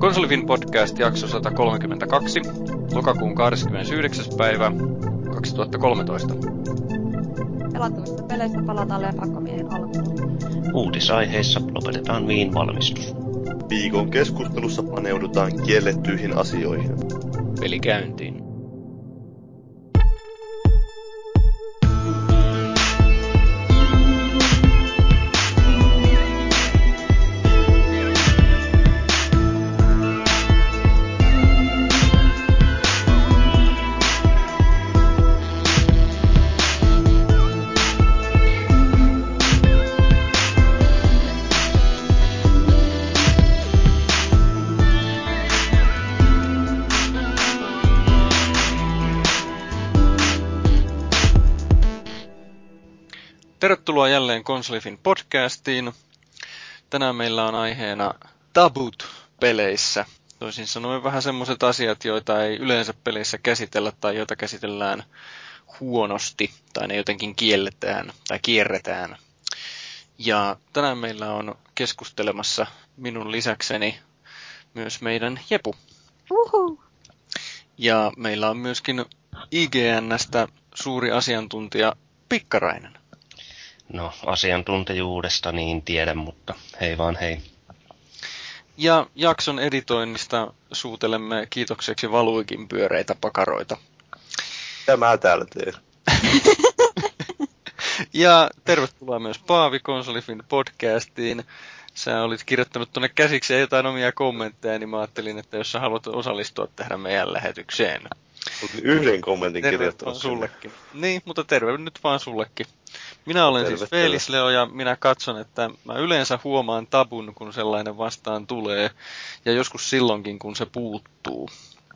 Konsolifin podcast jakso 132, lokakuun 29. päivä 2013. Pelattavista peleistä palataan lepakkomiehen alkuun. Uutisaiheissa lopetetaan viin valmistus. Viikon keskustelussa paneudutaan kiellettyihin asioihin. Peli käyntiin. Tervetuloa jälleen Konsolifin podcastiin. Tänään meillä on aiheena tabut peleissä. Toisin sanoen vähän semmoiset asiat, joita ei yleensä peleissä käsitellä tai joita käsitellään huonosti tai ne jotenkin kielletään tai kierretään. Ja tänään meillä on keskustelemassa minun lisäkseni myös meidän Jepu. Uhu. Ja meillä on myöskin IGNstä suuri asiantuntija Pikkarainen. No, asiantuntijuudesta niin tiedän, mutta hei vaan hei. Ja jakson editoinnista suutelemme kiitokseksi valuikin pyöreitä pakaroita. Mitä mä täällä teen? Ja tervetuloa myös Paavi Konsolifin podcastiin. Sä olit kirjoittanut tuonne käsiksi jotain omia kommentteja, niin mä ajattelin, että jos sä haluat osallistua tähän meidän lähetykseen. Mut yhden kommentin kirjoittanut sullekin. Niin, mutta terve nyt vaan sullekin. Minä olen siis. Felis Leo ja minä katson, että mä yleensä huomaan tabun, kun sellainen vastaan tulee. Ja joskus silloinkin, kun se puuttuu.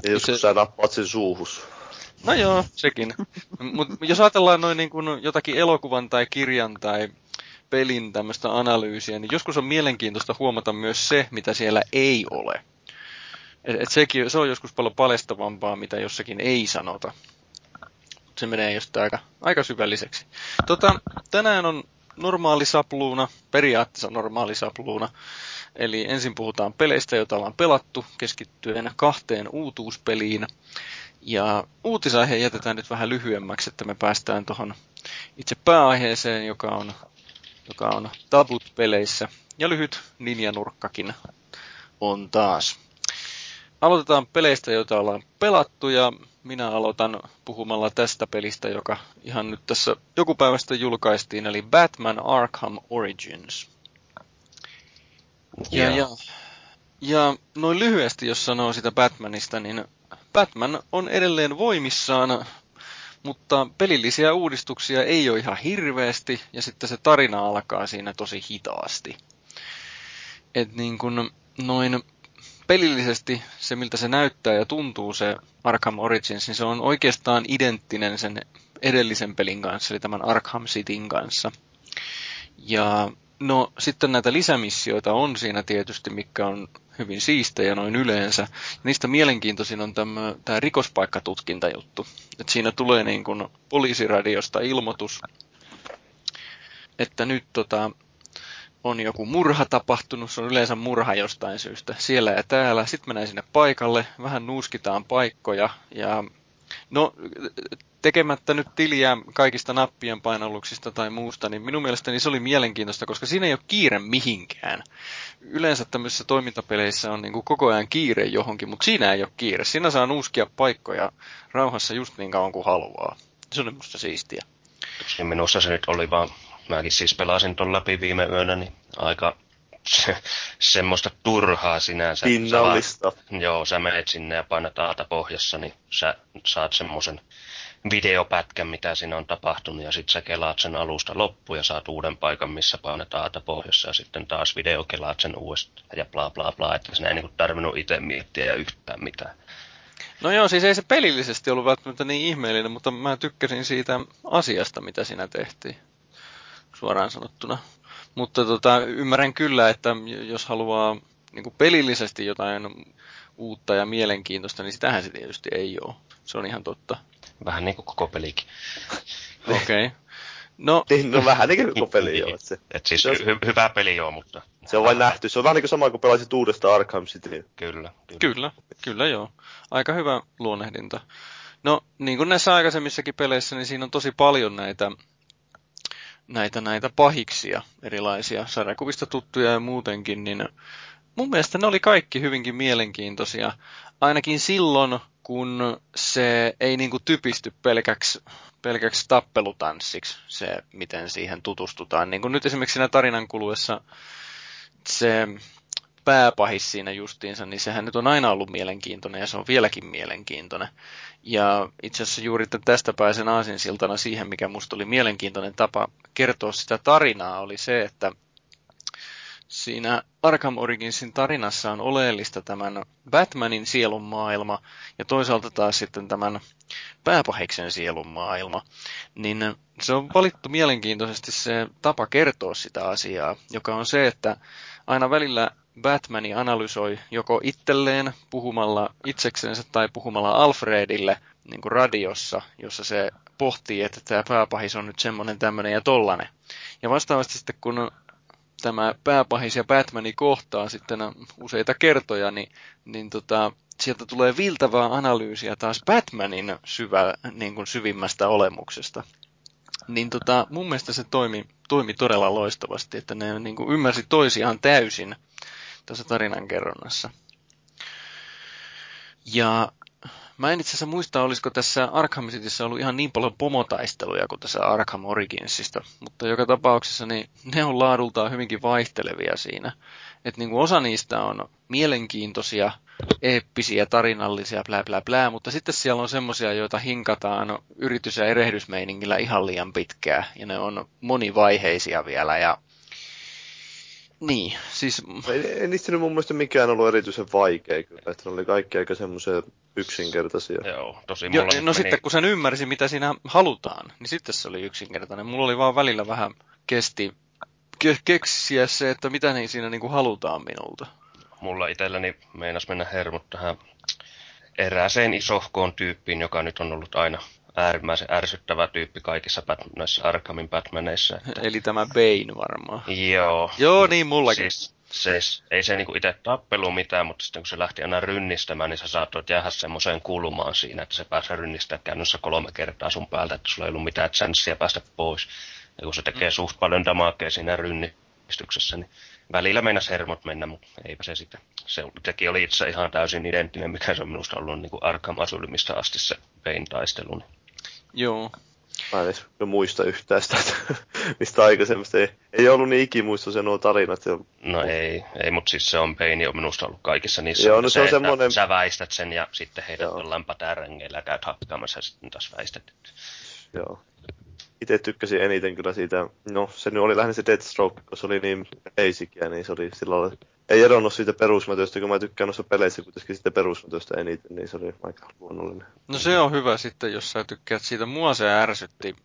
Ja joskus Se- sä nappaat sen suuhus. No joo, sekin. Mutta jos ajatellaan noin niin kuin jotakin elokuvan tai kirjan tai pelin tämmöistä analyysiä, niin joskus on mielenkiintoista huomata myös se, mitä siellä ei ole. Et, et sekin, se on joskus paljon paljastavampaa, mitä jossakin ei sanota. Se menee jostain aika, aika syvälliseksi. Tota, tänään on normaali sapluuna, periaatteessa normaali sapluuna. Eli ensin puhutaan peleistä, joita ollaan pelattu, keskittyen kahteen uutuuspeliin. Ja uutisaihe jätetään nyt vähän lyhyemmäksi, että me päästään tuohon itse pääaiheeseen, joka on, joka on tabut peleissä. Ja lyhyt ninjanurkkakin on taas. Aloitetaan peleistä, joita ollaan pelattu ja minä aloitan puhumalla tästä pelistä, joka ihan nyt tässä joku päivästä julkaistiin, eli Batman Arkham Origins. Ja, ja, ja noin lyhyesti, jos sanoo sitä Batmanista, niin Batman on edelleen voimissaan, mutta pelillisiä uudistuksia ei ole ihan hirveästi, ja sitten se tarina alkaa siinä tosi hitaasti. Et niin kun noin pelillisesti se, miltä se näyttää ja tuntuu se Arkham Origins, niin se on oikeastaan identtinen sen edellisen pelin kanssa, eli tämän Arkham Cityn kanssa. Ja no sitten näitä lisämissioita on siinä tietysti, mikä on hyvin siistejä noin yleensä. Niistä mielenkiintoisin on tämä, rikospaikkatutkintajuttu. Et siinä tulee niin kuin poliisiradiosta ilmoitus, että nyt tota, on joku murha tapahtunut, se on yleensä murha jostain syystä, siellä ja täällä. Sitten mennään sinne paikalle, vähän nuuskitaan paikkoja ja no tekemättä nyt tiliä kaikista nappien painalluksista tai muusta, niin minun mielestäni se oli mielenkiintoista, koska siinä ei ole kiire mihinkään. Yleensä tämmöisissä toimintapeleissä on niin koko ajan kiire johonkin, mutta siinä ei ole kiire. Siinä saa nuuskia paikkoja rauhassa just niin kauan kuin haluaa. Se on musta siistiä. Minussa se nyt oli vaan, mäkin siis pelasin ton läpi viime yönä, niin aika se, semmoista turhaa sinänsä. Pinnallista. Sä joo, sä menet sinne ja painat aata pohjassa, niin sä saat semmoisen videopätkän, mitä siinä on tapahtunut, ja sitten sä kelaat sen alusta loppuun ja saat uuden paikan, missä painat aata pohjassa, ja sitten taas videokelaat sen uudestaan, ja bla bla bla, että sinä ei niinku tarvinnut itse miettiä ja yhtään mitään. No joo, siis ei se pelillisesti ollut välttämättä niin ihmeellinen, mutta mä tykkäsin siitä asiasta, mitä siinä tehtiin, suoraan sanottuna. Mutta tota, ymmärrän kyllä, että jos haluaa niin kuin pelillisesti jotain uutta ja mielenkiintoista, niin sitähän se tietysti ei ole. Se on ihan totta. Vähän niin kuin koko pelikin. Okei. Okay. No, Niin, no vähän niin kuin koko peli joo. että Se. Et siis Se on- hy- hyvä peli joo, mutta Se on vain nähty. Se on vähän niin kuin sama kuin pelasit uudesta Arkham City. Kyllä. Kyllä, kyllä joo. Aika hyvä luonnehdinta. No, niin kuin näissä aikaisemmissakin peleissä, niin siinä on tosi paljon näitä, näitä, näitä pahiksia, erilaisia sarjakuvista tuttuja ja muutenkin, niin mun mielestä ne oli kaikki hyvinkin mielenkiintoisia. Ainakin silloin, kun se ei niinku typisty pelkäksi, pelkäksi tappelutanssiksi, se miten siihen tutustutaan. Niin kuin nyt esimerkiksi siinä tarinan kuluessa se pääpahis siinä justiinsa, niin sehän nyt on aina ollut mielenkiintoinen ja se on vieläkin mielenkiintoinen. Ja itse asiassa juuri tästä pääsen aasinsiltana siihen, mikä musta oli mielenkiintoinen tapa kertoa sitä tarinaa, oli se, että siinä Arkham Originsin tarinassa on oleellista tämän Batmanin sielun maailma ja toisaalta taas sitten tämän pääpahiksen sielun maailma. Niin se on valittu mielenkiintoisesti se tapa kertoa sitä asiaa, joka on se, että aina välillä Batmani analysoi joko itselleen puhumalla itseksensä tai puhumalla Alfredille niin kuin radiossa, jossa se pohtii, että tämä pääpahis on nyt semmoinen, tämmöinen ja tollanen. Ja vastaavasti sitten kun tämä pääpahis ja Batmani kohtaa sitten useita kertoja, niin, niin tota, sieltä tulee viltavaa analyysiä taas Batmanin syvä, niin kuin syvimmästä olemuksesta. Niin tota, mun mielestä se toimi, toimi todella loistavasti, että ne niin kuin ymmärsi toisiaan täysin tässä tarinankerronnassa. Ja mä en itse asiassa muista, olisiko tässä Arkham Cityssä ollut ihan niin paljon pomotaisteluja kuin tässä Arkham Originsista, mutta joka tapauksessa niin ne on laadultaan hyvinkin vaihtelevia siinä. Että niin kuin osa niistä on mielenkiintoisia, eeppisiä, tarinallisia, blää blää blää, mutta sitten siellä on semmoisia, joita hinkataan yritys- ja erehdysmeiningillä ihan liian pitkää, ja ne on monivaiheisia vielä, ja niin, siis... Ei, ei niistä nyt mun mielestä mikään ollut erityisen vaikea kyllä, että ne oli kaikki aika semmoisia yksinkertaisia. Joo, tosi Jo, mulla no meni... sitten kun sen ymmärsi, mitä siinä halutaan, niin sitten se oli yksinkertainen. Mulla oli vaan välillä vähän kesti ke- keksiä se, että mitä niin siinä niinku halutaan minulta. mulla itselläni meinas mennä hermot tähän erääseen isohkoon tyyppiin, joka nyt on ollut aina äärimmäisen ärsyttävä tyyppi kaikissa Bat- näissä Arkhamin Batmaneissa. Eli tämä Bane varmaan. Joo. Joo, niin mullakin. Siis, siis, ei se niinku itse tappelu mitään, mutta sitten kun se lähti aina rynnistämään, niin sä saatoit jäädä semmoiseen kulmaan siinä, että se pääsee rynnistämään käynnössä kolme kertaa sun päältä, että sulla ei ollut mitään chanssiä päästä pois. Ja kun se tekee Mm. suht paljon damakea siinä rynnistyksessä, niin välillä meinas hermot mennä, mutta eipä se sitten. Se teki oli itse ihan täysin identtinen, mikä se on minusta ollut niin kuin Arkham Asylumista asti se Bane taistelu. Niin Joo. Mä en edes muista yhtään sitä, että mistä aikaisemmasta ei, ei ollut niin ikimuistoisia nuo tarinat. Ja, No ei, ei mutta siis se on Bane on minusta ollut kaikissa niissä. Joo, no se on että semmonen- Sä väistät sen ja sitten heidät Joo. jollain patärängeillä ja käyt hakkaamassa ja sitten taas väistät. joo. Itse tykkäsin eniten kyllä siitä, no se nyt oli lähinnä se Deathstroke, kun se oli niin basicia, niin se oli sillä lailla, ei eronnut siitä perusmätöstä, kun mä tykkään noissa peleissä kuitenkin sitä perusmätöstä eniten, niin se oli aika luonnollinen. No se on hyvä sitten, jos sä tykkäät siitä. Mua se ärsytti.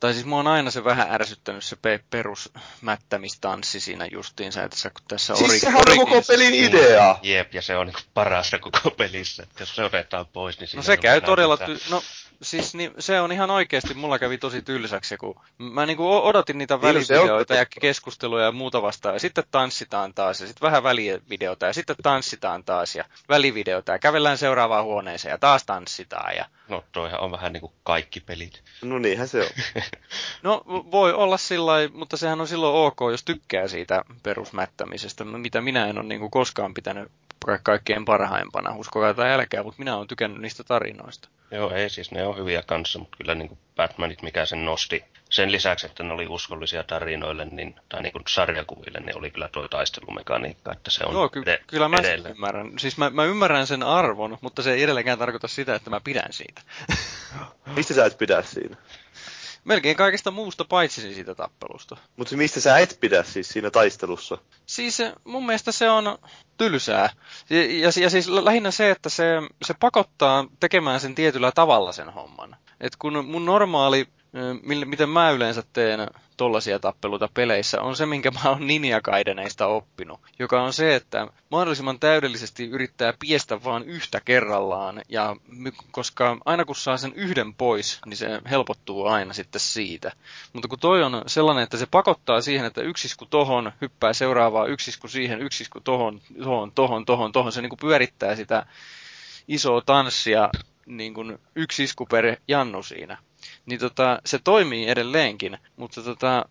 Tai siis mua on aina se vähän ärsyttänyt se pe- perusmättämistanssi siinä justiinsa, että sä kun tässä Siis ori- sehän on koko pelin idea! Jep, ja se on niin parasta koko pelissä. Että jos se otetaan pois, niin No se ei käy ole todella, ty- no siis niin, se on ihan oikeasti, mulla kävi tosi tylsäksi, kun mä niinku o- odotin niitä Niin, välivideoita ja keskusteluja ja muuta vastaan, ja sitten tanssitaan taas, ja sitten vähän välivideota, ja sitten tanssitaan taas, ja välivideota, ja kävellään seuraavaan huoneeseen, ja taas tanssitaan, ja No toihan on vähän niin kuin kaikki pelit. No niinhän se on. No voi olla sillä mutta sehän on silloin ok, jos tykkää siitä perusmättämisestä, mitä minä en ole niin kuin koskaan pitänyt ka- kaikkein parhaimpana, uskokaa tai älkää, mutta minä olen tykännyt niistä tarinoista. Joo, ei siis ne on hyviä kanssa, mutta kyllä niin kuin Batmanit, mikä sen nosti. Sen lisäksi, että ne oli uskollisia tarinoille, niin, tai niin kuin sarjakuville, niin oli kyllä tuo taistelumekaniikka, että se on Joo, ky- ed- kyllä mä sen edelleen. ymmärrän. Siis mä, mä ymmärrän sen arvon, mutta se ei edelleenkään tarkoita sitä, että mä pidän siitä. Mistä sä et pidä siinä? Melkein kaikesta muusta paitsi siitä tappelusta. Mutta mistä sä et pidä siis siinä taistelussa? Siis mun mielestä se on tylsää. Ja, ja, ja siis lähinnä se, että se, se pakottaa tekemään sen tietyllä tavalla sen homman. Et kun mun normaali miten mä yleensä teen tollaisia tappeluita peleissä, on se, minkä mä oon Ninja Gaideneista oppinut. Joka on se, että mahdollisimman täydellisesti yrittää piestä vaan yhtä kerrallaan. Ja koska aina kun saa sen yhden pois, niin se helpottuu aina sitten siitä. Mutta kun toi on sellainen, että se pakottaa siihen, että yksisku tohon, hyppää seuraavaa yksisku siihen, yksisku tohon, tohon, tohon, tohon, tohon. Se niin kuin pyörittää sitä isoa tanssia niin kuin yksi isku per Jannu siinä. Niin tota, se toimii edelleenkin, mutta tota,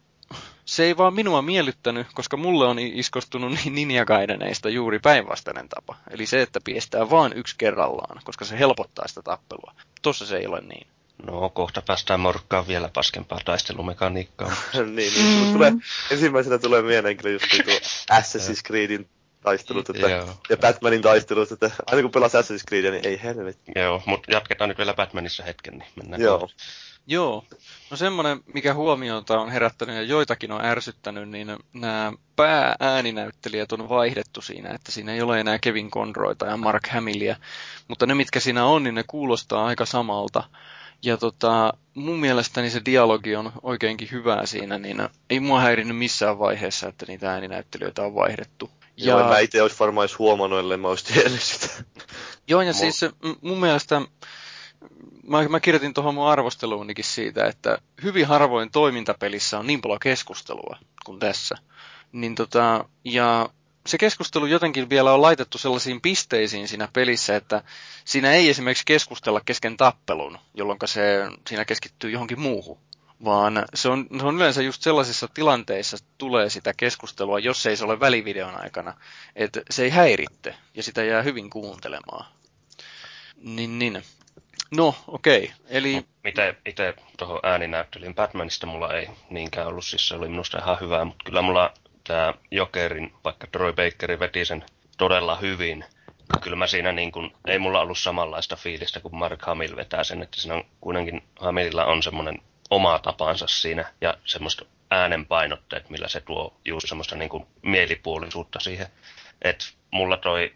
se ei vaan minua miellyttänyt, koska mulle on iskostunut niin Ninja Gaideneista juuri päinvastainen tapa. Eli se, että piestää vaan yksi kerrallaan, koska se helpottaa sitä tappelua. Tossa se ei ole niin. No, kohta päästään morkkaan vielä paskempaa taistelumekaniikkaa. niin, niin. Tulee, ensimmäisenä tulee mieleen kyllä just tuo Assassin's Creedin taistelut että, ja Batmanin taistelut, että aina kun pelaa Assassin's Creedia, niin ei helvetti. Joo, mutta jatketaan nyt vielä Batmanissa hetken, niin mennään Joo. Kohta. Joo. No semmoinen, mikä huomiota on herättänyt ja joitakin on ärsyttänyt, niin nämä pääääninäyttelijät on vaihdettu siinä, että siinä ei ole enää Kevin Conroyta ja Mark Hamillia, mutta ne mitkä siinä on, niin ne kuulostaa aika samalta. Ja tota, mun mielestäni se dialogi on oikeinkin hyvää siinä, niin ei mua häirinyt missään vaiheessa, että niitä ääninäyttelijöitä on vaihdettu. Ja... Joo, en mä itse olisi varmaan edes huomannut, ellei mä olisi tiennyt sitä. Joo, ja siis mun mielestä mä, mä kirjoitin tuohon mun arvosteluunikin siitä, että hyvin harvoin toimintapelissä on niin paljon keskustelua kuin tässä. Niin tota, ja se keskustelu jotenkin vielä on laitettu sellaisiin pisteisiin siinä pelissä, että siinä ei esimerkiksi keskustella kesken tappelun, jolloin se siinä keskittyy johonkin muuhun. Vaan se on, se on yleensä just sellaisissa tilanteissa tulee sitä keskustelua, jos ei se ole välivideon aikana, että se ei häiritte ja sitä jää hyvin kuuntelemaan. Niin, niin. No, okei. Okay. Eli... Mitä itse tuohon ääninäyttelyyn Batmanista mulla ei niinkään ollut, siis se oli minusta ihan hyvää, mutta kyllä mulla tämä Jokerin, vaikka Troy Baker veti sen todella hyvin, kyllä mä siinä niin kuin, ei mulla ollut samanlaista fiilistä kuin Mark Hamill vetää sen, että siinä on kuitenkin Hamillilla on semmoinen oma tapansa siinä ja semmoista äänenpainotteet, millä se tuo juuri semmoista niin mielipuolisuutta siihen. että mulla toi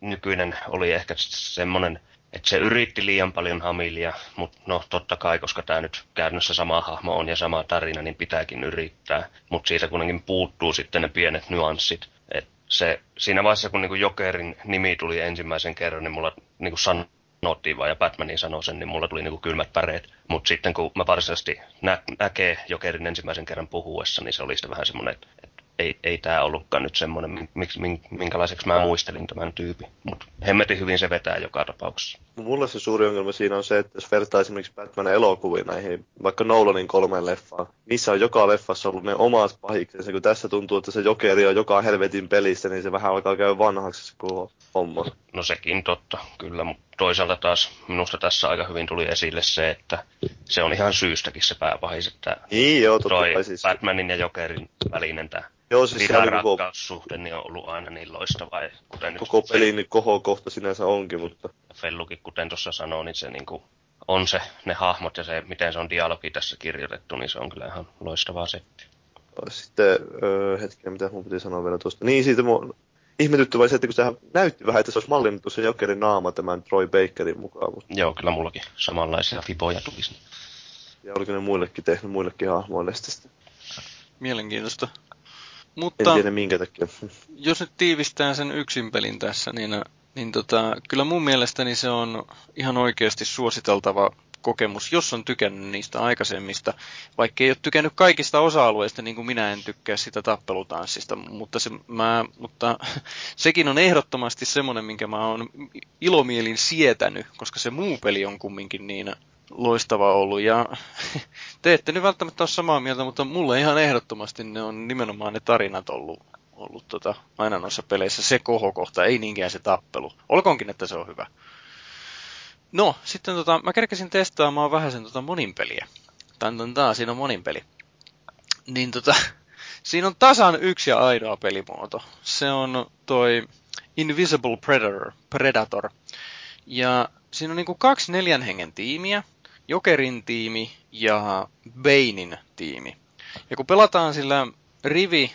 nykyinen oli ehkä semmoinen että se yritti liian paljon Hamilia, mutta no totta kai, koska tämä nyt käytännössä sama hahmo on ja sama tarina, niin pitääkin yrittää. Mutta siitä kuitenkin puuttuu sitten ne pienet nyanssit. Et se, siinä vaiheessa, kun niinku Jokerin nimi tuli ensimmäisen kerran, niin mulla niinku sanottiin vaan, ja Batmanin sanoi sen, niin mulla tuli niinku kylmät päreet. Mutta sitten kun mä varsinaisesti nä- näkee Jokerin ensimmäisen kerran puhuessa, niin se oli sitten vähän semmoinen, että ei, ei tämä ollutkaan nyt semmoinen, minkälaiseksi mä muistelin tämän tyypin. Mutta hemmetin hyvin se vetää joka tapauksessa. Mulla se suuri ongelma siinä on se, että jos vertaa esimerkiksi Batman elokuviin näihin, vaikka Nolanin kolmeen leffaan, niissä on joka leffassa ollut ne omat pahiksensa, kun tässä tuntuu, että se jokeri on joka helvetin pelissä, niin se vähän alkaa käydä vanhaksi se homma. No sekin totta, kyllä, mutta toisaalta taas minusta tässä aika hyvin tuli esille se, että se on ihan syystäkin se pääpahis, että niin, joo, totta toi siis. Batmanin ja Jokerin välinen tämä Joo, siis se koko... suhde niin on ollut aina niin loistava. Kuten koko nyt pelin kohokohta sinänsä onkin, mutta... Fellukin, kuten tuossa sanoi, niin se niin kuin on se, ne hahmot ja se, miten se on dialogi tässä kirjoitettu, niin se on kyllä ihan loistavaa setti. Sitten, öö, hetkinen, mitä mun piti sanoa vielä tuosta. Niin, siitä mun ihmetytti vai se, että kun sehän näytti vähän, että se olisi mallinnettu se Jokerin naama tämän Troy Bakerin mukaan. Mutta... Joo, kyllä mullakin samanlaisia fiboja tulisi. Ja oliko ne muillekin tehnyt, muillekin hahmoille sitten? Mielenkiintoista. Mutta en tiedä minkä takia. Jos nyt tiivistää sen yksin pelin tässä, niin, niin tota, kyllä mun mielestäni se on ihan oikeasti suositeltava kokemus, jos on tykännyt niistä aikaisemmista, vaikka ei ole tykännyt kaikista osa-alueista, niin kuin minä en tykkää sitä tappelutanssista, mutta, se, mä, mutta sekin on ehdottomasti semmoinen, minkä mä oon ilomielin sietänyt, koska se muu peli on kumminkin niin loistava ollut. Ja te ette nyt välttämättä ole samaa mieltä, mutta mulle ihan ehdottomasti ne on nimenomaan ne tarinat ollut, ollut tota, aina noissa peleissä se kohokohta, ei niinkään se tappelu. Olkoonkin, että se on hyvä. No, sitten tota, mä kerkesin testaamaan vähän sen tota moninpeliä. Tän, tän, tän, siinä on moninpeli. Niin tota, siinä on tasan yksi ja ainoa pelimuoto. Se on toi Invisible Predator. Predator. Ja siinä on niinku kaksi neljän hengen tiimiä, Jokerin tiimi ja Banein tiimi. Ja kun pelataan sillä rivi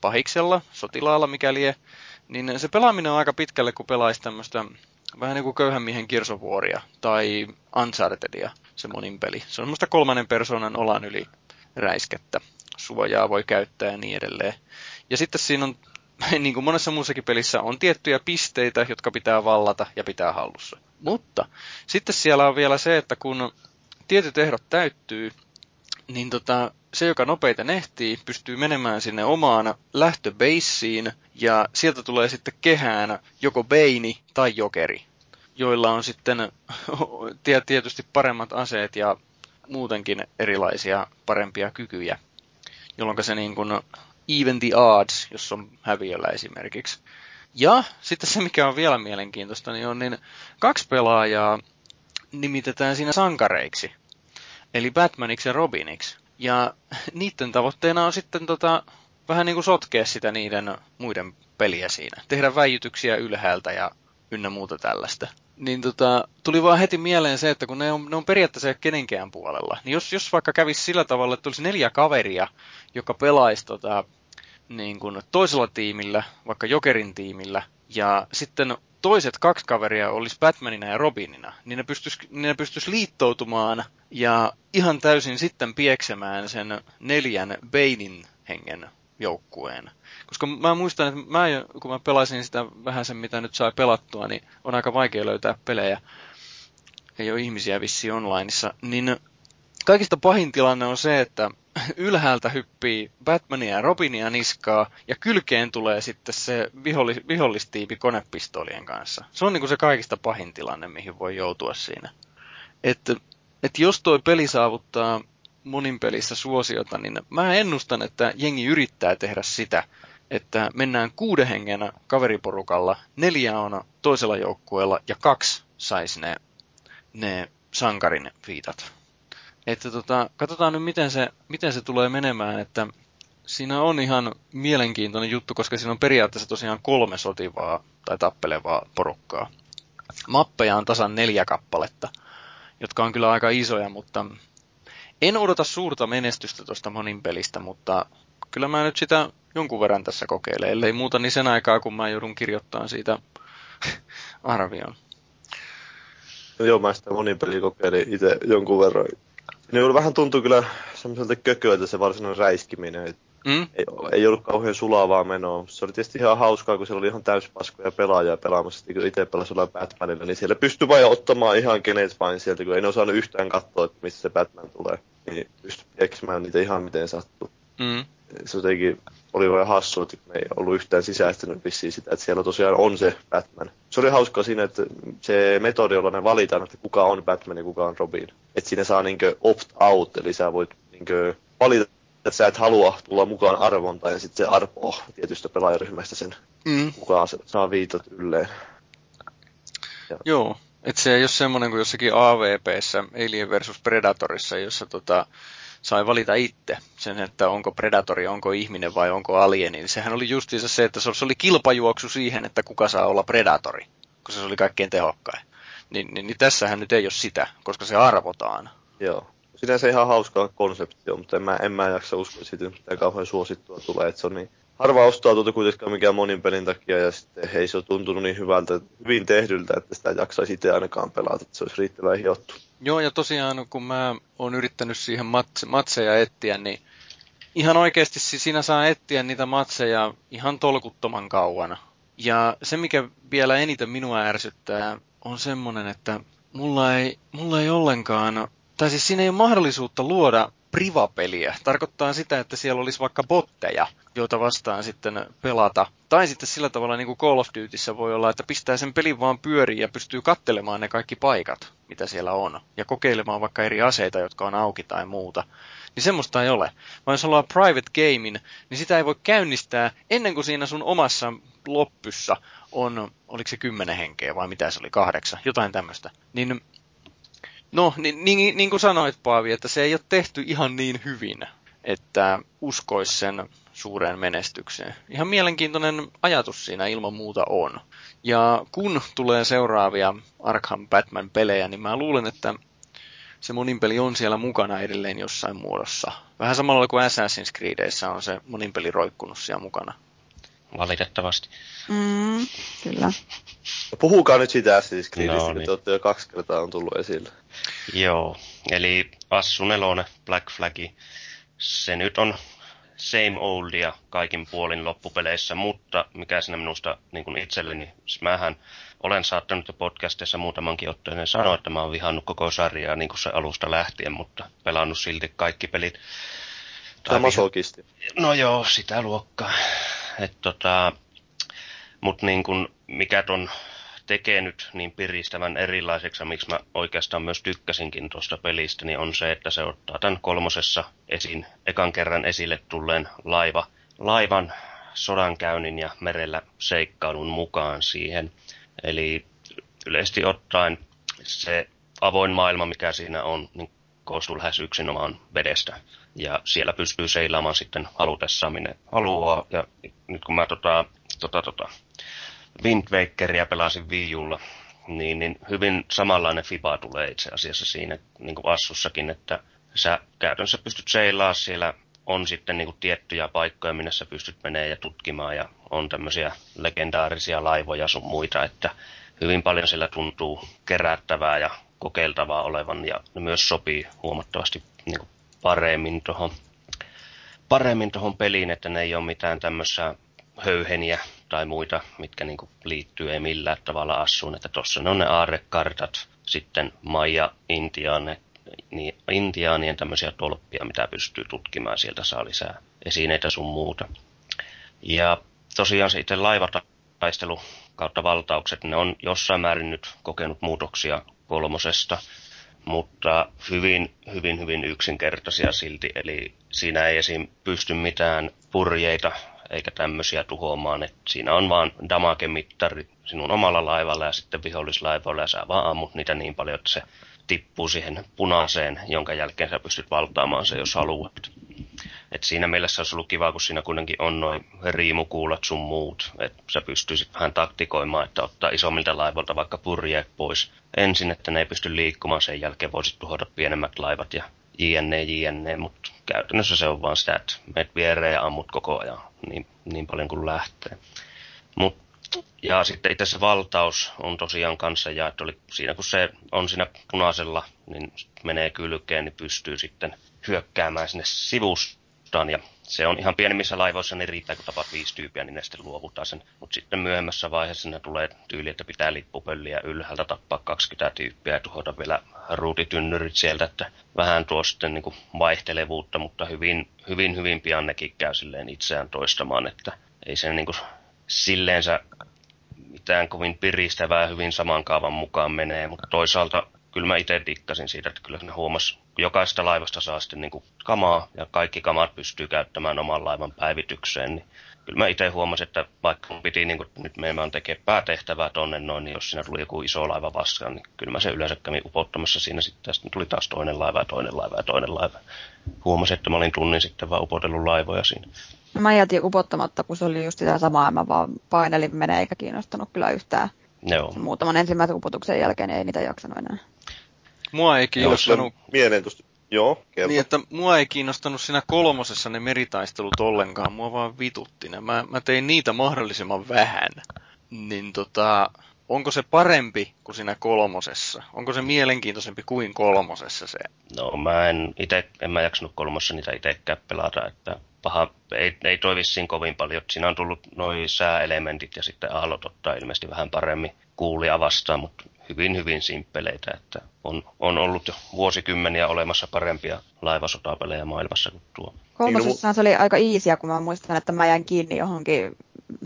pahiksella, sotilaalla mikäli niin se pelaaminen on aika pitkälle, kun pelaisi tämmöistä vähän niin kuin köyhän miehen kirsovuoria tai Unchartedia, se monin peli. Se on semmoista kolmannen persoonan olan yli räiskettä. Suojaa voi käyttää ja niin edelleen. Ja sitten siinä on, niin kuin monessa muussakin pelissä, on tiettyjä pisteitä, jotka pitää vallata ja pitää hallussa. Mutta sitten siellä on vielä se, että kun tietyt ehdot täyttyy, niin tota, se, joka nopeita ehtii, pystyy menemään sinne omaan lähtöbeissiin, ja sieltä tulee sitten kehään joko Beini tai Jokeri, joilla on sitten tietysti paremmat aseet ja muutenkin erilaisia parempia kykyjä, jolloin se niin kuin even the odds, jos on häviöllä esimerkiksi. Ja sitten se, mikä on vielä mielenkiintoista, niin on niin kaksi pelaajaa nimitetään siinä sankareiksi. Eli Batmaniksi ja Robiniksi. Ja niiden tavoitteena on sitten tota, vähän niin kuin sotkea sitä niiden muiden peliä siinä. Tehdä väijytyksiä ylhäältä ja ynnä muuta tällaista. Niin tota, tuli vaan heti mieleen se, että kun ne on, ne on periaatteessa kenenkään puolella, niin jos, jos vaikka kävisi sillä tavalla, että tulisi neljä kaveria, joka pelaisi tota, niin kuin toisella tiimillä, vaikka Jokerin tiimillä, ja sitten toiset kaksi kaveria olisi Batmanina ja Robinina, niin ne pystyisi ne pystyis liittoutumaan ja ihan täysin sitten pieksemään sen neljän Banein hengen joukkueen. Koska mä muistan, että mä, kun mä pelasin sitä vähän sen, mitä nyt sai pelattua, niin on aika vaikea löytää pelejä. Ei ole ihmisiä vissi onlineissa. Niin kaikista pahin tilanne on se, että ylhäältä hyppii Batmania ja Robinia niskaa, ja kylkeen tulee sitten se vihollis, vihollistiipi konepistoolien kanssa. Se on niin kuin se kaikista pahin tilanne, mihin voi joutua siinä. Että et jos toi peli saavuttaa monin pelissä suosiota, niin mä ennustan, että jengi yrittää tehdä sitä, että mennään kuuden hengen kaveriporukalla, neljä on toisella joukkueella ja kaksi saisi ne, ne sankarin viitat. Että tota, katsotaan nyt, miten se, miten se tulee menemään, että siinä on ihan mielenkiintoinen juttu, koska siinä on periaatteessa tosiaan kolme sotivaa tai tappelevaa porukkaa. Mappeja on tasan neljä kappaletta, jotka on kyllä aika isoja, mutta en odota suurta menestystä tuosta monin pelistä, mutta kyllä mä nyt sitä jonkun verran tässä kokeilen, ellei muuta niin sen aikaa, kun mä joudun kirjoittamaan siitä arvion. No joo, mä sitä monin peli kokeilin itse jonkun verran. Niin vähän tuntuu kyllä semmoiselta kököiltä se varsinainen räiskiminen. Mm? Ei, ei ollut kauhean sulavaa menoa. Se oli tietysti ihan hauskaa, kun siellä oli ihan täyspaskoja pelaajia pelaamassa. Kun itse pelasi Batmanilla, niin siellä pystyi vain ottamaan ihan kenet vain sieltä, kun ei ne osannut yhtään katsoa, että missä se Batman tulee. Niin pystyi eksimään niitä ihan miten sattuu. Mm. Se jotenkin oli vain hassu, että me ei ollut yhtään sisäistänyt vissiin sitä, että siellä tosiaan on se Batman. Se oli hauskaa siinä, että se metodi, jolla ne valitaan, että kuka on Batman ja kuka on Robin. Että siinä saa niinkö opt-out, eli sä voit niinkö valita, että sä et halua tulla mukaan arvontaan, ja sitten se arpoo tietystä pelaajaryhmästä sen, mm. kuka saa viitot ylleen. Ja. Joo, että se ei ole semmoinen kuin jossakin AVPssä, Alien versus Predatorissa, jossa tota, sai valita itse sen, että onko predatori, onko ihminen vai onko alieni. Niin sehän oli justiinsa se, että se oli kilpajuoksu siihen, että kuka saa olla predatori, koska se oli kaikkein tehokkain. Niin, niin, niin tässähän nyt ei ole sitä, koska se arvotaan. Joo. Sinänsä ihan hauskaa konseptia, mutta en mä, en mä jaksa uskoa, että siitä mitään kauhean suosittua tulee. Että se on niin harva ostaa tuota kuitenkaan mikään monin pelin takia ja sitten ei se ole tuntunut niin hyvältä, hyvin tehdyltä, että sitä jaksaisi itse ainakaan pelata, että se olisi riittävän hiottu. Joo, ja tosiaan kun mä oon yrittänyt siihen matse, matseja etsiä, niin ihan oikeasti siinä saa etsiä niitä matseja ihan tolkuttoman kauan. Ja se, mikä vielä eniten minua ärsyttää, on semmonen, että mulla ei, mulla ei ollenkaan, tai siis siinä ei ole mahdollisuutta luoda privapeliä. Tarkoittaa sitä, että siellä olisi vaikka botteja, joita vastaan sitten pelata. Tai sitten sillä tavalla niin kuin Call of Dutyssä voi olla, että pistää sen pelin vaan pyöriin ja pystyy kattelemaan ne kaikki paikat, mitä siellä on. Ja kokeilemaan vaikka eri aseita, jotka on auki tai muuta. Niin semmoista ei ole. Vaan jos ollaan private gamein, niin sitä ei voi käynnistää ennen kuin siinä sun omassa loppyssä on, oliko se kymmenen henkeä vai mitä se oli, kahdeksan, jotain tämmöistä. Niin No, niin, niin, niin kuin sanoit Paavi, että se ei ole tehty ihan niin hyvin, että uskois sen suureen menestykseen. Ihan mielenkiintoinen ajatus siinä ilman muuta on. Ja kun tulee seuraavia Arkham Batman-pelejä, niin mä luulen, että se moninpeli on siellä mukana edelleen jossain muodossa. Vähän samalla kuin Assassin's Creedissä on se moninpeli roikkunut siellä mukana. Valitettavasti. Mm, kyllä. Puhukaa nyt siitä Assassin's Creedistä, No niin. te olette jo kaksi kertaa on tullut esille. Joo, eli Assu 4, Black Flagi, se nyt on same oldia kaikin puolin loppupeleissä, mutta mikä siinä minusta niin kuin itselleni, siis mähän olen saattanut jo podcastissa muutamankin otteeseen sanoa, että mä oon vihannut koko sarjaa niin kuin se alusta lähtien, mutta pelannut silti kaikki pelit. Tämä viha- masokisti. No joo, sitä luokkaa. Et tota, mut niin kun, mikä ton tekee nyt niin piristävän erilaiseksi, miksi mä oikeastaan myös tykkäsinkin tuosta pelistä, niin on se, että se ottaa tämän kolmosessa esiin, ekan kerran esille tulleen laiva, laivan sodankäynnin ja merellä seikkailun mukaan siihen. Eli yleisesti ottaen se avoin maailma, mikä siinä on, niin koostuu lähes yksinomaan vedestä. Ja siellä pystyy seilaamaan sitten halutessaan minne haluaa. Ja nyt kun mä tota, tota, tota, Wind Wakeria pelasin Wii Ulla, niin, niin hyvin samanlainen FIBA tulee itse asiassa siinä niin kuin Assussakin, että sä käytännössä pystyt seilaa siellä on sitten niin kuin tiettyjä paikkoja, minne sä pystyt menee ja tutkimaan ja on tämmöisiä legendaarisia laivoja sun muita, että hyvin paljon siellä tuntuu kerättävää ja kokeiltavaa olevan ja ne myös sopii huomattavasti niin kuin paremmin tuohon paremmin tuohon peliin, että ne ei ole mitään tämmöisiä höyheniä tai muita, mitkä niin liittyy ei millään tavalla assuun, että tuossa ne on ne aarrekartat, sitten Maija Intiaane, niin intiaanien tämmöisiä tolppia, mitä pystyy tutkimaan, sieltä saa lisää esineitä sun muuta. Ja tosiaan se itse laivataistelu kautta valtaukset, ne on jossain määrin nyt kokenut muutoksia kolmosesta, mutta hyvin, hyvin, hyvin yksinkertaisia silti. Eli siinä ei esim. pysty mitään purjeita eikä tämmöisiä tuhoamaan. Et siinä on vaan damage-mittari sinun omalla laivalla ja sitten vihollislaivalla ja sä vaan ammut niitä niin paljon, että se tippuu siihen punaiseen, jonka jälkeen sä pystyt valtaamaan se, jos haluat. Et siinä mielessä olisi ollut kiva, kun siinä kuitenkin on noin riimukuulat sun muut. Että sä pystyisit vähän taktikoimaan, että ottaa isommilta laivoilta vaikka purjeet pois ensin, että ne ei pysty liikkumaan. Sen jälkeen voisit tuhota pienemmät laivat ja jne, jne. Mutta käytännössä se on vaan sitä, että meet viereen ja ammut koko ajan niin, niin paljon kuin lähtee. Mut, ja sitten itse se valtaus on tosiaan kanssa jaettu, eli siinä kun se on siinä punaisella, niin menee kylkeen, niin pystyy sitten hyökkäämään sinne sivustaan. Ja se on ihan pienemmissä laivoissa, niin riittää kun tapat viisi tyyppiä, niin ne sitten luovuttaa sen. Mutta sitten myöhemmässä vaiheessa ne tulee tyyli, että pitää lippupölliä ylhäältä tappaa 20 tyyppiä ja tuhota vielä ruutitynnyrit sieltä, että vähän tuo sitten niin kuin vaihtelevuutta, mutta hyvin, hyvin, hyvin pian nekin käy silleen itseään toistamaan, että ei se niin kuin silleensä mitään kovin piristävää hyvin saman kaavan mukaan menee, mutta toisaalta kyllä mä itse dikkasin siitä, että kyllä ne huomas, kun jokaisesta laivasta saa sitten niin kuin kamaa ja kaikki kamat pystyy käyttämään oman laivan päivitykseen, niin kyllä mä itse huomasin, että vaikka mun piti niin kuin, nyt meidän tekemään päätehtävää tonne noin, niin jos siinä tuli joku iso laiva vastaan, niin kyllä mä se yleensä kävin upottamassa siinä sitten, sitten tuli taas toinen laiva ja toinen laiva ja toinen laiva. Huomasin, että mä olin tunnin sitten vaan upotellut laivoja siinä. Mä jätin upottamatta, kun se oli just sitä samaa, mä vaan painelin menee eikä kiinnostanut kyllä yhtään. Joo. Muutaman ensimmäisen upotuksen jälkeen ei niitä jaksanut enää. Mua ei kiinnostanut, Mielentusta. Joo, kerro. niin että mua ei kiinnostanut siinä kolmosessa ne meritaistelut ollenkaan, mua vaan vitutti ne. Mä, mä tein niitä mahdollisimman vähän. Niin tota, onko se parempi kuin siinä kolmosessa? Onko se mielenkiintoisempi kuin kolmosessa se? No mä en ite, en mä jaksanut kolmossa niitä itsekään pelata, että paha, ei, ei toi vissiin kovin paljon. Siinä on tullut noin sääelementit ja sitten aallot ottaa ilmeisesti vähän paremmin kuulia vastaan, mutta hyvin hyvin simppeleitä, että on, on ollut jo vuosikymmeniä olemassa parempia laivasotapelejä maailmassa kuin tuo. Kolmosessahan se oli aika iisiä, kun mä muistan, että mä jäin kiinni johonkin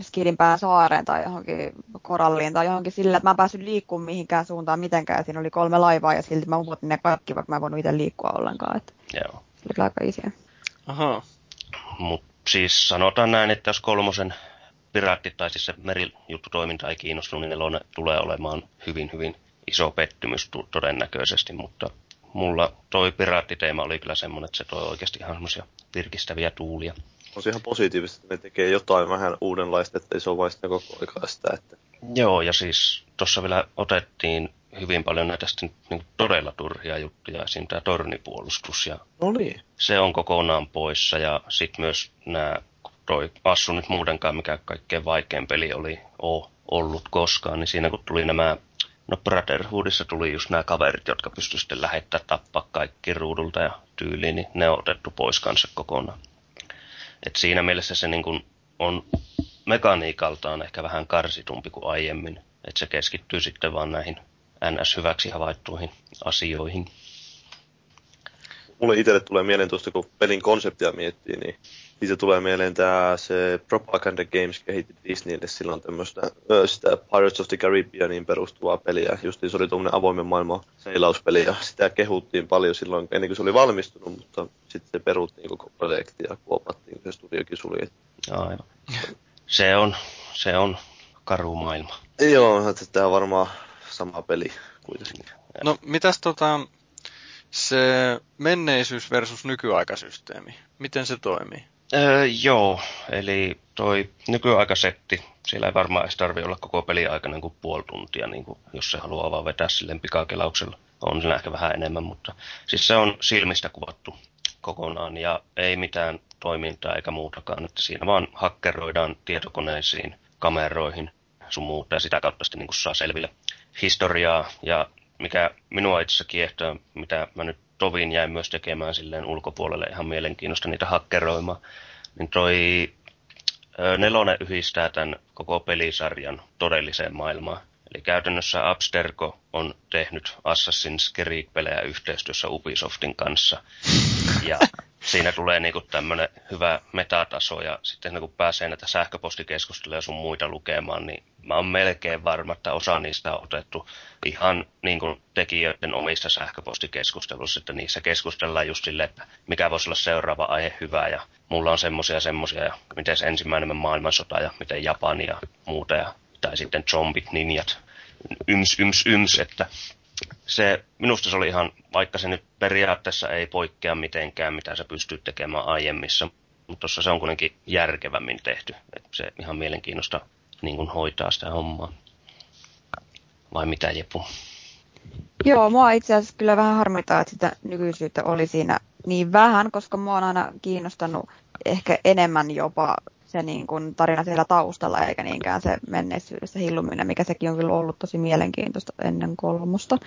Skidinpään saareen tai johonkin koralliin tai johonkin sillä, että mä en päässyt liikkumaan mihinkään suuntaan mitenkään. Siinä oli kolme laivaa ja silti mä upotin ne kaikki, vaikka mä en voinut itse liikkua ollenkaan. Että Joo. se oli kyllä aika iisiä. Aha. Mutta siis sanotaan näin, että jos kolmosen piraatti tai siis se merijuttutoiminta ei kiinnostunut, niin nelonen tulee olemaan hyvin, hyvin iso pettymys todennäköisesti, mutta mulla toi piraattiteema oli kyllä semmoinen, että se toi oikeasti ihan semmoisia virkistäviä tuulia. On se ihan positiivista, että ne tekee jotain vähän uudenlaista, ettei se ole vain sitä koko aikaa sitä, että Joo, ja siis tuossa vielä otettiin hyvin paljon näitä sitten niin todella turhia juttuja, esim. tämä tornipuolustus, ja No niin. se on kokonaan poissa, ja sitten myös nämä, toi Assu nyt muutenkaan mikä kaikkein vaikein peli oli, O, ollut koskaan, niin siinä kun tuli nämä No Brotherhoodissa tuli just nämä kaverit, jotka pystyivät sitten lähettää tappaa kaikki ruudulta ja tyyliin, niin ne on otettu pois kanssa kokonaan. Et siinä mielessä se niin kun on mekaniikaltaan ehkä vähän karsitumpi kuin aiemmin. Että se keskittyy sitten vaan näihin NS-hyväksi havaittuihin asioihin. Mulle itselle tulee mieleen tuosta, kun pelin konseptia miettii, niin siitä tulee mieleen tämä se Propaganda Games kehitti Disneylle silloin tämmöistä sitä Pirates of the Caribbeaniin perustuvaa peliä. Justiin se oli tuommoinen avoimen maailman seilauspeli ja sitä kehuttiin paljon silloin ennen kuin se oli valmistunut, mutta sitten se peruttiin koko projekti ja kuopattiin, kun se studiokin suli. Aivan. Se on, se on karu maailma. Joo, että tämä on varmaan sama peli kuitenkin. No, mitäs tota, se menneisyys versus nykyaikasysteemi, miten se toimii? Öö, joo, eli toi nykyaikasetti, siellä ei varmaan edes tarvi olla koko peli aikana kuin puoli tuntia, niin kuin, jos se haluaa vaan vetää silleen pikakelauksella. On siinä ehkä vähän enemmän, mutta siis se on silmistä kuvattu kokonaan ja ei mitään toimintaa eikä muutakaan. Että siinä vaan hakkeroidaan tietokoneisiin, kameroihin sun muuta ja sitä kautta sitten niin saa selville historiaa. Ja mikä minua itse kiehtoo, mitä mä nyt tovin jäin myös tekemään silleen ulkopuolelle ihan mielenkiinnosta niitä hakkeroimaan, niin toi nelonen yhdistää tämän koko pelisarjan todelliseen maailmaan. Eli käytännössä Abstergo on tehnyt Assassin's Creed-pelejä yhteistyössä Ubisoftin kanssa. Ja siinä tulee niinku tämmöinen hyvä metataso ja sitten kun pääsee näitä sähköpostikeskusteluja sun muita lukemaan, niin mä oon melkein varma, että osa niistä on otettu ihan niin kuin tekijöiden omista sähköpostikeskusteluissa, että niissä keskustellaan just silleen, että mikä voisi olla seuraava aihe hyvä ja mulla on semmosia semmosia ja miten se ensimmäinen maailmansota ja miten Japani ja muuta ja tai sitten zombit, ninjat, yms, yms, yms, että se, minusta se oli ihan, vaikka se nyt periaatteessa ei poikkea mitenkään, mitä se pystyy tekemään aiemmissa, mutta tuossa se on kuitenkin järkevämmin tehty. Että se ihan mielenkiinnosta niin kuin hoitaa sitä hommaa. Vai mitä Jepu? Joo, mua itse asiassa kyllä vähän harmittaa, että sitä nykyisyyttä oli siinä niin vähän, koska mua on aina kiinnostanut ehkä enemmän jopa se niin kuin tarina siellä taustalla, eikä niinkään se menneisyydessä hilluminen, mikä sekin on kyllä ollut tosi mielenkiintoista ennen kolmosta.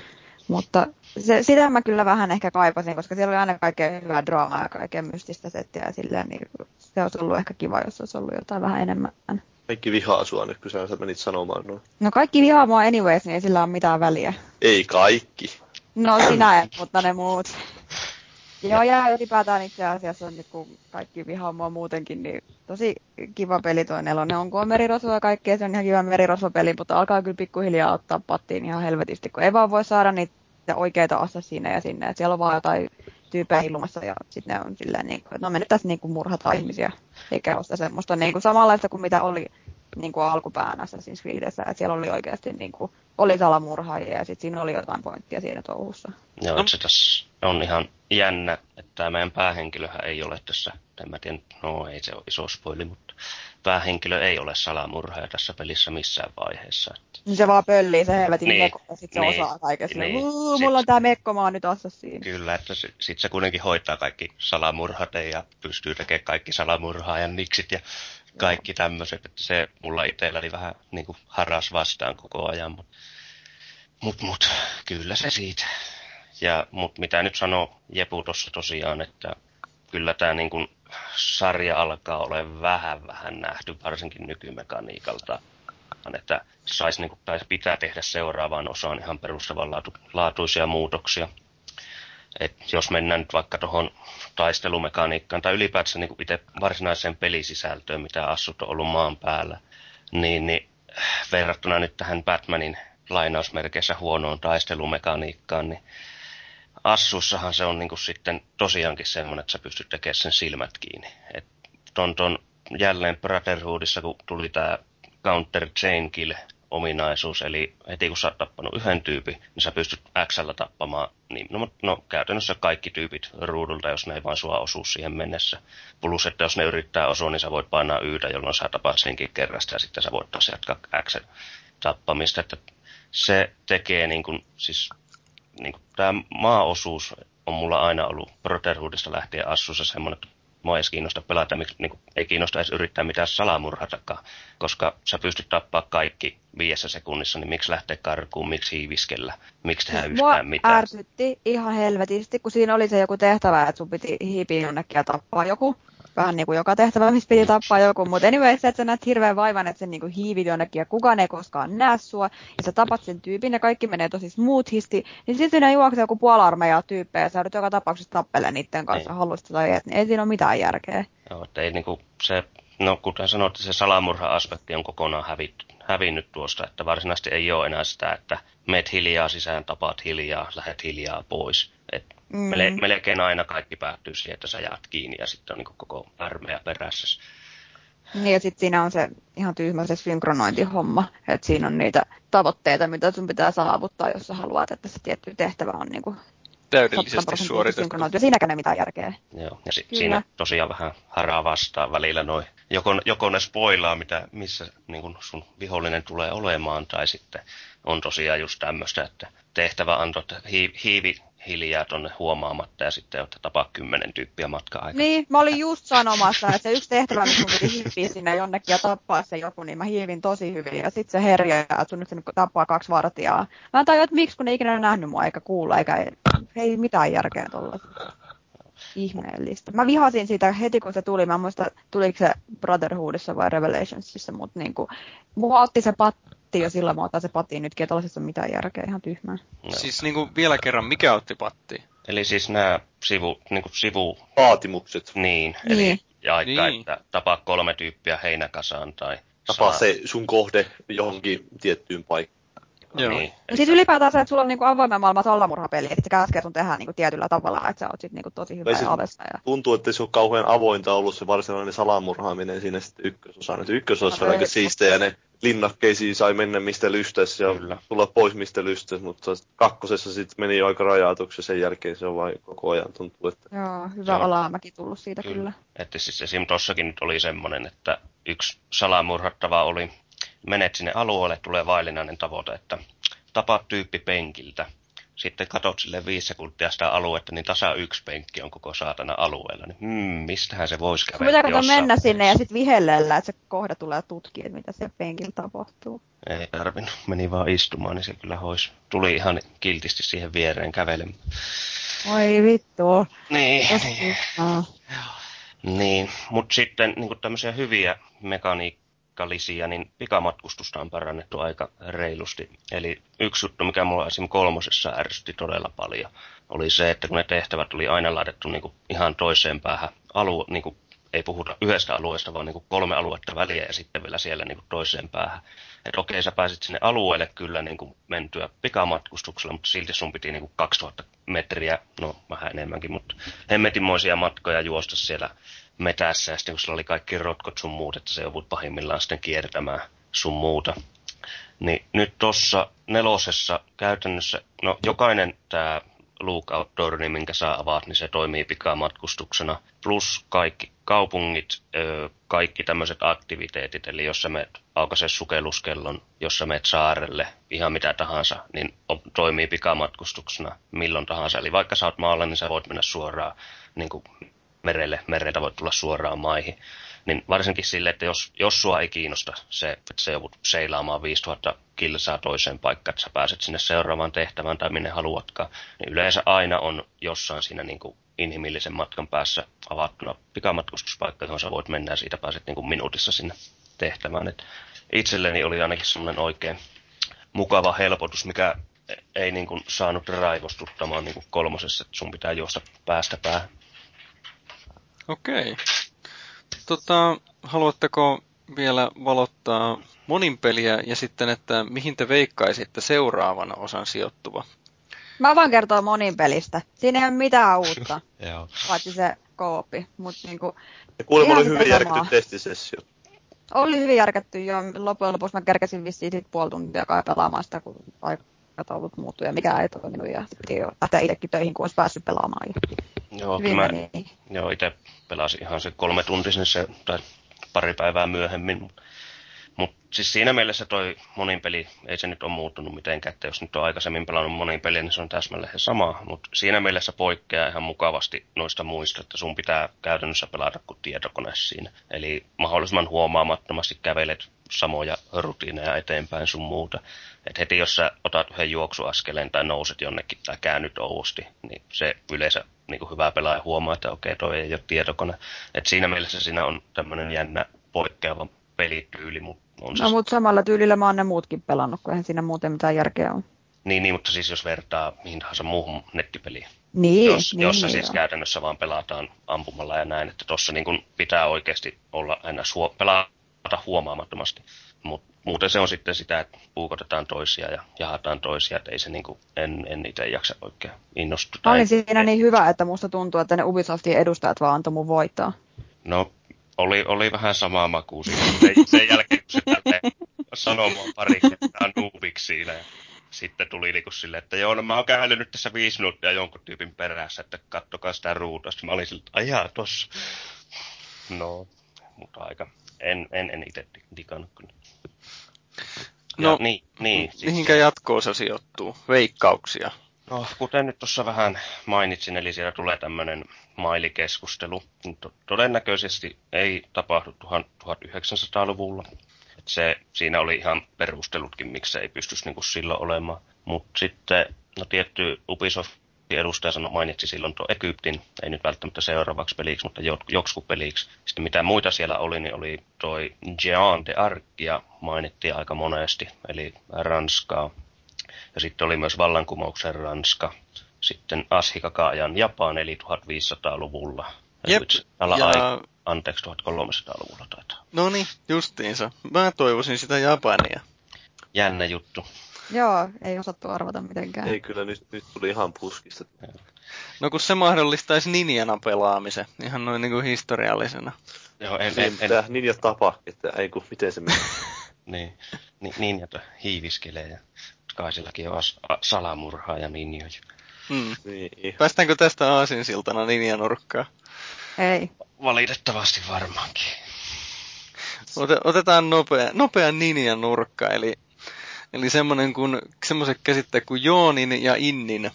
Mutta se, sitä mä kyllä vähän ehkä kaipasin, koska siellä oli aina kaikkea hyvää draamaa ja kaikkea mystistä settiä ja silleen, niin se olisi ollut ehkä kiva, jos olisi ollut jotain vähän enemmän. Kaikki vihaa sua nyt, kun sä menit sanomaan noin. No kaikki vihaa mua anyways, niin ei sillä ole mitään väliä. Ei kaikki. No sinä et, mutta ne muut. Joo, ja ylipäätään itse asiassa niin kun kaikki vihaa mua muutenkin, niin tosi kiva peli tuo nelonen. On kun on merirosvo ja kaikkea, se on ihan kiva merirosvopeli, mutta alkaa kyllä pikkuhiljaa ottaa pattiin ihan helvetisti, kun ei vaan voi saada niitä oikeita assassineja sinne. Et siellä on vaan jotain tyyppejä ilmassa ja sitten ne on silleen, niin kuin, että no me nyt tässä niin kuin murhataan ihmisiä, eikä ole semmoista niin kuin samanlaista kuin mitä oli niin kuin alkupään Assassin's Creedissä, että siellä oli oikeasti niin kuin, oli salamurhaajia ja sitten siinä oli jotain pointtia siinä touhussa. Joo, no. se tässä on ihan jännä, että tämä meidän päähenkilöhän ei ole tässä, en mä tiedä, no ei se ole iso spoili, mutta päähenkilö ei ole salamurhaaja tässä pelissä missään vaiheessa. Että... Niin se vaan pöllii se helvetin niin, mekko, ja sitten niin, se osaa kaikesta. Niin, mulla on tämä mekko, mä oon nyt assassiin. Kyllä, että sitten sit se kuitenkin hoitaa kaikki salamurhat ja pystyy tekemään kaikki salamurhaajan niksit ja kaikki tämmöiset, että se mulla itselläni vähän niin kuin haras vastaan koko ajan, mutta mut, mut, kyllä se siitä. Ja, mut mitä nyt sanoo Jepu tuossa tosiaan, että kyllä tämä niin kuin sarja alkaa olla vähän vähän nähty, varsinkin nykymekaniikalta. Että saisi niin kuin, tai pitää tehdä seuraavaan osaan ihan perustavanlaatuisia muutoksia. Et jos mennään nyt vaikka tuohon taistelumekaniikkaan tai ylipäätänsä niin itse varsinaiseen pelisisältöön, mitä assut on ollut maan päällä, niin, niin verrattuna nyt tähän Batmanin lainausmerkeissä huonoon taistelumekaniikkaan, niin Assussahan se on niin kuin sitten tosiaankin semmoinen, että sä pystyt tekemään sen silmät kiinni. Et ton, ton jälleen Brotherhoodissa, kun tuli tämä Counter Chain Kill ominaisuus, eli heti kun sä oot tappanut yhden tyypin, niin sä pystyt x tappamaan niin, no, no, käytännössä kaikki tyypit ruudulta, jos ne ei vaan sua osu siihen mennessä. Plus, että jos ne yrittää osua, niin sä voit painaa yytä, jolloin sä tapaat senkin kerrasta ja sitten sä voit taas jatkaa x tappamista. Että se tekee niin kuin, siis niin tämä maaosuus on mulla aina ollut Brotherhoodista lähtien Assussa semmoinen, että mua ei edes kiinnosta pelata, miksi, niin kuin, ei kiinnosta edes yrittää mitään salamurhatakaan, koska sä pystyt tappaa kaikki viidessä sekunnissa, niin miksi lähteä karkuun, miksi hiiviskellä, miksi tehdä Mua yhtään mitään. ärsytti ihan helvetisti, kun siinä oli se joku tehtävä, että sun piti hiipiä jonnekin ja tappaa joku. Vähän niin kuin joka tehtävä, missä piti tappaa joku. Mutta anyway, se, että sä näet hirveän vaivan, että sen niin kuin hiivit jonnekin ja kukaan ei koskaan näe sua. Ja sä tapat sen tyypin ja kaikki menee tosi smoothisesti. Niin sitten siinä juoksee joku puolarmeija tyyppejä ja sä joudut joka tapauksessa tappelemaan niiden kanssa Niin. halusta tai et. Ei siinä ole mitään järkeä. Joo, että ei niinku se, no kuten sanoit, se salamurha-aspekti on kokonaan hävitty, hävinnyt tuosta, että varsinaisesti ei ole enää sitä, että meet hiljaa sisään, tapaat hiljaa, lähet hiljaa pois. Mm. mele- melkein aina kaikki päättyy siihen, että sä jäät kiinni ja sitten on niinku koko armeija perässä. Niin ja sitten siinä on se ihan tyhmä se synkronointihomma, että siinä on niitä tavoitteita, mitä sun pitää saavuttaa, jos sä haluat, että se tietty tehtävä on niin kuin Täydellisesti suoritettu. siinäkään ei mitään järkeä. Joo, ja si- Kyllä. siinä tosiaan vähän haraa vastaan välillä noin. Joko, joko ne spoilaa, mitä, missä niin kun sun vihollinen tulee olemaan, tai sitten on tosiaan just tämmöistä, että tehtävä antoi, että hi, hiivi hiljaa tonne huomaamatta ja sitten että tapaa kymmenen tyyppiä matka-aikaa. Niin, mä olin just sanomassa, että se yksi tehtävä, missä mun piti hiipiä sinne jonnekin ja tappaa se joku, niin mä hiivin tosi hyvin. Ja sitten se herja, että sun nyt se tappaa kaksi vartijaa. Mä en tajua, että miksi, kun ei ikinä nähnyt mua eikä kuulla, eikä ei mitään järkeä tuolla. Ihmeellistä. Mä vihasin sitä heti, kun se tuli. Mä en muista, tuliko se Brotherhoodissa vai Revelationsissa, mutta niin kuin, mua otti se patti jo silloin, mä otan se patti nytkin, että on mitään järkeä, ihan tyhmää. Joo. Siis niin kuin vielä kerran, mikä otti pattiin? Eli siis nämä sivu, niin kuin sivu, Vaatimukset. niin, Niin. eli ja aika, Niin. että tapaa kolme tyyppiä heinäkasaan tai Tapaa saa- se sun kohde johonkin tiettyyn paikkaan. Joo. Niin. Ja siis ylipäätään se, että sulla on niinku avoimen maailman sallamurhapeli, että se käskee sun tehdä niinku tietyllä tavalla, että sä oot sit niinku tosi hyvä Ei siis- ja avessa. Ja... Tuntuu, että se on kauhean avointa ollut se varsinainen salamurhaaminen siinä sitten ykkösosaan. Että ykkösosassa No oli aika siistejä ne linnakkeisiin sai mennä mistä lystässä ja Kyllä. tulla pois mistä lystässä, mutta kakkosessa sitten meni jo aika rajatuksi ja sen jälkeen se on vain koko ajan tuntuu, että Joo, hyvä Joo. alamäki tullut siitä kyllä. kyllä. Että siis esim. tossakin nyt oli semmoinen, että yksi salamurhattava oli, menet sinne alueelle, tulee vaillinainen tavoite, että tapaat tyyppi penkiltä. Sitten katot sille viisi sekuntia sitä aluetta, niin tasa yksi penkki on koko saatana alueella. Niin, hmm, mistähän se voisi Kun kävellä pitää kato jossain mennä sinne ja vaiheessa. sitten vihellellä, että se kohde tulee tutkia, että mitä siellä penkillä tapahtuu. Ei tarvinnut, meni vaan istumaan, niin se kyllä hois. Tuli ihan kiltisti siihen viereen kävelemään. Oi vittu. Niin, no. Niin, mutta sitten niin tämmöisiä hyviä mekaniikkalisia, niin pikamatkustusta on parannettu aika reilusti. Eli yksi juttu, mikä mulla esim. kolmosessa ärsytti todella paljon, oli se, että kun ne tehtävät oli aina laitettu niin kuin ihan toiseen päähän alue, niin kuin ei puhuta yhdestä alueesta, vaan niin kuin kolme aluetta väliä ja sitten vielä siellä niin kuin toiseen päähän. Että okei, sä pääsit sinne alueelle kyllä niin kuin mentyä pikamatkustuksella, mutta silti sun piti niin kuin 2000 metriä, no vähän enemmänkin, mutta hemmetinmoisia matkoja juosta siellä metässä ja sitten kun sulla oli kaikki rotkot sun muut, että se joudut pahimmillaan sitten kiertämään sun muuta. Niin nyt tuossa nelosessa käytännössä, no jokainen tämä lookout door, niin minkä sä avaat, niin se toimii pikamatkustuksena. Plus kaikki kaupungit, kaikki tämmöiset aktiviteetit, eli jos sä meet aukaise sukelluskellon, jos sä meet saarelle, ihan mitä tahansa, niin toimii pikamatkustuksena milloin tahansa. Eli vaikka sä oot maalla, niin sä voit mennä suoraan niin kuin merelle, mereltä voit tulla suoraan maihin. Niin varsinkin sille, että jos, jos sua ei kiinnosta se, että sä joudut seilaamaan 5000 kilsaa toiseen paikkaan, että sä pääset sinne seuraavaan tehtävään tai minne haluatkaan, niin yleensä aina on jossain siinä niin kuin inhimillisen matkan päässä avattuna pikamatkustuspaikka, johon sä voit mennä ja siitä pääset niin kuin minuutissa sinne tehtävään. Et itselleni oli ainakin semmoinen oikein mukava helpotus, mikä ei niin kuin saanut raivostuttamaan niin kuin kolmosessa, että sun pitää juosta päästä päähän. Okei. Tota, haluatteko vielä valottaa monin peliä ja sitten, että mihin te veikkaisitte seuraavana osan sijoittuva? Mä vaan kertoa monin pelistä. Siinä ei ole mitään uutta, Joo. paitsi se koopi. Niinku, Ja kuulemma oli hyvin samaa. järketty testisessio. oli hyvin järkätty jo. Loppujen lopuksi mä kerkesin vissiin sit puoli tuntia kai pelaamaan sitä, kun aikataulut muuttui ja mikä ei toiminut. Ja piti lähteä itsekin töihin, kun olisi päässyt pelaamaan. Ja Joo, hyvin mä, meni. joo itse pelasin ihan se kolme tuntisen se, tai pari päivää myöhemmin. Siis siinä mielessä toi monin peli, ei se nyt ole muuttunut mitenkään, että jos nyt on aikaisemmin pelannut monin peliä, niin se on täsmälleen sama, mutta siinä mielessä poikkeaa ihan mukavasti noista muista, että sun pitää käytännössä pelata kuin tietokone siinä. Eli mahdollisimman huomaamattomasti kävelet samoja rutiineja eteenpäin sun muuta. Et heti jos sä otat yhden juoksuaskeleen tai nouset jonnekin tai käännyt ouusti, niin se yleensä niin hyvä pelaaja huomaa, että okei, toi ei ole tietokone. Et siinä mielessä siinä on tämmöinen jännä poikkeava pelityyli. Mutta on no, mutta samalla tyylillä mä oon ne muutkin pelannut, kun eihän siinä muuten mitään järkeä ole. Niin, niin, mutta siis jos vertaa mihin tahansa muuhun nettipeliin. Niin, jos, niin, jossa niin, siis joo. käytännössä vaan pelataan ampumalla ja näin, että tuossa niin pitää oikeasti olla aina suo, pelata huomaamattomasti. Mutta muuten se on sitten sitä, että puukotetaan toisia ja jahataan toisia, että ei se niin kuin, en, en itse jaksa oikein innostua. Mä olin siinä niin hyvä, että musta tuntuu, että ne Ubisoftin edustajat vaan antoi mun voittaa. No, oli, oli vähän samaa makua sitten. Sen jälkeen, sanoi mua pari kertaa noobiksi siinä. Ja sitten tuli niinku silleen, että joo, no mä oon käynyt nyt tässä viisi minuuttia jonkun tyypin perässä, että kattokaa sitä ruutua. Sitten mä olin silleen, että ajaa tossa. No, mutta aika. En, en, en itse digannut kyllä. Ja, No, niin, niin, siis- Mihinkä jatkoon se sijoittuu? Veikkauksia. No, kuten nyt tuossa vähän mainitsin, eli siellä tulee tämmöinen mailikeskustelu. to- todennäköisesti ei tapahdu 1900-luvulla. Et se, siinä oli ihan perustelutkin, miksi se ei pystyisi niin silloin olemaan. Mutta sitten, no tietty Ubisoft edustaja sanoi, mainitsi silloin tuo Egyptin, ei nyt välttämättä seuraavaksi peliksi, mutta jo- joksikin peliksi. Sitten mitä muita siellä oli, niin oli toi Jean de Arcia mainittiin aika monesti, eli Ranskaa. Ja sitten oli myös vallankumouksen Ranska. Sitten Ashikakaajan Japan, eli 1500-luvulla. Jep, ja- ai- anteeksi, 1300-luvulla taitaa. No niin, justiinsa. Mä toivoisin sitä Japania. Jännä juttu. Joo, ei osattu arvata mitenkään. Ei kyllä, nyt, nyt tuli ihan puskista. No kun se mahdollistaisi ninjana pelaamisen, ihan noin niin kuin historiallisena. Joo, en, en, Niin, en, tää ninja tapa, että ei kun, miten se menee. niin, niin, ninjat hiiviskelee ja kaisillakin on as- a- salamurhaa ja ninjoja. Hmm. niin. Päästäänkö tästä aasinsiltana ninjanurkkaan? Ei. Valitettavasti varmaankin. Ote, otetaan nopea, nopea ninjan nurkka, eli, eli semmoinen kuin, semmoiset käsitteet kuin Joonin ja Innin.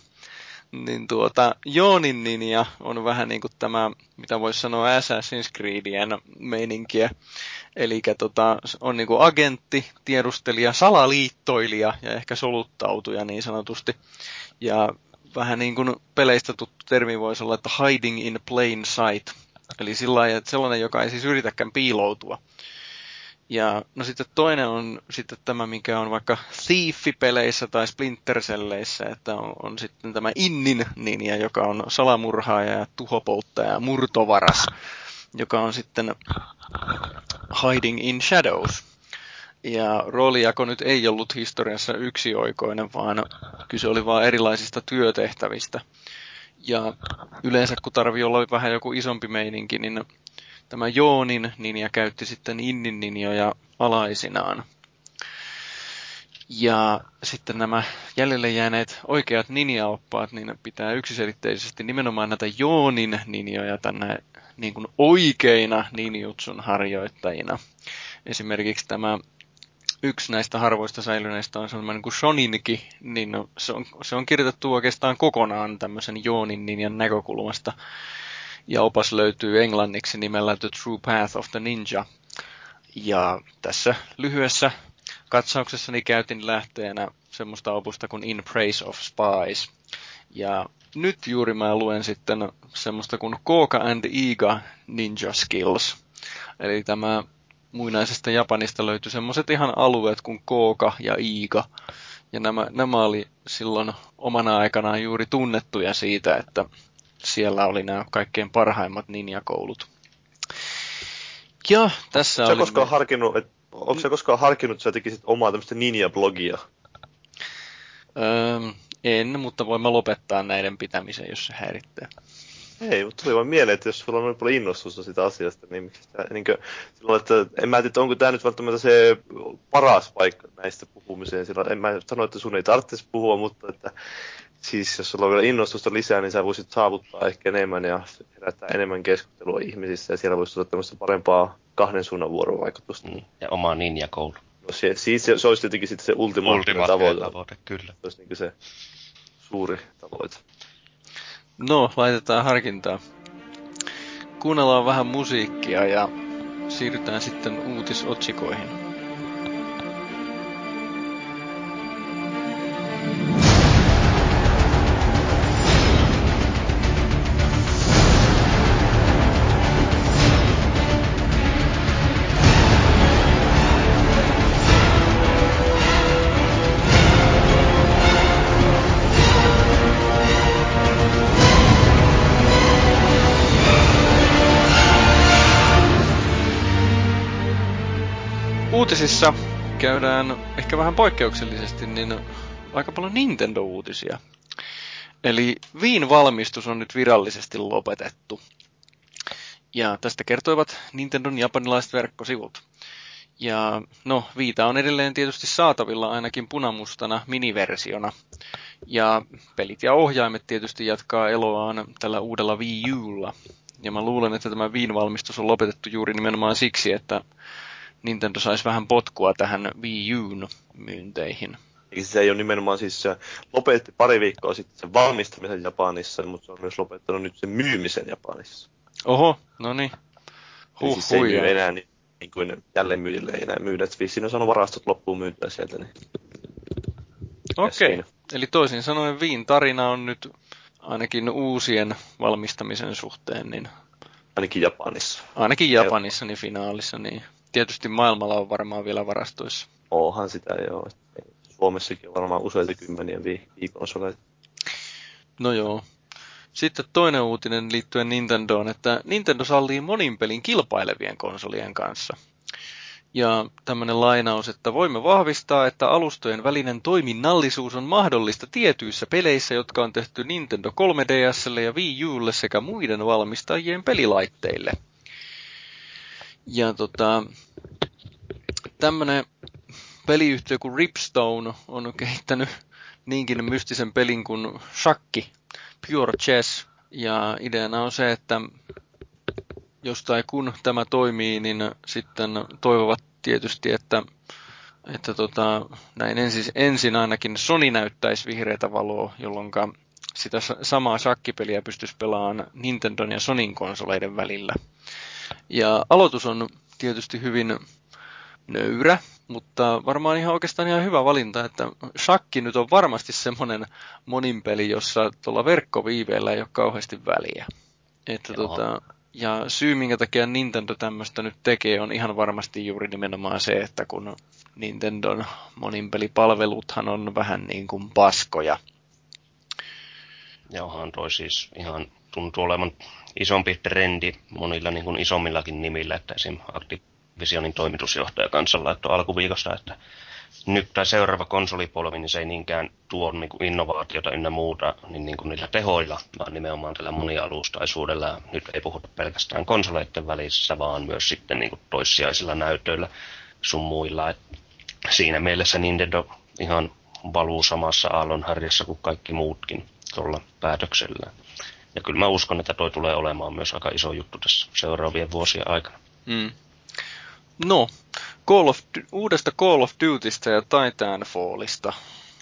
Niin tuota, Joonin ninja on vähän niin kuin tämä, mitä voisi sanoa Assassin's Creedien meininkiä. Eli tota, on niin kuin agentti, tiedustelija, salaliittoilija ja ehkä soluttautuja niin sanotusti. Ja vähän niin kuin peleistä tuttu termi voisi olla, että hiding in plain sight. Eli sillä lailla, että sellainen, joka ei siis yritäkään piiloutua. Ja no sitten toinen on sitten tämä, mikä on vaikka Thief-peleissä tai Splinter Celleissä, että on, on sitten tämä Innin ninja, joka on salamurhaaja ja tuhopolttaja ja murtovaras, joka on sitten Hiding in Shadows. Ja roolijako nyt ei ollut historiassa yksioikoinen, vaan kyse oli vain erilaisista työtehtävistä. Ja yleensä kun tarvii olla vähän joku isompi meininki, niin tämä Joonin ninja käytti sitten Innin ninjoja alaisinaan. Ja sitten nämä jäljelle jääneet oikeat ninjaoppaat, niin pitää yksiselitteisesti nimenomaan näitä Joonin ninjoja tänne niin kuin oikeina ninjutsun harjoittajina. Esimerkiksi tämä yksi näistä harvoista säilyneistä on sellainen kuin Shoninki, niin no, se, on, se on kirjoitettu oikeastaan kokonaan tämmöisen Joonin ninjan näkökulmasta. Ja opas löytyy englanniksi nimellä The True Path of the Ninja. Ja tässä lyhyessä katsauksessani käytin lähteenä semmoista opusta kuin In Praise of Spies. Ja nyt juuri mä luen sitten semmoista kuin Koka and Iga Ninja Skills. Eli tämä muinaisesta Japanista löytyi semmoiset ihan alueet kuin Kooka ja Iiga. Ja nämä, nämä oli silloin omana aikanaan juuri tunnettuja siitä, että siellä oli nämä kaikkein parhaimmat ninjakoulut. Ja tässä Sä oli... koskaan harkinnut, et, onko sä koskaan harkinnut, että sä tekisit omaa tämmöistä ninja-blogia? Öö, en, mutta voin mä lopettaa näiden pitämisen, jos se häiritsee. Ei, mutta tuli vaan mieleen, että jos sulla on noin paljon innostusta sitä asiasta, niin miksi sitä, niin kuin, silloin, että en mä tiedä, onko tämä nyt välttämättä se paras paikka näistä puhumiseen, sillä en mä sano, että sun ei tarvitsisi puhua, mutta että siis jos sulla on vielä innostusta lisää, niin sä voisit saavuttaa ehkä enemmän ja herättää enemmän keskustelua ihmisissä ja siellä voisi tulla tämmöistä parempaa kahden suunnan vuorovaikutusta. Mm. Ja oma ninjakoulu. Se, siis se, se olisi tietenkin sitten se ultimaattinen tavoite. tavoite. kyllä. Se olisi niin se suuri tavoite. No, laitetaan harkintaa. Kuunnellaan vähän musiikkia ja siirrytään sitten uutisotsikoihin. Käydään ehkä vähän poikkeuksellisesti niin aika paljon Nintendo-uutisia. Eli Viin valmistus on nyt virallisesti lopetettu. Ja tästä kertoivat Nintendon japanilaiset verkkosivut. Ja no, Viita on edelleen tietysti saatavilla ainakin punamustana miniversiona. Ja pelit ja ohjaimet tietysti jatkaa eloaan tällä uudella Wii Ulla. Ja mä luulen, että tämä Viin valmistus on lopetettu juuri nimenomaan siksi, että Nintendo saisi vähän potkua tähän Wii Uun myynteihin. Se ei ole nimenomaan siis se lopetti pari viikkoa sitten sen valmistamisen Japanissa, mutta se on myös lopettanut nyt sen myymisen Japanissa. Oho, no niin. Huh, siis se ei myy enää niin, niin kuin jälleen myyjille ei enää myydä. Vissiin on saanut varastot loppuun myytyä sieltä. Niin. Okei, okay. eli toisin sanoen Viin tarina on nyt ainakin uusien valmistamisen suhteen, niin... Ainakin Japanissa. Ainakin Japanissa, niin finaalissa, niin tietysti maailmalla on varmaan vielä varastoissa. Onhan sitä joo. Suomessakin on varmaan useita kymmeniä Wii-konsoleita. No joo. Sitten toinen uutinen liittyen Nintendoon, että Nintendo sallii monin pelin kilpailevien konsolien kanssa. Ja tämmöinen lainaus, että voimme vahvistaa, että alustojen välinen toiminnallisuus on mahdollista tietyissä peleissä, jotka on tehty Nintendo 3DSlle ja Wii Ulle sekä muiden valmistajien pelilaitteille – ja tota, tämmönen peliyhtiö kuin Ripstone on kehittänyt niinkin mystisen pelin kuin Shakki, Pure Chess. Ja ideana on se, että jos tai kun tämä toimii, niin sitten toivovat tietysti, että, että tota, näin ensin, ensin ainakin Sony näyttäisi vihreätä valoa, jolloin sitä samaa shakkipeliä pystyisi pelaamaan Nintendon ja Sonin konsoleiden välillä. Ja aloitus on tietysti hyvin nöyrä, mutta varmaan ihan oikeastaan ihan hyvä valinta, että shakki nyt on varmasti semmoinen moninpeli, jossa tuolla verkkoviiveellä ei ole kauheasti väliä. Että tota, ja syy, minkä takia Nintendo tämmöistä nyt tekee, on ihan varmasti juuri nimenomaan se, että kun Nintendon moninpelipalveluthan on vähän niin kuin paskoja. Ja onhan toi siis ihan tuntuu olevan isompi trendi monilla niin kuin isommillakin nimillä, että esim. Activisionin toimitusjohtaja kanssa laittoi alkuviikosta, että nyt tai seuraava konsolipolvi, niin se ei niinkään tuo niin kuin innovaatiota ynnä muuta niin, niin kuin niillä tehoilla, vaan nimenomaan tällä monialustaisuudella. Nyt ei puhuta pelkästään konsoleiden välissä, vaan myös sitten niin kuin toissijaisilla näytöillä sun muilla. Et siinä mielessä Nintendo ihan valuu samassa aallonharjassa kuin kaikki muutkin tuolla päätöksellä. Ja kyllä mä uskon, että toi tulee olemaan myös aika iso juttu tässä seuraavien vuosien aikana. Mm. No, Call of, uudesta Call of Dutystä ja Titanfallista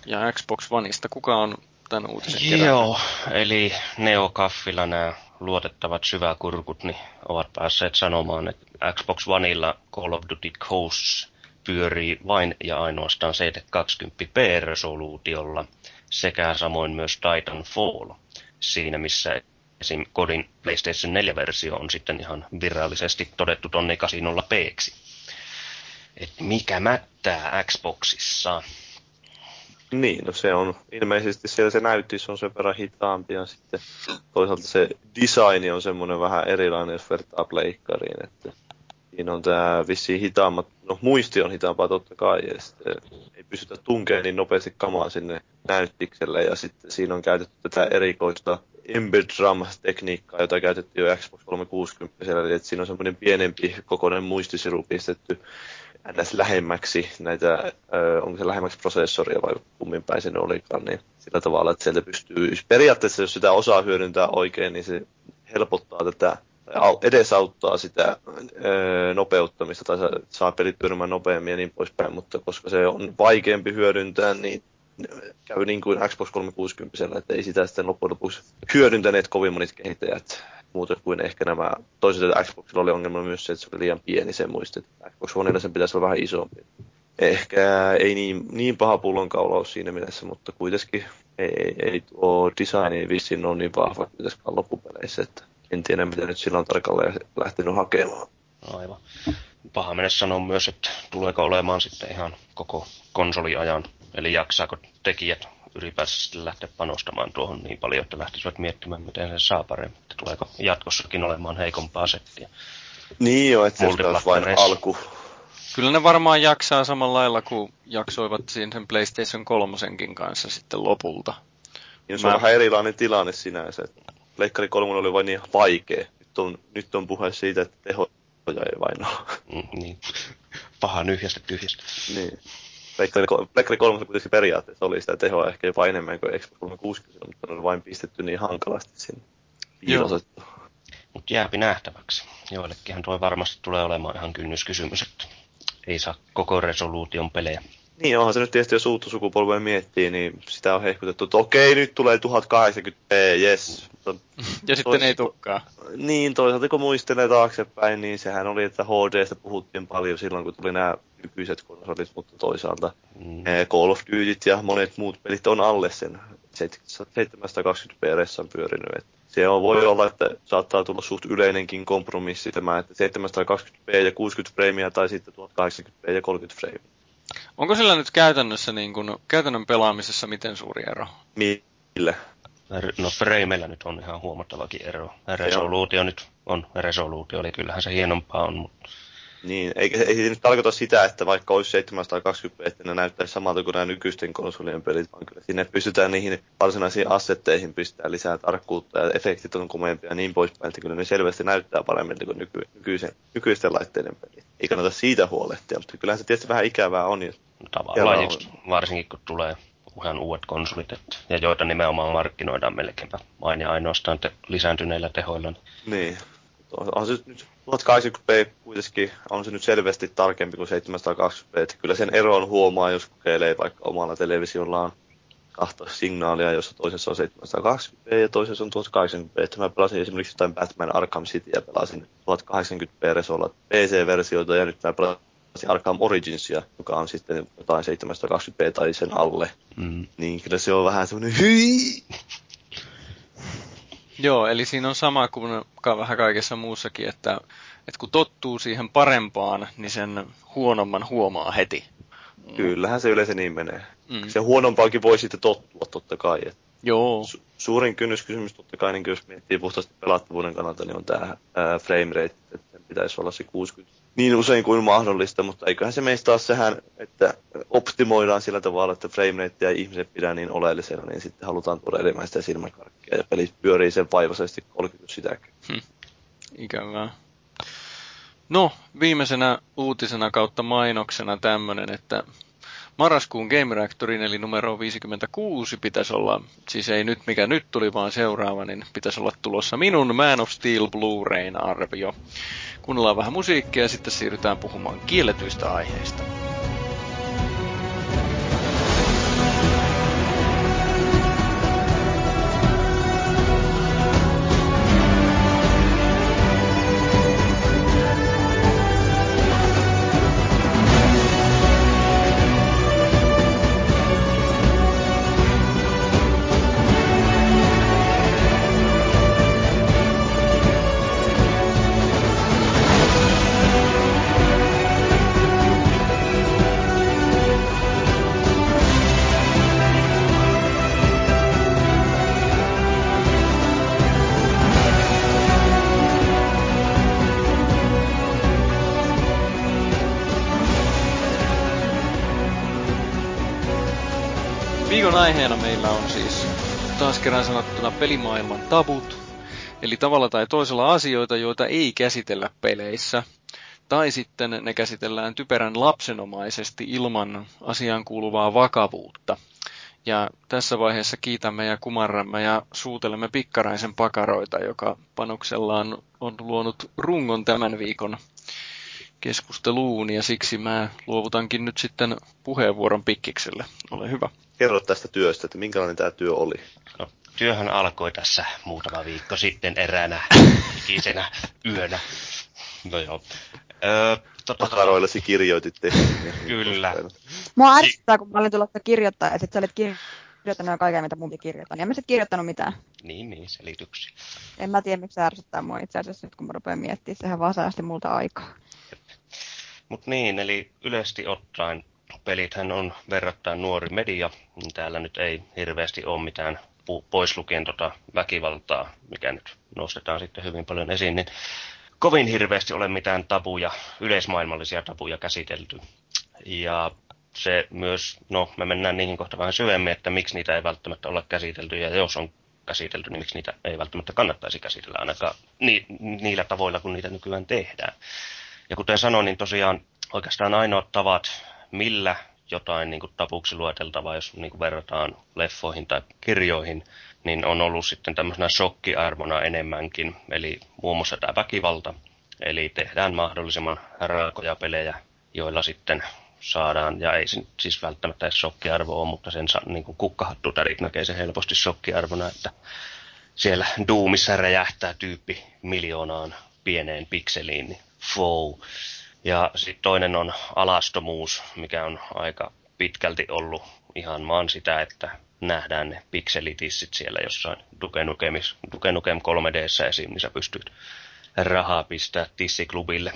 ja Xbox Oneista. Kuka on tämän uutisen kerännyt? Joo, eli Neokaffilla nämä luotettavat syväkurkut niin ovat päässeet sanomaan, että Xbox Oneilla Call of Duty Ghosts pyörii vain ja ainoastaan 720p-resoluutiolla sekä samoin myös Titanfall siinä, missä esim. kodin PlayStation 4-versio on sitten ihan virallisesti todettu tonne 80 p Et mikä mättää Xboxissa? Niin, no se on ilmeisesti siellä se näyttis on sen verran hitaampi ja sitten toisaalta se design on semmoinen vähän erilainen, jos vertaa pleikkariin, että siinä on tämä vissiin hitaammat, no muisti on hitaampaa totta kai, ja sitten ei pystytä tunkemaan niin nopeasti kamaa sinne näyttikselle, ja sitten siinä on käytetty tätä erikoista embed tekniikkaa jota käytettiin jo Xbox 360, eli että siinä on semmoinen pienempi kokoinen muistisiru pistetty ns. lähemmäksi näitä, onko se lähemmäksi prosessoria vai kummin päin se olikaan, niin sillä tavalla, että sieltä pystyy, periaatteessa jos sitä osaa hyödyntää oikein, niin se helpottaa tätä edesauttaa sitä nopeuttamista tai saa pelit pyörimään nopeammin ja niin poispäin, mutta koska se on vaikeampi hyödyntää, niin käy niin kuin Xbox 360, että ei sitä sitten loppujen lopuksi hyödyntäneet kovin monet kehittäjät muuta kuin ehkä nämä toiset, että Xboxilla oli ongelma myös se, että se oli liian pieni, se muistit. Xbox Oneilla sen pitäisi olla vähän isompi. Ehkä ei niin, niin paha pullonkaulaus siinä mielessä, mutta kuitenkin ei, ei tuo design vissiin ole niin vahva kuitenkaan loppupeleissä, että en tiedä mitä nyt sillä on tarkalleen lähtenyt hakemaan. Aivan. Paha mennä sanoa myös, että tuleeko olemaan sitten ihan koko konsoliajan, eli jaksaako tekijät ylipäänsä sitten lähteä panostamaan tuohon niin paljon, että lähtisivät miettimään, miten se saa paremmin. Että tuleeko jatkossakin olemaan heikompaa settiä. Niin jo, että se olisi vain alku. Kyllä ne varmaan jaksaa samalla lailla kuin jaksoivat siinä sen PlayStation 3 kanssa sitten lopulta. Ja se Mä... on vähän erilainen tilanne sinänsä. Pleikkari 3 oli vain niin vaikea. Nyt on, nyt on puhe siitä, että teho ei vain ole. Mm, niin. Paha nyhjästä tyhjästä. Niin. Pleikkari 3 kuitenkin periaatteessa oli sitä tehoa ehkä jopa enemmän kuin Xbox 360, mutta ne on vain pistetty niin hankalasti sinne piilotettu. Mutta jääpi nähtäväksi. Joillekinhan tuo varmasti tulee olemaan ihan kynnyskysymys, että ei saa koko resoluution pelejä. Niin, onhan se nyt tietysti, jos uutta sukupolvea miettii, niin sitä on hehkutettu, että okei, nyt tulee 1080p, yes. ja sitten ei tukkaa. Niin, toisaalta kun muistelee taaksepäin, niin sehän oli, että HDstä puhuttiin paljon silloin, kun tuli nämä nykyiset konsolit, mutta toisaalta mm. Eh, Call of Duty ja monet muut pelit on alle sen 720p ressan pyörinyt. Että se on, voi olla, että saattaa tulla suht yleinenkin kompromissi tämä, että 720p ja 60 freimiä tai sitten 1080p ja 30 freimiä. Onko sillä nyt käytännössä niin kuin, käytännön pelaamisessa miten suuri ero? Millä? No frameilla nyt on ihan huomattavakin ero. Resoluutio nyt on resoluutio, eli kyllähän se hienompaa on, mutta niin, ei, ei se nyt tarkoita sitä, että vaikka olisi 720 että ne näyttäisi samalta kuin nämä nykyisten konsolien pelit, vaan kyllä sinne pystytään niihin varsinaisiin assetteihin pistää lisää tarkkuutta ja efektit on komeampia ja niin poispäin, että kyllä ne selvästi näyttää paremmin kuin nyky, nykyisen, nykyisten laitteiden pelit. Ei kannata siitä huolehtia, mutta kyllähän se tietysti vähän ikävää on. Jos Tavallaan, on... varsinkin kun tulee ihan uudet konsolit, että, ja joita nimenomaan markkinoidaan melkeinpä vain ja ainoastaan te, lisääntyneillä tehoilla. Niin, on se nyt 1080p kuitenkin on se nyt selvästi tarkempi kuin 720p. Että kyllä sen eron huomaa, jos kokeilee vaikka omalla televisiolla kahta signaalia, jossa toisessa on 720p ja toisessa on 1080p. Että mä pelasin esimerkiksi jotain Batman Arkham City ja pelasin 1080p resolla PC-versioita ja nyt mä pelasin Arkham Originsia, joka on sitten jotain 720p tai sen alle. Mm. Niin kyllä se on vähän semmoinen hyi! Joo, eli siinä on sama kuin vähän kaikessa muussakin, että, että kun tottuu siihen parempaan, niin sen huonomman huomaa heti. Kyllähän se yleensä niin menee. Mm. Se huonompaakin voi sitten tottua totta kai. Että Joo. Su- suurin kynnyskysymys totta kai, niin jos miettii puhtaasti pelattavuuden kannalta, niin on tämä frame rate, että pitäisi olla se 60 niin usein kuin mahdollista, mutta eiköhän se meistä taas sehän, että optimoidaan sillä tavalla, että frame ja ihmiset pidä niin oleellisena, niin sitten halutaan tuoda enemmän sitä silmäkarkkia ja pelit pyörii sen vaivaisesti 30 sitäkin. Hm. Ikävää. No, viimeisenä uutisena kautta mainoksena tämmönen, että marraskuun Game Reactorin eli numero 56 pitäisi olla, siis ei nyt mikä nyt tuli, vaan seuraava, niin pitäisi olla tulossa minun Man of Steel Blu-rayn arvio. Kuunnellaan vähän musiikkia ja sitten siirrytään puhumaan kielletyistä aiheista. Pelimaailman tabut, eli tavalla tai toisella asioita, joita ei käsitellä peleissä, tai sitten ne käsitellään typerän lapsenomaisesti ilman asiaan kuuluvaa vakavuutta. Ja tässä vaiheessa kiitämme ja kumarramme ja suutelemme pikkaraisen pakaroita, joka panoksellaan on luonut rungon tämän viikon keskusteluun ja siksi mä luovutankin nyt sitten puheenvuoron Pikkikselle. Ole hyvä. Kerro tästä työstä, että minkälainen tämä työ oli. No, työhän alkoi tässä muutama viikko sitten eräänä ikisenä yönä. No joo. Öö, tota, Pakaroillesi kirjoitit Kyllä. Mua ärsyttää, kun mä olin tulossa kirjoittaa ja sit sä olit kirjoittanut jo kaiken, mitä munkin kirjoitan. Ja mä sit kirjoittanut mitään. Niin, niin, selityksiä. En mä tiedä, miksi se ärsyttää mua itse asiassa nyt, kun mä rupean miettimään. Sehän vaan säästi multa aikaa. Mutta niin, eli yleisesti ottaen pelithän on verrattain nuori media, niin täällä nyt ei hirveästi ole mitään pois lukien tota väkivaltaa, mikä nyt nostetaan sitten hyvin paljon esiin, niin kovin hirveästi ole mitään tabuja, yleismaailmallisia tabuja käsitelty. Ja se myös, no me mennään niihin kohta vähän syvemmin, että miksi niitä ei välttämättä olla käsitelty, ja jos on käsitelty, niin miksi niitä ei välttämättä kannattaisi käsitellä ainakaan ni, niillä tavoilla, kun niitä nykyään tehdään. Ja kuten sanoin, niin tosiaan oikeastaan ainoat tavat, millä jotain niin kuin tapuksi lueteltavaa, jos niin kuin verrataan leffoihin tai kirjoihin, niin on ollut sitten tämmöisenä shokkiarvona enemmänkin. Eli muun muassa tämä väkivalta. Eli tehdään mahdollisimman raakoja pelejä, joilla sitten saadaan, ja ei siis välttämättä edes shokkiarvo ole, mutta sen niin kuin kukkahattutärit näkee se helposti shokkiarvona, että siellä Doomissa räjähtää tyyppi miljoonaan pieneen pikseliin, niin fow. Ja sitten toinen on alastomuus, mikä on aika pitkälti ollut ihan maan sitä, että nähdään ne pikselitissit siellä jossain Duke, Nukemis, Duke Nukem 3Dssä esiin, niin sä pystyt rahaa pistää tissiklubille.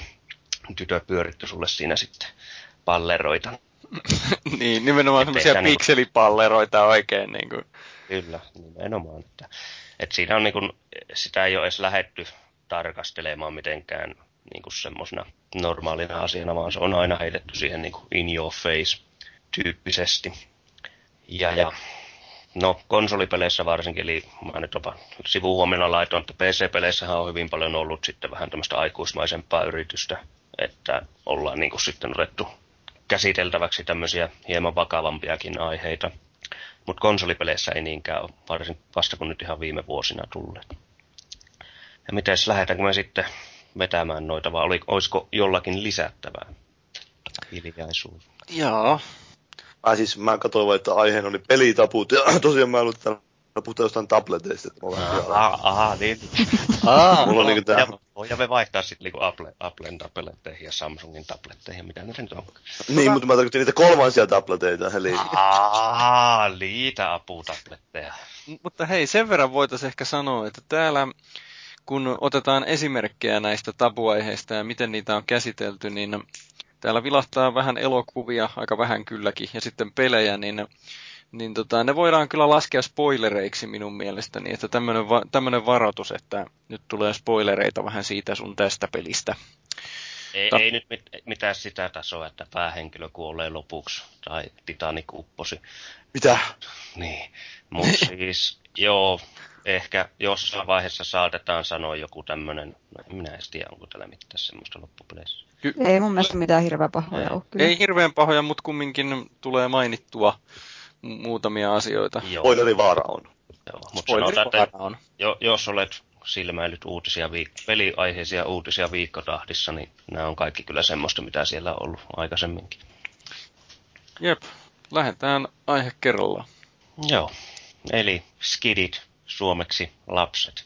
Tytöt pyöritty sulle siinä sitten palleroita. niin, nimenomaan semmoisia niinku- pikselipalleroita oikein. Niin kuin. Kyllä, nimenomaan. Että, että siinä on niin kuin, sitä ei ole edes lähetty tarkastelemaan mitenkään niin kuin semmoisena normaalina asiana, vaan se on aina heitetty siihen niin kuin in your face tyyppisesti. Ja, ja no konsolipeleissä varsinkin, eli mä nyt jopa sivuhuomiona laitoin, että PC-peleissähän on hyvin paljon ollut sitten vähän tämmöistä aikuismaisempaa yritystä, että ollaan niin kuin sitten otettu käsiteltäväksi tämmöisiä hieman vakavampiakin aiheita. Mutta konsolipeleissä ei niinkään ole, varsin vasta kun nyt ihan viime vuosina tulleet. Ja miten lähdetäänkö me sitten vetämään noita, vai oli, olisiko jollakin lisättävää? Hiljaisuus. Joo. Ai siis mä katsoin että aiheena oli pelitaput, ja tosiaan mä luulen, että puhutaan jostain tableteista. Että aha, aha, niin. Aa, Mulla on niinku tää... Ja me vaihtaa sitten niinku Apple, Applen tabletteihin ja Samsungin tabletteihin, mitä ne nyt on. Niin, mutta mä tarkoitin niitä kolmansia tableteita, eli... Aa, niitä aputabletteja. Mutta hei, sen verran voitaisiin ehkä sanoa, että täällä kun otetaan esimerkkejä näistä tabuaiheista ja miten niitä on käsitelty, niin täällä vilahtaa vähän elokuvia, aika vähän kylläkin, ja sitten pelejä, niin, niin tota, ne voidaan kyllä laskea spoilereiksi minun mielestäni, että tämmöinen, va, varoitus, että nyt tulee spoilereita vähän siitä sun tästä pelistä. Ei, Ta- ei nyt mit, mitään sitä tasoa, että päähenkilö kuolee lopuksi, tai Titanic upposi. Mitä? Niin, mutta siis, joo, ehkä jossain vaiheessa saatetaan sanoa joku tämmöinen, no en minä edes tiedä, onko täällä mitään semmoista loppupeleissä. Ky- ei mun mielestä mitään hirveän pahoja ole. Kyllä. Ei hirveän pahoja, mutta kumminkin tulee mainittua muutamia asioita. Spoilerivaara on. Joo, mutta sanotaan, että on. Jo, jos olet silmäillyt uutisia, viik- peliaiheisia uutisia viikkotahdissa, niin nämä on kaikki kyllä semmoista, mitä siellä on ollut aikaisemminkin. Jep, lähdetään aihe kerrallaan. Joo, eli skidit suomeksi lapset.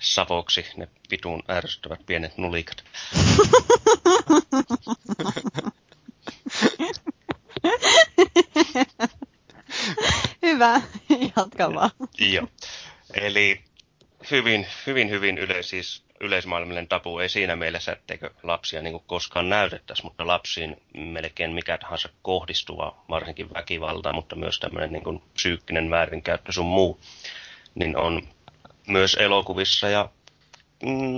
Savoksi ne vitun ärsyttävät pienet nulikat. Hyvä, jatka vaan. Joo. Eli hyvin, hyvin, hyvin yle, siis yleismaailmallinen tapu ei siinä mielessä, etteikö lapsia niin koskaan näytettäisi, mutta lapsiin melkein mikä tahansa kohdistuva, varsinkin väkivalta, mutta myös tämmöinen niin psyykkinen väärinkäyttö sun muu, niin on myös elokuvissa ja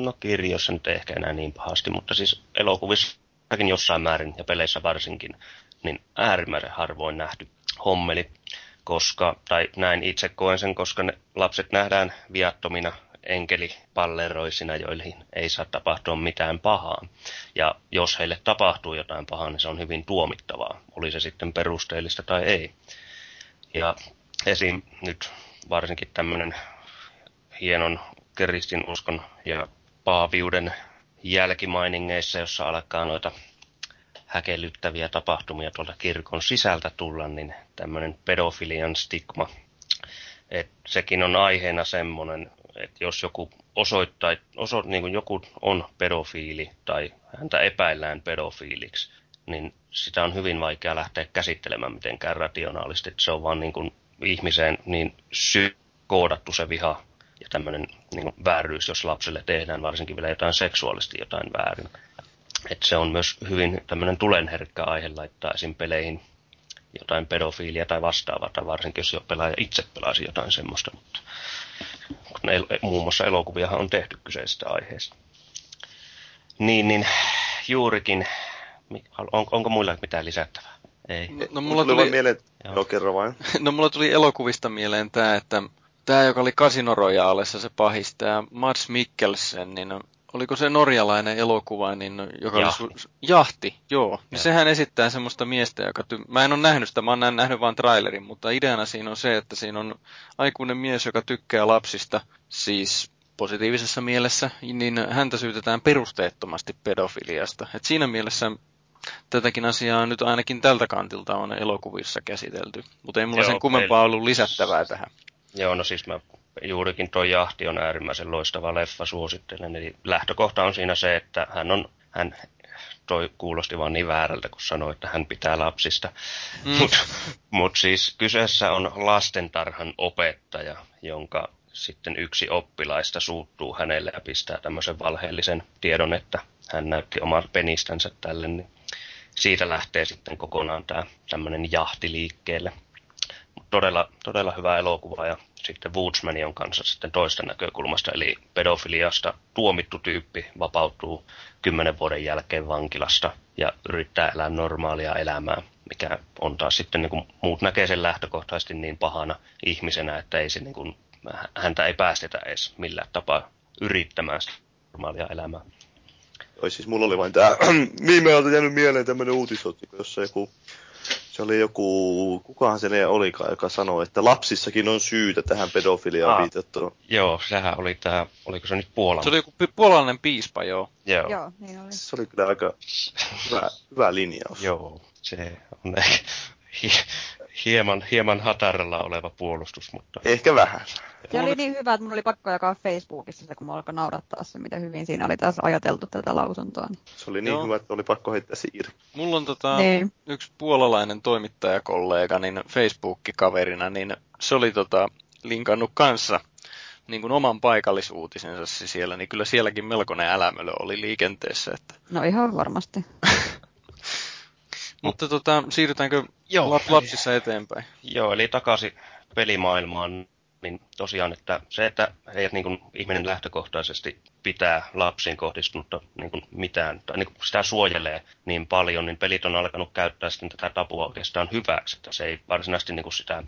no kirjoissa nyt ehkä enää niin pahasti, mutta siis elokuvissakin jossain määrin ja peleissä varsinkin, niin äärimmäisen harvoin nähty hommeli, koska, tai näin itse koen sen, koska ne lapset nähdään viattomina enkelipalleroisina, joihin ei saa tapahtua mitään pahaa. Ja jos heille tapahtuu jotain pahaa, niin se on hyvin tuomittavaa, oli se sitten perusteellista tai ei. Ja esim. nyt varsinkin tämmöinen hienon uskon ja paaviuden jälkimainingeissa, jossa alkaa noita häkellyttäviä tapahtumia tuolta kirkon sisältä tulla, niin tämmöinen pedofilian stigma. Et sekin on aiheena semmoinen, että jos joku osoittaa, oso, niin kuin joku on pedofiili tai häntä epäillään pedofiiliksi, niin sitä on hyvin vaikea lähteä käsittelemään mitenkään rationaalisesti. Että se on vaan niin kuin ihmiseen niin sy- koodattu se viha ja tämmöinen niin vääryys, jos lapselle tehdään varsinkin vielä jotain seksuaalisesti jotain väärin. Et se on myös hyvin tämmöinen tulenherkkä aihe laittaa esim. peleihin jotain pedofiilia tai vastaavaa, tai varsinkin jos jo pelaaja itse pelaisi jotain semmoista. Mutta el- muun muassa elokuviahan on tehty kyseisestä aiheesta. Niin, niin juurikin, on, onko muilla mitään lisättävää? Ei. No, no mulla tuli... tuli... Mieleen... Joo. Joo, kerro vain. no mulla tuli elokuvista mieleen tämä, että tämä, joka oli Casino Royalessa se pahis, tämä Mads Mikkelsen, niin oliko se norjalainen elokuva, niin, joka Jahti. oli su- Jahti, joo. Niin ja. sehän esittää semmoista miestä, joka... Ty- mä en ole nähnyt sitä, mä oon nähnyt vain trailerin, mutta ideana siinä on se, että siinä on aikuinen mies, joka tykkää lapsista, siis positiivisessa mielessä, niin häntä syytetään perusteettomasti pedofiliasta. Et siinä mielessä tätäkin asiaa nyt ainakin tältä kantilta on elokuvissa käsitelty, mutta ei mulla Joo, sen kummempaa ollut lisättävää tähän. Joo, no siis mä juurikin tuo Jahti on äärimmäisen loistava leffa, suosittelen. Eli lähtökohta on siinä se, että hän on, hän toi kuulosti vaan niin väärältä, kun sanoi, että hän pitää lapsista. Mm. Mutta mut siis kyseessä on lastentarhan opettaja, jonka sitten yksi oppilaista suuttuu hänelle ja pistää tämmöisen valheellisen tiedon, että hän näytti oman penistänsä tälle, niin siitä lähtee sitten kokonaan tämä tämmöinen jahti liikkeelle. Todella, todella hyvä elokuva ja sitten Woodsman on kanssa sitten toista näkökulmasta, eli pedofiliasta tuomittu tyyppi vapautuu kymmenen vuoden jälkeen vankilasta ja yrittää elää normaalia elämää, mikä on taas sitten niin kuin muut näkee sen lähtökohtaisesti niin pahana ihmisenä, että ei se niin kuin, häntä ei päästetä edes millään tapaa yrittämään normaalia elämää. Oi siis mulla oli vain tää viime ajalta jäänyt mieleen tämmönen uutisotsikko, jossa joku se oli joku, kukahan se olikaan, joka sanoi, että lapsissakin on syytä tähän pedofiliaan ah, viitattua. Joo, sehän oli tämä, oliko se nyt Puolan? Se oli joku puolalainen piispa, joo. Joo, joo niin oli. Se oli kyllä aika hyvä, hyvä linjaus. Joo, se on ehkä hieman, hieman hataralla oleva puolustus, mutta... Ehkä vähän. Se oli niin hyvä, että mun oli pakko jakaa Facebookissa se, kun mä alkoi naurattaa se, mitä hyvin siinä oli taas ajateltu tätä lausuntoa. Niin. Se oli niin Joo. hyvä, että oli pakko heittää siiri. Mulla on tota, niin. yksi puolalainen toimittajakollega niin Facebook-kaverina, niin se oli tota, linkannut kanssa niin kuin oman paikallisuutisensa siellä, niin kyllä sielläkin melkoinen älämölö oli liikenteessä. Että... No ihan varmasti. Mutta tota, siirrytäänkö Joo, lap- lapsissa eteenpäin? Joo, eli takaisin pelimaailmaan, niin tosiaan, että se, että ei niin kuin, ihminen lähtökohtaisesti pitää lapsiin kohdistunutta niin kuin mitään, tai niin kuin sitä suojelee niin paljon, niin pelit on alkanut käyttää sitten tätä tapua oikeastaan hyväksi, että se ei varsinaisesti niin kuin sitä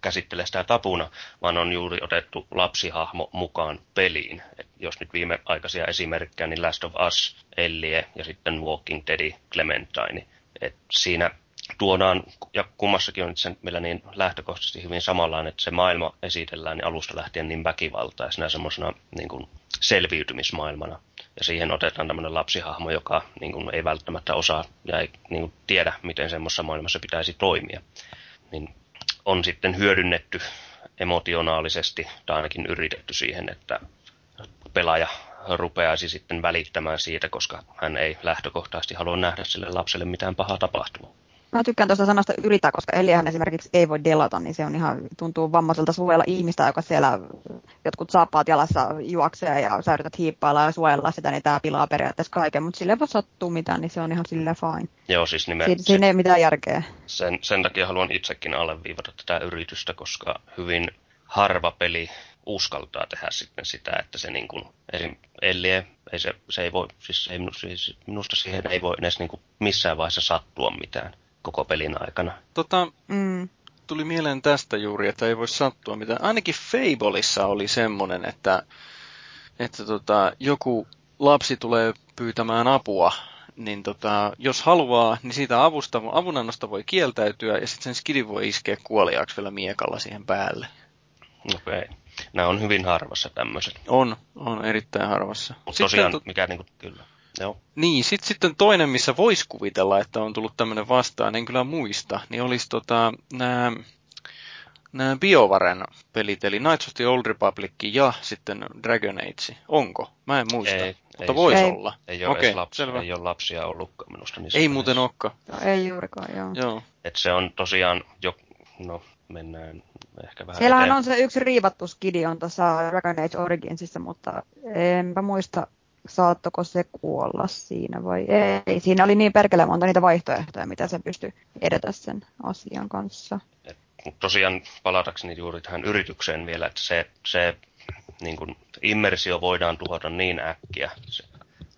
käsittele sitä tapuna, vaan on juuri otettu lapsihahmo mukaan peliin. Et jos nyt viimeaikaisia esimerkkejä, niin Last of Us, Ellie ja sitten Walking Dead, Clementine, et siinä tuodaan, ja kummassakin on sen meillä niin lähtökohtaisesti hyvin samanlainen, että se maailma esitellään niin alusta lähtien niin väkivaltaisena semmoisena niin kuin selviytymismaailmana. Ja siihen otetaan tämmöinen lapsihahmo, joka niin kuin, ei välttämättä osaa ja ei niin kuin, tiedä, miten semmoisessa maailmassa pitäisi toimia. Niin on sitten hyödynnetty emotionaalisesti, tai ainakin yritetty siihen, että pelaaja rupeaisi sitten välittämään siitä, koska hän ei lähtökohtaisesti halua nähdä sille lapselle mitään pahaa tapahtumaa. Mä tykkään tuosta sanasta yritä, koska Eliähän esimerkiksi ei voi delata, niin se on ihan, tuntuu vammaiselta suojella ihmistä, joka siellä jotkut saappaat jalassa juoksee ja sä yrität hiippailla ja suojella sitä, niin tämä pilaa periaatteessa kaiken, mutta sille voi sattua mitään, niin se on ihan sille fine. Joo, siis nimen, Siin, siinä ei mitään järkeä. Sen, sen takia haluan itsekin alleviivata tätä yritystä, koska hyvin harva peli uskaltaa tehdä sitten sitä, että se niin kuin, esim. Ellie, ei se, se ei voi, siis, ei, siis minusta siihen ei voi edes niin kuin missään vaiheessa sattua mitään koko pelin aikana. Tota, mm. tuli mieleen tästä juuri, että ei voi sattua mitään. Ainakin Fableissa oli semmonen, että, että tota, joku lapsi tulee pyytämään apua, niin tota, jos haluaa, niin siitä avusta, avunannosta voi kieltäytyä ja sitten sen skidin voi iskeä kuoliaaksi vielä miekalla siihen päälle. Okei. Okay. Nämä on hyvin harvassa tämmöiset. On, on erittäin harvassa. Mutta tosiaan, to... mikä niinku, kyllä. Joo. Niin, sitten sitten toinen, missä voisi kuvitella, että on tullut tämmöinen vastaan, en kyllä muista, niin olisi tota, nämä nämä BioVaren pelit, eli Knights of the Old Republic ja sitten Dragon Age. Onko? Mä en muista, ei, mutta voisi olla. Ei ole, okay, lapsia, selvä. ei ole lapsia ollutkaan minusta. Niin ei muuten olekaan. No, ei juurikaan, joo. joo. Et se on tosiaan, jo, no mennään ehkä vähän Siellähän eteen. on se yksi riivattu skidi on tuossa Dragon Age Originsissa, mutta enpä muista, saattoko se kuolla siinä vai ei. Siinä oli niin perkele monta niitä vaihtoehtoja, mitä se pystyi edetä sen asian kanssa. Et tosiaan palatakseni juuri tähän yritykseen vielä, että se, se niin kuin, immersio voidaan tuhota niin äkkiä se,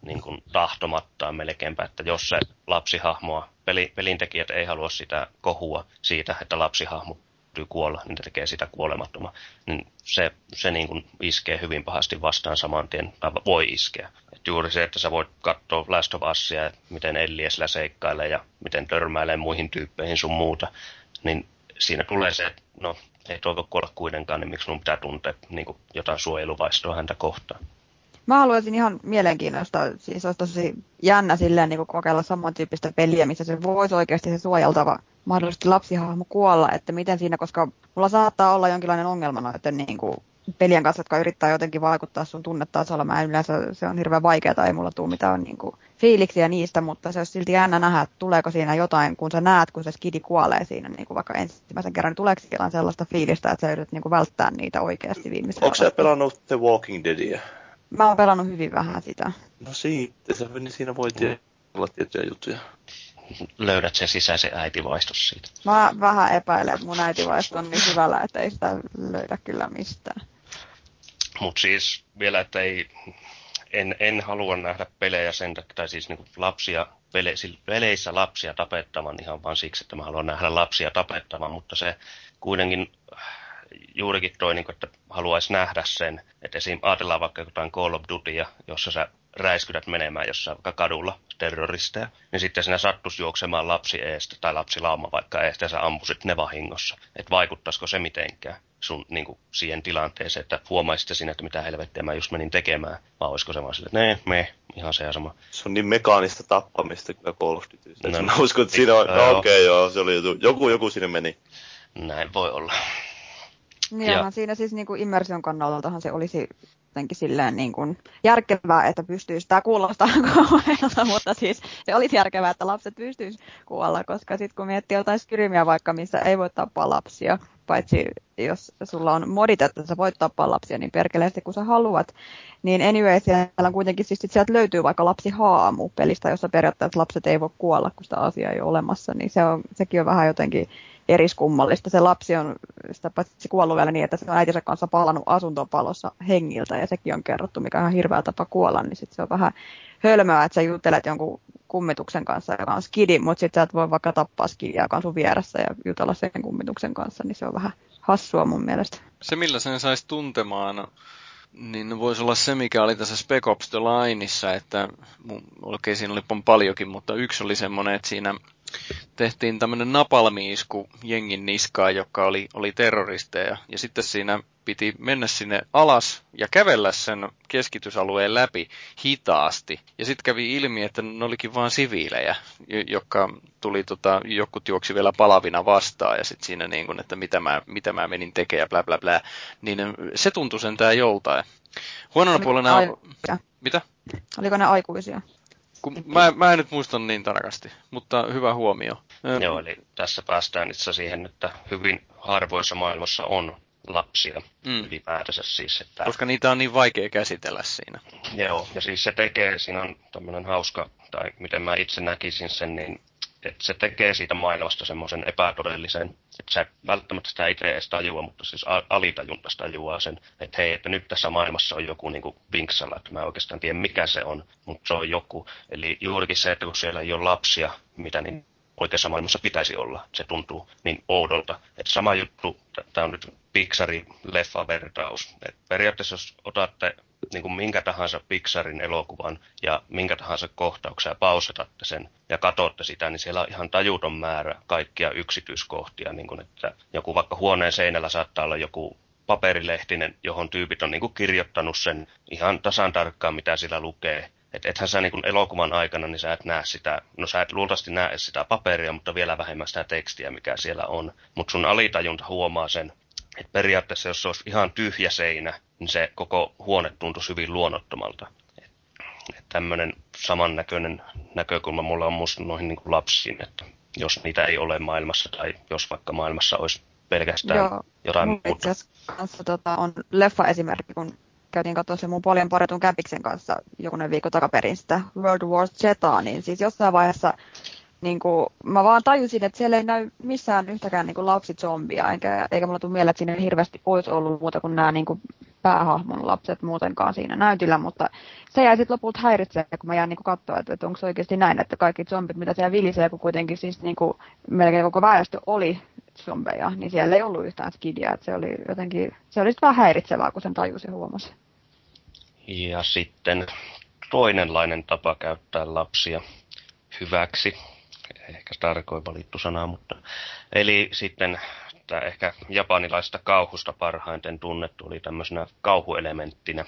niin kuin, tahtomattaan melkeinpä, että jos se lapsihahmoa, peli, pelintekijät ei halua sitä kohua siitä, että lapsihahmo täytyy kuolla, niin tekee sitä kuolemattoman, niin se, se niin kuin iskee hyvin pahasti vastaan saman tien, tai voi iskeä. Et juuri se, että sä voit katsoa Last of Usia, miten Ellie seikkailee ja miten törmäilee muihin tyyppeihin sun muuta, niin siinä tulee se, että no ei toivo kuolla kuitenkaan, niin miksi minun pitää tuntea niin kuin jotain suojeluvaistoa häntä kohtaan. Mä haluaisin ihan mielenkiinnosta, siis olisi tosi jännä silleen niin kokeilla samantyyppistä peliä, missä se voisi oikeasti se suojeltava mahdollisesti lapsihahmo kuolla, että miten siinä, koska mulla saattaa olla jonkinlainen ongelma noiden niin kuin pelien kanssa, jotka yrittää jotenkin vaikuttaa sun tunnetasolla. Mä en yleensä, se on hirveän vaikeaa, ei mulla tule mitään niin kuin, fiiliksiä niistä, mutta se olisi silti jännä nähdä, että tuleeko siinä jotain, kun sä näet, kun se skidi kuolee siinä niin kuin vaikka ensimmäisen kerran, niin tuleeko jotain sellaista fiilistä, että sä yrität niin kuin, välttää niitä oikeasti viimeisellä. Onko sä pelannut The Walking Deadia? Mä oon pelannut hyvin vähän sitä. No siitä, se, niin siinä voi olla tiettyjä juttuja löydät sen sisäisen äitivaistos siitä. Mä vähän epäilen, että mun äitivaisto on niin hyvällä, että ei sitä löydä kyllä mistään. Mutta siis vielä, että ei, en, en halua nähdä pelejä sen tai siis niin lapsia, pele, peleissä lapsia tapettavan ihan vain siksi, että mä haluan nähdä lapsia tapettavan, mutta se kuitenkin juurikin toi, niin kuin, että haluaisi nähdä sen, että esim. ajatellaan vaikka jotain Call of Dutya, jossa sä räiskytät menemään jossain vaikka kadulla terroristeja, niin sitten sinä sattuisi juoksemaan lapsi eestä tai lapsilauma vaikka eestä ja sä ampusit ne vahingossa. Että vaikuttaisiko se mitenkään sun niin kuin, siihen tilanteeseen, että huomaisitte sinä, että mitä helvettiä mä just menin tekemään, vai olisiko se vaan sille, että ne, me, ihan se ja sama. Se on niin mekaanista tappamista kyllä Call of Duty. No, mä uskon, että siinä on, no, okei okay, joo, se oli joku, joku, joku sinne meni. Näin voi olla. Niin ja. siinä siis niin kuin immersion kannaltahan se olisi jotenkin silleen niin kuin järkevää, että pystyisi, tämä kuulostaa kauhealta, mutta siis se olisi järkevää, että lapset pystyisivät kuolla, koska sitten kun miettii jotain skyrimiä vaikka, missä ei voi tappaa lapsia, paitsi jos sulla on modit, että sä voit tappaa lapsia niin perkeleesti kuin sä haluat, niin anyway, siellä on kuitenkin, siis sieltä löytyy vaikka lapsi haamu pelistä, jossa periaatteessa lapset ei voi kuolla, kun sitä asiaa ei ole olemassa, niin se on, sekin on vähän jotenkin eriskummallista. Se lapsi on sitä paitsi kuollut vielä niin, että se on äitinsä kanssa palannut asuntopalossa hengiltä ja sekin on kerrottu, mikä on ihan hirveä tapa kuolla, niin sitten se on vähän hölmöä, että sä juttelet jonkun kummituksen kanssa, joka on skidi, mutta sitten sä et voi vaikka tappaa skidia, joka on sun vieressä ja jutella sen kummituksen kanssa, niin se on vähän hassua mun mielestä. Se, millä sen saisi tuntemaan, niin voisi olla se, mikä oli tässä Spec Ops The Lineissa, että okei, siinä oli paljonkin, mutta yksi oli semmoinen, että siinä tehtiin tämmöinen napalmiisku jengin niskaa, joka oli, oli terroristeja. Ja sitten siinä piti mennä sinne alas ja kävellä sen keskitysalueen läpi hitaasti. Ja sitten kävi ilmi, että ne olikin vain siviilejä, jotka tuli, tota, jokut juoksi vielä palavina vastaan. Ja sitten siinä niin kun, että mitä mä, mitä mä menin tekemään ja bla bla bla. Niin se tuntui sentään joltain. Huonona puolena... Mitä? Oliko ne aikuisia? Kun mä, mä en nyt muista niin tarkasti, mutta hyvä huomio. Joo, eli tässä päästään itse siihen, että hyvin harvoissa maailmassa on lapsia mm. ylipäätänsä siis. Että... Koska niitä on niin vaikea käsitellä siinä. Joo, ja siis se tekee, siinä on tämmöinen hauska, tai miten mä itse näkisin sen, niin että se tekee siitä maailmasta semmoisen epätodellisen, että sä välttämättä sitä itse edes tajua, mutta siis alitajuntas tajuaa sen, että hei, että nyt tässä maailmassa on joku niin kuin vinksalla, että mä oikeastaan tiedä mikä se on, mutta se on joku. Eli juurikin se, että kun siellä ei ole lapsia, mitä niin oikeassa maailmassa pitäisi olla. Se tuntuu niin oudolta. Että sama juttu, tämä on nyt Pixarin leffa-vertaus. Et periaatteessa jos otatte niin kuin minkä tahansa Pixarin elokuvan ja minkä tahansa kohtauksen ja pausetatte sen ja katsotte sitä, niin siellä on ihan tajuton määrä kaikkia yksityiskohtia, niin kuin että joku vaikka huoneen seinällä saattaa olla joku paperilehtinen, johon tyypit on niin kuin kirjoittanut sen ihan tasan tarkkaan, mitä sillä lukee. Että ethän sä niin elokuvan aikana, niin sä et näe sitä, no sä et luultavasti näe sitä paperia, mutta vielä vähemmän sitä tekstiä, mikä siellä on. Mutta sun alitajunta huomaa sen, että periaatteessa jos se olisi ihan tyhjä seinä, niin se koko huone tuntuisi hyvin luonnottomalta. Että tämmöinen samannäköinen näkökulma mulla on musta noihin niin lapsiin, että jos niitä ei ole maailmassa tai jos vaikka maailmassa olisi pelkästään Joo, jotain muuta. Itse kanssa tota, on leffa-esimerkki, kun käytiin katsoa mun paljon paretun käpiksen kanssa jokunen viikko takaperin sitä World War Zetaa, niin siis jossain vaiheessa niin kuin, mä vaan tajusin, että siellä ei näy missään yhtäkään niin lapsizombia, eikä, eikä mulla tule mieleen, että siinä hirveästi olisi ollut muuta kuin nämä niin kuin, päähahmon lapset muutenkaan siinä näytillä, mutta se jäi sitten lopulta häiritsemään, kun mä jään niin katsoa, että, että onko se oikeasti näin, että kaikki zombit, mitä siellä vilisee, kun kuitenkin siis niin kuin, melkein koko väestö oli zombeja, niin siellä ei ollut yhtään skidia, että se oli jotenkin, se oli vähän häiritsevää, kun sen tajusi huomasi. Ja sitten toinenlainen tapa käyttää lapsia hyväksi, ehkä tarkoin valittu sana, mutta eli sitten tämä ehkä japanilaista kauhusta parhaiten tunnettu oli tämmöisenä kauhuelementtinä.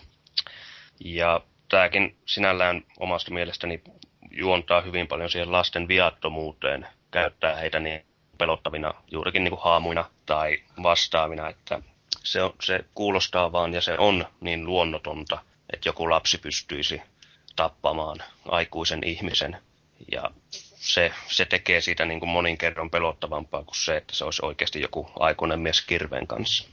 Ja tämäkin sinällään omasta mielestäni juontaa hyvin paljon siihen lasten viattomuuteen, käyttää heitä niin pelottavina juurikin niin kuin haamuina tai vastaavina, että se, on, se kuulostaa vaan ja se on niin luonnotonta, että joku lapsi pystyisi tappamaan aikuisen ihmisen. Ja se, se tekee siitä niin kuin monin kerran pelottavampaa kuin se, että se olisi oikeasti joku aikuinen mies kirveen kanssa.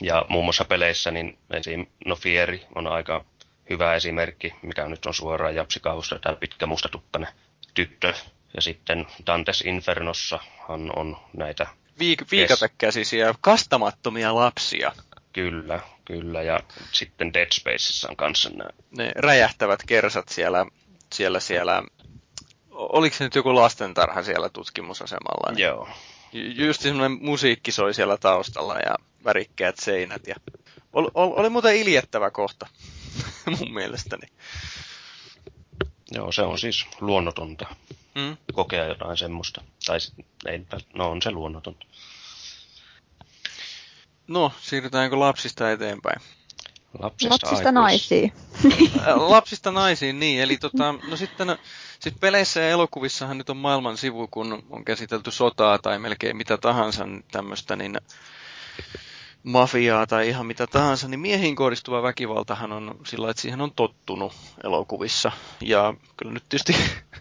Ja muun muassa peleissä, niin esim. No Fieri on aika hyvä esimerkki, mikä nyt on suoraan japsikauhusta, tämä pitkä mustatukkainen tyttö. Ja sitten Dantes Infernossahan on näitä... Viik- viikatekäsisiä, kastamattomia lapsia. Kyllä, kyllä. Ja sitten Dead Spaceissa on kanssa nämä. Ne räjähtävät kersat siellä, siellä, siellä oliko se nyt joku lastentarha siellä tutkimusasemalla? Niin Joo. Just semmoinen musiikki soi siellä taustalla ja värikkäät seinät. Ja... Oli, oli muuten iljettävä kohta, mun mielestäni. Joo, se on siis luonnotonta mm. kokea jotain semmoista. Tai ei, no on se luonnotonta. No, siirrytäänkö lapsista eteenpäin? Lapsista, Lapsista naisiin. Lapsista naisiin, niin. Eli tota, no sitten sit peleissä ja elokuvissahan nyt on maailman sivu, kun on käsitelty sotaa tai melkein mitä tahansa tämmöistä, niin mafiaa tai ihan mitä tahansa, niin miehiin kohdistuva väkivaltahan on sillä, että siihen on tottunut elokuvissa. Ja kyllä nyt tietysti,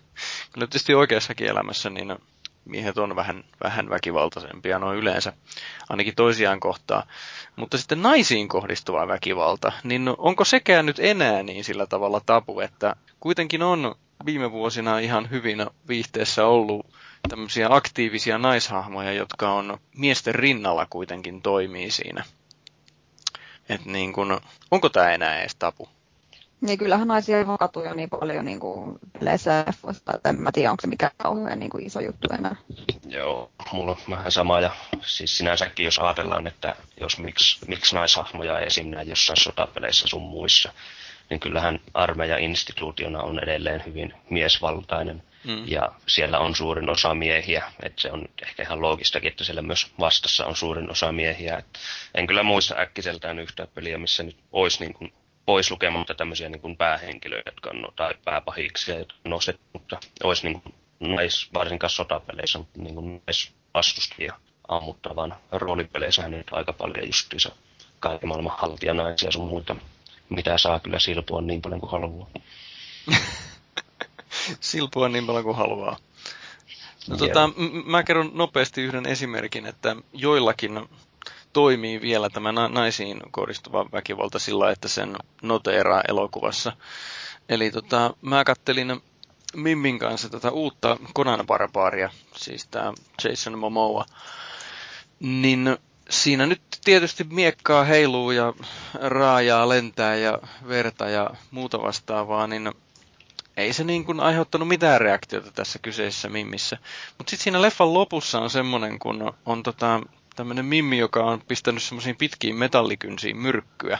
kyllä nyt tietysti oikeassakin elämässä niin miehet on vähän, vähän väkivaltaisempia noin yleensä, ainakin toisiaan kohtaa. Mutta sitten naisiin kohdistuva väkivalta, niin onko sekään nyt enää niin sillä tavalla tabu, että kuitenkin on viime vuosina ihan hyvin viihteessä ollut tämmöisiä aktiivisia naishahmoja, jotka on miesten rinnalla kuitenkin toimii siinä. Et niin kun, onko tämä enää edes tapu? Niin kyllähän naisia hakatuu jo niin paljon niin kuin peleissä että en mä tiedä, onko se mikään kauhean niin kuin iso juttu enää. Joo, mulla on vähän sama ja siis sinänsäkin jos ajatellaan, että jos miksi, miksi naishahmoja esim. jossain sotapeleissä sun muissa, niin kyllähän armeija instituutiona on edelleen hyvin miesvaltainen. Mm. Ja siellä on suurin osa miehiä, että se on ehkä ihan loogistakin, että siellä myös vastassa on suurin osa miehiä. Et en kyllä muista äkkiseltään yhtään peliä, missä nyt olisi niin kuin pois lukematta tämmöisiä niin kuin päähenkilöitä, jotka on, tai pääpahiksia, jotka on nostettu, mutta olisi niin kuin nais, varsinkaan sotapeleissä, niin kuin naisvastustajia ammuttavan roolipeleissä nyt aika paljon justiinsa kaiken maailman haltijanaisia sun muita, mitä saa kyllä silpua niin paljon kuin haluaa. silpua niin paljon kuin haluaa. No, tota, m- mä kerron nopeasti yhden esimerkin, että joillakin toimii vielä tämä naisiin kohdistuva väkivalta sillä, että sen noteeraa elokuvassa. Eli tota, mä kattelin Mimmin kanssa tätä uutta Conan Barbaaria, siis tämä Jason Momoa. Niin siinä nyt tietysti miekkaa heiluu ja raajaa lentää ja verta ja muuta vastaavaa, niin ei se niin kuin aiheuttanut mitään reaktiota tässä kyseisessä mimmissä. Mutta sitten siinä leffan lopussa on semmoinen, kun on tota, tämmöinen mimmi, joka on pistänyt semmoisiin pitkiin metallikynsiin myrkkyä.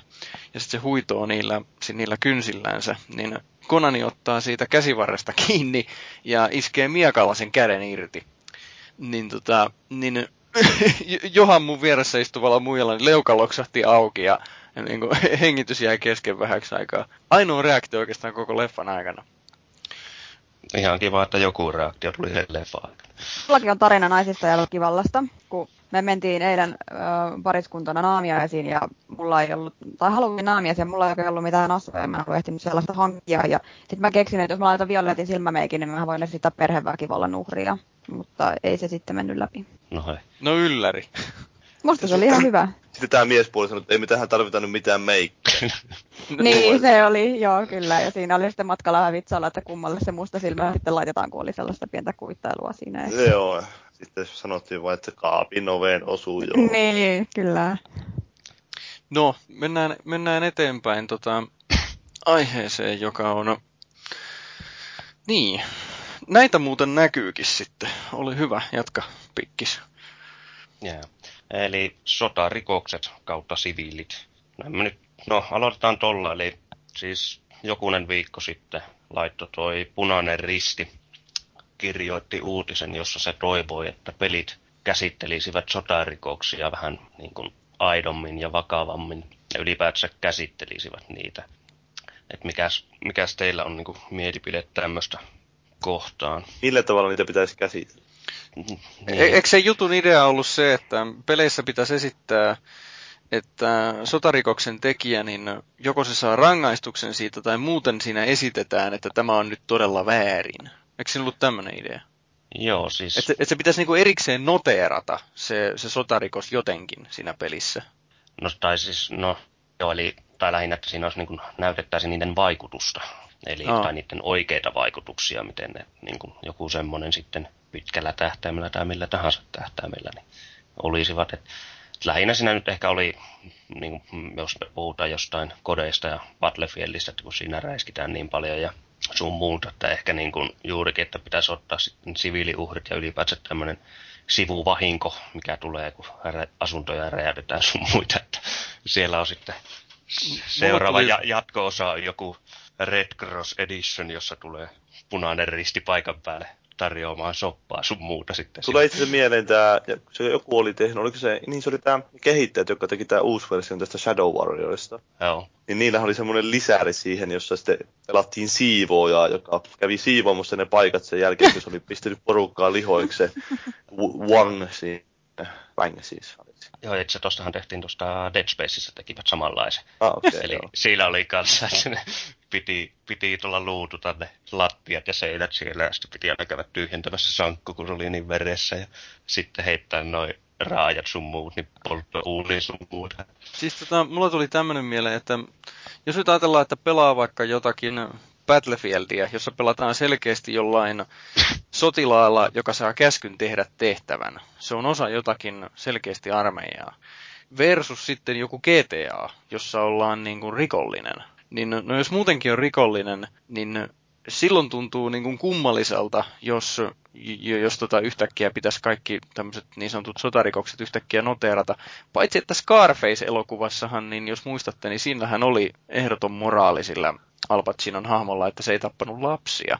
Ja sitten se huitoo niillä, niillä kynsillänsä. Niin Konani ottaa siitä käsivarresta kiinni ja iskee miekalla sen käden irti. Niin, tota, niin Johan mun vieressä istuvalla muijalla niin leuka loksahti auki ja, ja niin kuin, hengitys jäi kesken vähäksi aikaa. Ainoa reaktio oikeastaan koko leffan aikana. Ihan kiva, että joku reaktio tuli leffaan. Mullakin on tarina naisista ja kivallasta, kun me mentiin eilen ö, pariskuntana naamiaisiin ja mulla ei ollut, tai Halloween naamiaisia, mulla ei ollut mitään asuja, mä en ollut ehtinyt sellaista hankkia. Ja sitten mä keksin, että jos mä laitan violetin silmämeikin, niin mä voin esittää perheväkivallan uhria. Mutta ei se sitten mennyt läpi. No hei. No ylläri. Musta se oli ihan hyvä. Sitten tämä miespuoli sanoi, että ei mitään tarvita nyt mitään meikkiä. niin, se oli, joo kyllä. Ja siinä oli sitten matkalla vähän vitsailla, että kummalle se musta silmä sitten laitetaan, kun oli sellaista pientä kuvittailua siinä. Joo, sitten sanottiin vain, että kaapin oveen osuu joo. niin, kyllä. No, mennään, mennään eteenpäin tota, aiheeseen, joka on... Niin, näitä muuten näkyykin sitten. Oli hyvä, jatka pikkis. Yeah. Eli sotarikokset kautta siviilit. Nyt, no aloitetaan tolla, eli siis jokunen viikko sitten laittoi toi punainen risti kirjoitti uutisen, jossa se toivoi, että pelit käsittelisivät sotarikoksia vähän niin kuin aidommin ja vakavammin ja ylipäätänsä käsittelisivät niitä. Että mikäs, mikäs teillä on niin kuin mielipide tämmöistä kohtaan? Millä tavalla niitä pitäisi käsitellä? Niin. E- eikö se jutun idea ollut se, että peleissä pitäisi esittää, että sotarikoksen tekijä, niin joko se saa rangaistuksen siitä tai muuten siinä esitetään, että tämä on nyt todella väärin. Eikö siinä ollut tämmöinen idea? Joo, siis... Että et se pitäisi niinku erikseen noteerata se, se sotarikos jotenkin siinä pelissä. No tai siis, no joo, eli tai lähinnä, että siinä olisi niin kuin, näytettäisiin niiden vaikutusta. Eli Aa. tai niiden oikeita vaikutuksia, miten ne, niin kuin, joku semmoinen sitten pitkällä tähtäimellä tai millä tahansa tähtäimellä niin olisivat. Et, lähinnä siinä nyt ehkä oli, niin kuin, jos puhutaan jostain kodeista ja Battlefieldistä, että kun siinä räiskitään niin paljon ja sun muuta, että ehkä niin kuin juurikin, että pitäisi ottaa sitten siviiliuhrit ja ylipäätään tämmöinen sivuvahinko, mikä tulee, kun asuntoja räjäytetään sun muita, että siellä on sitten seuraava tuli... ja, jatko-osa joku Red Cross Edition, jossa tulee punainen risti paikan päälle tarjoamaan soppaa sun muuta sitten. Tulee itse mieleen tämä, se joku oli tehnyt, oliko se, niin se oli tämä kehittäjät, joka teki tämä uusi versio tästä Shadow Warriorista. Joo. Niin niillä oli semmoinen lisäri siihen, jossa sitten pelattiin siivoojaa, joka kävi siivoamassa ne paikat sen jälkeen, kun se oli pistänyt porukkaa lihoiksi se Wang siinä. Wang siis. Joo, itse tostahan tehtiin tuosta Dead Spaceissa tekivät samanlaisen. Ah, okay, Eli joo. siinä oli kanssa, että ne piti, piti tulla luututa ne lattiat ja seinät siellä ja sitten piti aina käydä tyhjentämässä sankku, kun se oli niin veressä ja sitten heittää noin raajat sun muut, niin poltto uuli sun muuta. Siis tota, mulla tuli tämmöinen mieleen, että jos nyt ajatellaan, että pelaa vaikka jotakin Battlefieldia, jossa pelataan selkeästi jollain sotilaalla, joka saa käskyn tehdä tehtävän. Se on osa jotakin selkeästi armeijaa. Versus sitten joku GTA, jossa ollaan niin kuin rikollinen. Niin no jos muutenkin on rikollinen, niin silloin tuntuu niin kuin kummalliselta, jos, jos tota yhtäkkiä pitäisi kaikki tämmöiset niin sanotut sotarikokset yhtäkkiä noteerata. Paitsi että Scarface-elokuvassahan, niin jos muistatte, niin siinähän oli ehdoton moraali sillä Al Pacinon hahmolla, että se ei tappanut lapsia.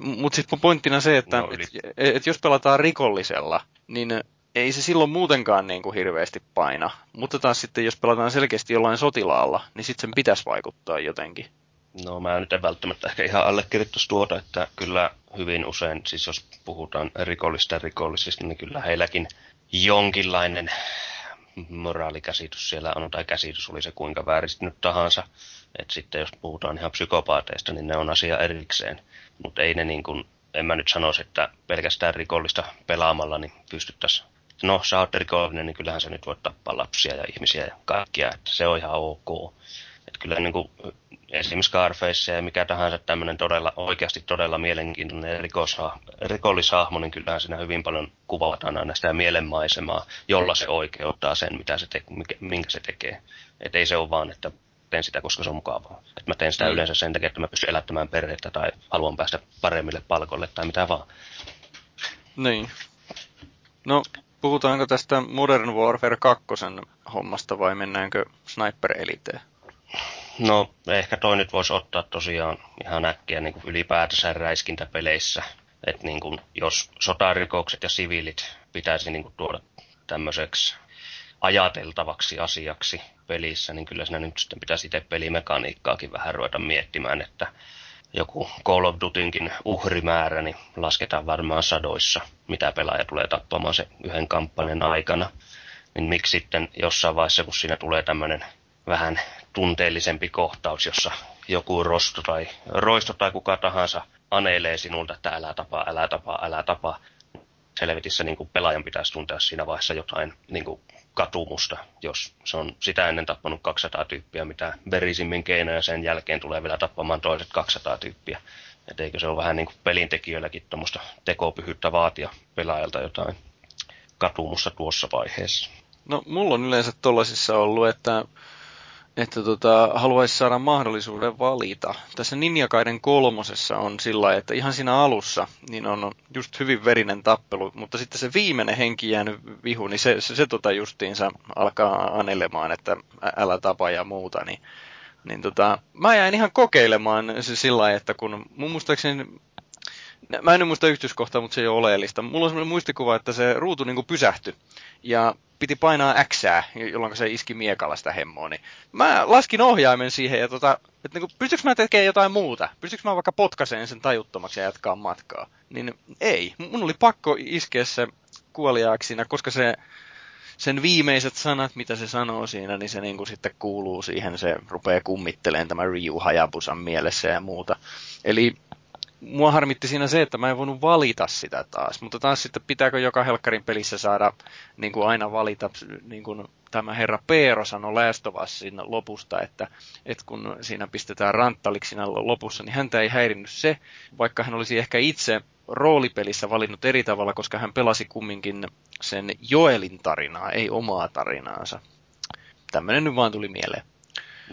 Mutta sitten pointtina se, että no, et, et jos pelataan rikollisella, niin ei se silloin muutenkaan niin kuin hirveästi paina. Mutta taas sitten, jos pelataan selkeästi jollain sotilaalla, niin sitten sen pitäisi vaikuttaa jotenkin. No mä nyt en välttämättä ehkä ihan allekirjoittaisi tuota, että kyllä hyvin usein, siis jos puhutaan rikollista rikollisista, niin kyllä heilläkin jonkinlainen moraalikäsitys siellä on, tai käsitys oli se kuinka vääristynyt tahansa. että sitten jos puhutaan ihan psykopaateista, niin ne on asia erikseen. Mutta ei ne niin kuin, en mä nyt sanoisi, että pelkästään rikollista pelaamalla niin pystyttäisiin no sä oot rikollinen, niin kyllähän sä nyt voit tappaa lapsia ja ihmisiä ja kaikkia, että se on ihan ok. Että kyllä niin kuin, esimerkiksi Scarface ja mikä tahansa tämmöinen todella, oikeasti todella mielenkiintoinen rikoshah, rikollishahmo, niin kyllähän siinä hyvin paljon kuvataan aina sitä mielenmaisemaa, jolla se oikeuttaa sen, mitä se te, minkä se tekee. Että ei se ole vaan, että teen sitä, koska se on mukavaa. Että mä teen sitä mm. yleensä sen takia, että mä pystyn elättämään perhettä tai haluan päästä paremmille palkoille tai mitä vaan. Niin. No, puhutaanko tästä Modern Warfare 2 hommasta vai mennäänkö Sniper Eliteen? No, ehkä toi nyt voisi ottaa tosiaan ihan äkkiä niin ylipäätänsä räiskintäpeleissä. Että niin kuin, jos sotarikokset ja siviilit pitäisi niin kuin tuoda tämmöiseksi ajateltavaksi asiaksi pelissä, niin kyllä siinä nyt sitten pitäisi itse pelimekaniikkaakin vähän ruveta miettimään, että joku Call of Dutynkin uhrimäärä, niin lasketaan varmaan sadoissa, mitä pelaaja tulee tappamaan se yhden kampanjan aikana. Niin miksi sitten jossain vaiheessa, kun siinä tulee tämmöinen vähän tunteellisempi kohtaus, jossa joku rosto tai, roisto tai kuka tahansa anelee sinulta, että älä tapa, älä tapa, älä tapa. Selvitissä niin kuin pelaajan pitäisi tuntea siinä vaiheessa jotain niin kuin katumusta, jos se on sitä ennen tappanut 200 tyyppiä, mitä verisimmin keinoja sen jälkeen tulee vielä tappamaan toiset 200 tyyppiä. Et eikö se ole vähän niin kuin pelintekijöilläkin tuommoista tekopyhyyttä vaatia pelaajalta jotain katumusta tuossa vaiheessa? No mulla on yleensä tollasissa ollut, että että tota, haluaisi saada mahdollisuuden valita. Tässä Ninjakaiden kolmosessa on sillä että ihan siinä alussa niin on just hyvin verinen tappelu, mutta sitten se viimeinen henki jäänyt vihu, niin se, se, se tota justiinsa alkaa anelemaan, että älä tapa ja muuta, niin, niin tota, mä jäin ihan kokeilemaan se sillä että kun mun muistaakseni Mä en muista yksityiskohtaa, mutta se ei ole oleellista. Mulla on sellainen muistikuva, että se ruutu niin kuin pysähtyi. Ja piti painaa Xää, jolloin se iski miekalla sitä hemmoa. Niin mä laskin ohjaimen siihen ja tota, että niin pystyykö mä tekemään jotain muuta? Pystyykö mä vaikka potkaseen sen tajuttomaksi ja jatkaa matkaa? Niin ei. Mun oli pakko iskeä se kuoliaaksi siinä, koska se sen viimeiset sanat, mitä se sanoo siinä, niin se niin kuin sitten kuuluu siihen, se rupeaa kummitteleen tämä Ryu Hayabusan mielessä ja muuta. Eli mua harmitti siinä se, että mä en voinut valita sitä taas, mutta taas sitten pitääkö joka helkkarin pelissä saada niin kuin aina valita, niin kuin tämä herra Peero sanoi siinä lopusta, että, että kun siinä pistetään ranttaliksi siinä lopussa, niin häntä ei häirinnyt se, vaikka hän olisi ehkä itse roolipelissä valinnut eri tavalla, koska hän pelasi kumminkin sen Joelin tarinaa, ei omaa tarinaansa. Tämmöinen nyt vaan tuli mieleen.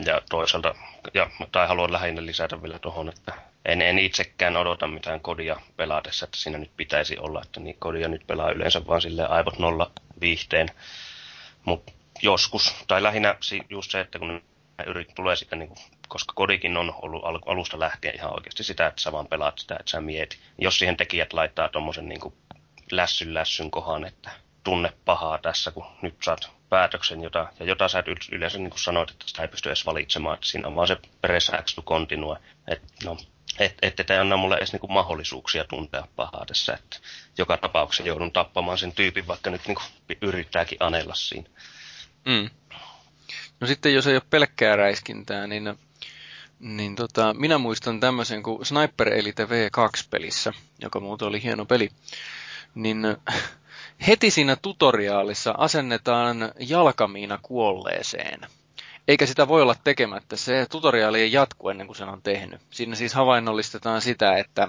Ja toisaalta, ja, tai haluan lähinnä lisätä vielä tuohon, että en, en itsekään odota mitään kodia pelaatessa, että siinä nyt pitäisi olla, että niin kodia nyt pelaa yleensä vaan sille aivot nolla viihteen. Mutta joskus, tai lähinnä just se, että kun yrit tulee sitten, niin kuin, koska kodikin on ollut alusta lähtien ihan oikeasti sitä, että sä vaan pelaat sitä, että sä mieti. Jos siihen tekijät laittaa tuommoisen niin lässyn lässyn kohan, että tunne pahaa tässä, kun nyt saat päätöksen, jota, ja jota sä yleensä niin kuin sanoit, että sitä ei pysty edes valitsemaan, että siinä on vaan se press X to continue. Et, no, et, te anna mulle edes niinku mahdollisuuksia tuntea pahaa tässä, että joka tapauksessa joudun tappamaan sen tyypin, vaikka nyt niinku yrittääkin anella siinä. Mm. No sitten jos ei ole pelkkää räiskintää, niin, niin tota, minä muistan tämmöisen kuin Sniper Elite V2-pelissä, joka muuten oli hieno peli, niin heti siinä tutoriaalissa asennetaan jalkamiina kuolleeseen – eikä sitä voi olla tekemättä. Se tutoriaali ei jatku ennen kuin sen on tehnyt. Siinä siis havainnollistetaan sitä, että,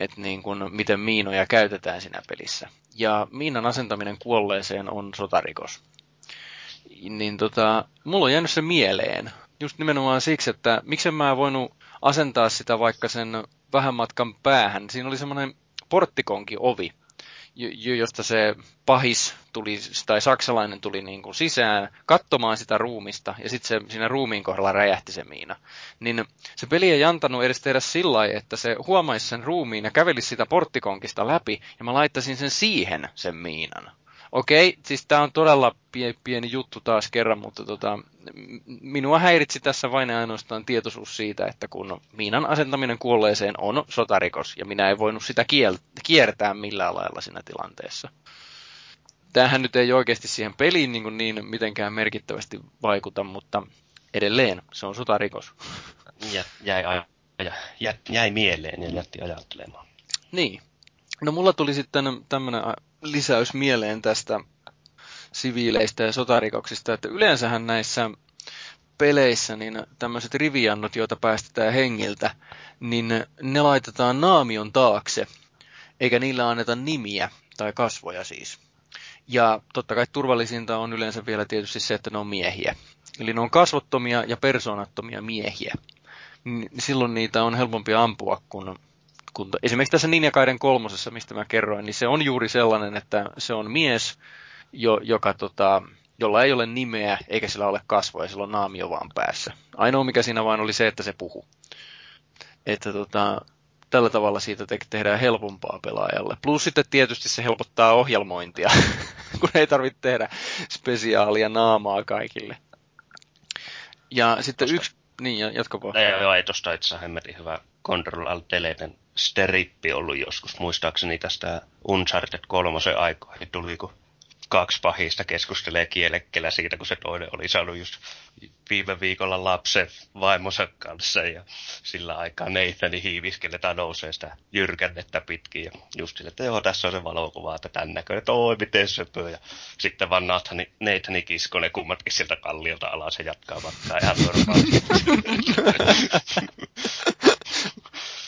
että niin kuin, miten miinoja käytetään siinä pelissä. Ja miinan asentaminen kuolleeseen on sotarikos. Niin tota, mulla on jäänyt se mieleen. Just nimenomaan siksi, että miksen mä voinut asentaa sitä vaikka sen vähän matkan päähän. Siinä oli semmoinen porttikonki ovi, josta se pahis tuli, tai saksalainen tuli niin kuin sisään katsomaan sitä ruumista, ja sitten siinä ruumiin kohdalla räjähti se miina. Niin se peli ei antanut edes tehdä sillä että se huomaisi sen ruumiin ja kävelisi sitä porttikonkista läpi, ja mä laittaisin sen siihen, sen miinan. Okei, siis tämä on todella pieni, pieni juttu taas kerran, mutta tota, minua häiritsi tässä vain ainoastaan tietoisuus siitä, että kun miinan asentaminen kuolleeseen on sotarikos, ja minä en voinut sitä kiel- kiertää millään lailla siinä tilanteessa. Tämähän nyt ei oikeasti siihen peliin niin, niin mitenkään merkittävästi vaikuta, mutta edelleen se on sotarikos. Jä, jäi, jäi, jäi mieleen ja jätti ajattelemaan. Niin. No mulla tuli sitten tämmöinen lisäys mieleen tästä siviileistä ja sotarikoksista, että yleensähän näissä peleissä niin tämmöiset riviannot, joita päästetään hengiltä, niin ne laitetaan naamion taakse, eikä niillä anneta nimiä tai kasvoja siis. Ja totta kai turvallisinta on yleensä vielä tietysti se, että ne on miehiä. Eli ne on kasvottomia ja persoonattomia miehiä. Silloin niitä on helpompi ampua, kun kun esimerkiksi tässä Ninjakaiden kolmosessa, mistä mä kerroin, niin se on juuri sellainen, että se on mies, jo, joka, tota, jolla ei ole nimeä eikä sillä ole kasvoja, sillä on naamio vaan päässä. Ainoa mikä siinä vain oli se, että se puhu. Että tota, tällä tavalla siitä te- tehdään helpompaa pelaajalle. Plus sitten tietysti se helpottaa ohjelmointia, kun ei tarvitse tehdä spesiaalia naamaa kaikille. Ja sitten Tosta- yksi, niin ja jatka vaan. Ei, joo, ei tosta itse asiassa hemmetin hyvä Control Alt Deleten sterippi ollut joskus. Muistaakseni tästä Uncharted 3 aikoihin tuli, kun kaksi pahista keskustelee kielekkelä siitä, kun se toinen oli saanut just viime viikolla lapsen vaimonsa kanssa ja sillä aikaa Nathani hiiviskeletään nousee sitä jyrkännettä pitkin ja just sille, että joo, tässä on se valokuva, että tämän näköinen, että oi, miten söpö ja sitten vaan Nathani, Nathani kiskoo ne kummatkin sieltä kalliolta alas ja jatkaa vaikka ihan normaalisti.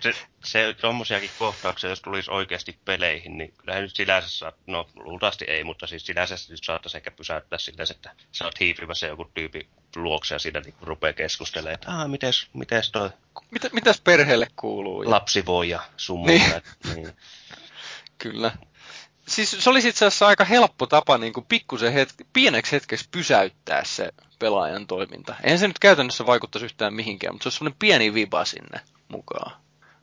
Se, se tommosiakin kohtauksia, jos tulisi oikeasti peleihin, niin kyllähän nyt sinänsä saat, no luultavasti ei, mutta siis sinänsä nyt saattaisi ehkä pysäyttää silleen, että sä oot hiipimässä joku tyyppi luokse ja siinä niin rupeaa keskustelemaan, että aah, mites, mites toi Mitä, mitäs perheelle kuuluu? Ja, lapsi voi ja sun Niin. Niin. Kyllä. Siis se olisi itse asiassa aika helppo tapa niin kuin pikkusen hetki, pieneksi hetkeksi pysäyttää se pelaajan toiminta. Eihän se nyt käytännössä vaikuttaisi yhtään mihinkään, mutta se olisi semmoinen pieni viba sinne mukaan.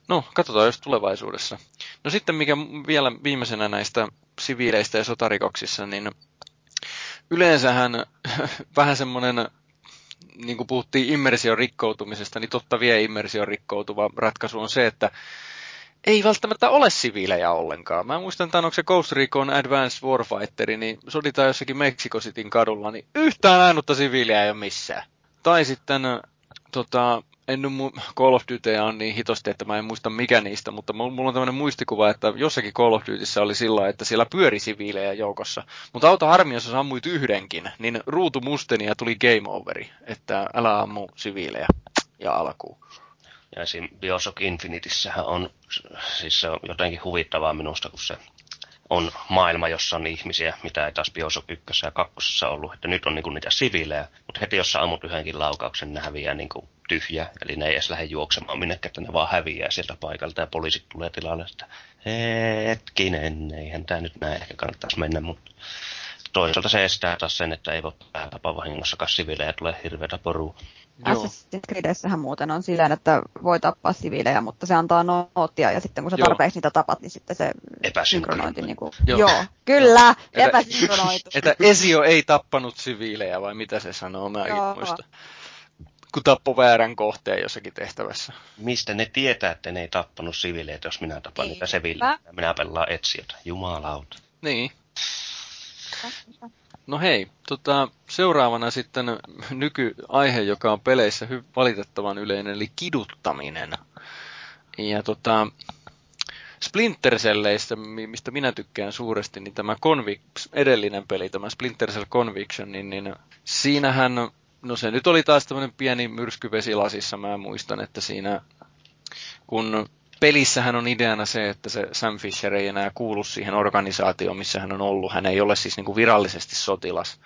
No, katsotaan jos tulevaisuudessa. No sitten mikä vielä viimeisenä näistä siviileistä ja sotarikoksissa, niin yleensähän vähän semmoinen, niin kuin puhuttiin immersion rikkoutumisesta, niin totta vie immersion rikkoutuva ratkaisu on se, että ei välttämättä ole siviilejä ollenkaan. Mä muistan, että onko se Ghost Recon Advanced Warfighteri, niin soditaan jossakin Mexico Cityn kadulla, niin yhtään ainutta siviiliä ei ole missään. Tai sitten, tota, en nyt mu- Call of Dutyä on niin hitosti, että mä en muista mikä niistä, mutta mul- mulla on tämmöinen muistikuva, että jossakin Call of Dutyssä oli sillä, että siellä pyöri siviilejä joukossa. Mutta auta harmi, jos sä sammuit yhdenkin, niin ruutu musteni ja tuli game overi, että älä ammu siviilejä ja alkuun. Ja esim. Bioshock Infinitissähän on, siis se on jotenkin huvittavaa minusta, kun se on maailma, jossa on ihmisiä, mitä ei taas Bioshock 1 ja 2 ollut. Että nyt on niinku niitä siviilejä, mutta heti jos sä ammut yhdenkin laukauksen, ne häviää niinku tyhjä. Eli ne ei edes lähde juoksemaan minnekään, että ne vaan häviää sieltä paikalta ja poliisit tulee tilalle. Että hetkinen, eihän tämä nyt näin ehkä kannattaisi mennä, mutta toisaalta se estää taas sen, että ei voi tapa vahingossakaan siviilejä tulee hirveätä porua. Joo. Assassin's Creedessähän muuten on silleen, että voi tappaa siviilejä, mutta se antaa noottia ja sitten kun sä Joo. tarpeeksi niitä tapat, niin sitten se Epäsynkronointi. synkronointi niinku, Joo. joo. joo, kyllä, epäsynkronoitu. Että Esio ei tappanut siviilejä, vai mitä se sanoo, mä en Joo. muista. Kun tappoi väärän kohteen jossakin tehtävässä. Mistä ne tietää, että ne ei tappanut siviileitä, jos minä tapan niitä siviileitä? Minä pelaan etsijötä. Jumalauta. Niin. No hei, tota, seuraavana sitten nykyaihe, joka on peleissä hy- valitettavan yleinen, eli kiduttaminen. Ja tota, Splinter Celleistä, mi- mistä minä tykkään suuresti, niin tämä Convic- edellinen peli, tämä Splinter Cell Conviction, niin, niin siinähän, no se nyt oli taas tämmöinen pieni myrsky vesilasissa, mä muistan, että siinä kun pelissähän on ideana se, että se Sam Fisher ei enää kuulu siihen organisaatioon, missä hän on ollut. Hän ei ole siis niin kuin virallisesti sotilas.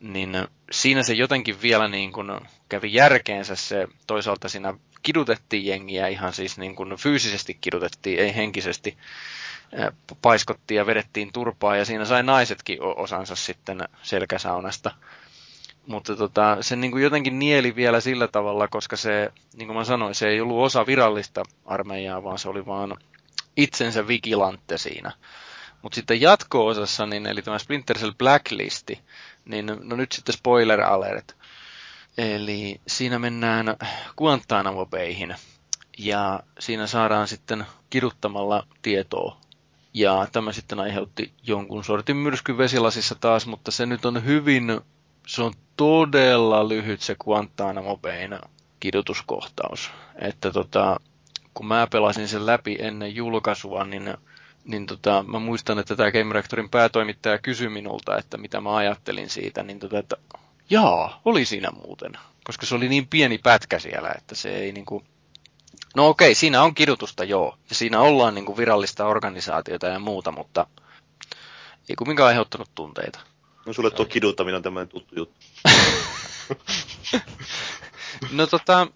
Niin siinä se jotenkin vielä niin kuin kävi järkeensä se, toisaalta siinä kidutettiin jengiä ihan siis niin kuin fyysisesti kidutettiin, ei henkisesti paiskottiin ja vedettiin turpaa ja siinä sai naisetkin osansa sitten selkäsaunasta. Mutta tota, se niin kuin jotenkin nieli vielä sillä tavalla, koska se, niin kuin mä sanoin, se ei ollut osa virallista armeijaa, vaan se oli vaan itsensä vigilantte siinä. Mutta sitten jatko-osassa, niin, eli tämä Splinter Cell Blacklisti, niin no nyt sitten spoiler alert. Eli siinä mennään Guantanamo Bayhin ja siinä saadaan sitten kiduttamalla tietoa. Ja tämä sitten aiheutti jonkun sortin myrskyn vesilasissa taas, mutta se nyt on hyvin, se on todella lyhyt se Guantanamo Bayn kidutuskohtaus. Että tota, kun mä pelasin sen läpi ennen julkaisua, niin, niin tota, mä muistan, että tämä Game Reactorin päätoimittaja kysyi minulta, että mitä mä ajattelin siitä, niin tota, että jaa, oli siinä muuten. Koska se oli niin pieni pätkä siellä, että se ei niinku... No okei, siinä on kidutusta, joo. Ja siinä ollaan niinku virallista organisaatiota ja muuta, mutta ei kumminkaan aiheuttanut tunteita. No sulle tuo kiduttaminen on tämmöinen tuttu juttu. No tota,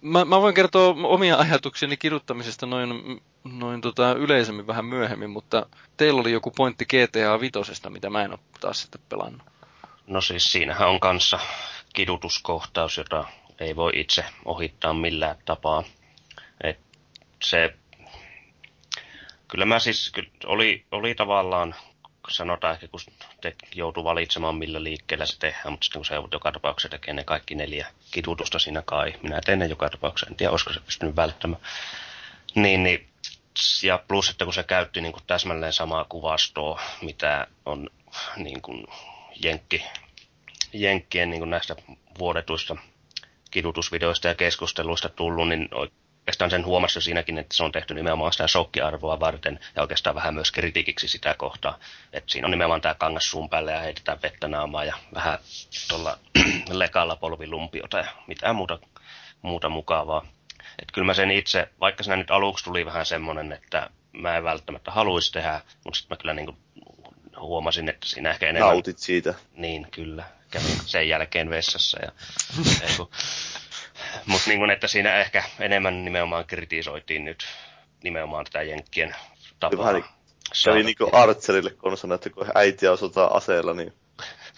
mä, mä voin kertoa omia ajatuksiani kiduttamisesta noin, noin tota yleisemmin vähän myöhemmin, mutta teillä oli joku pointti GTA Vitosesta, mitä mä en ole taas sitten pelannut. No siis siinähän on kanssa kidutuskohtaus, jota ei voi itse ohittaa millään tapaa. Et se, kyllä mä siis, kyllä oli, oli tavallaan, sanotaan ehkä kun te joutuu valitsemaan millä liikkeellä se tehdään, mutta sitten kun se joka tapauksessa tekee ne kaikki neljä kitutusta siinä kai, minä teen ne joka tapauksessa, en tiedä olisiko se pystynyt välttämään, niin, niin ja plus, että kun se käytti niin kuin täsmälleen samaa kuvastoa, mitä on niin kuin Jenkki, Jenkkien niin kuin näistä vuodetuista kidutusvideoista ja keskusteluista tullut, niin oikeastaan sen huomasi siinäkin, että se on tehty nimenomaan sitä shokkiarvoa varten ja oikeastaan vähän myös kritiikiksi sitä kohtaa. Että siinä on nimenomaan tämä kangas suun päälle ja heitetään vettä naamaa ja vähän tuolla lekalla polvilumpiota ja mitään muuta, muuta mukavaa. Et kyllä mä sen itse, vaikka siinä nyt aluksi tuli vähän semmoinen, että mä en välttämättä haluaisi tehdä, mutta sitten mä kyllä niin huomasin, että siinä ehkä enemmän... Nautit siitä. Niin, kyllä. Kävin sen jälkeen vessassa ja... Mutta niin että siinä ehkä enemmän nimenomaan kritisoitiin nyt nimenomaan tätä Jenkkien tapaa. Vähän kävi niin kuin Archerille, kun sanonut, että kun äitiä osutaan aseella, niin...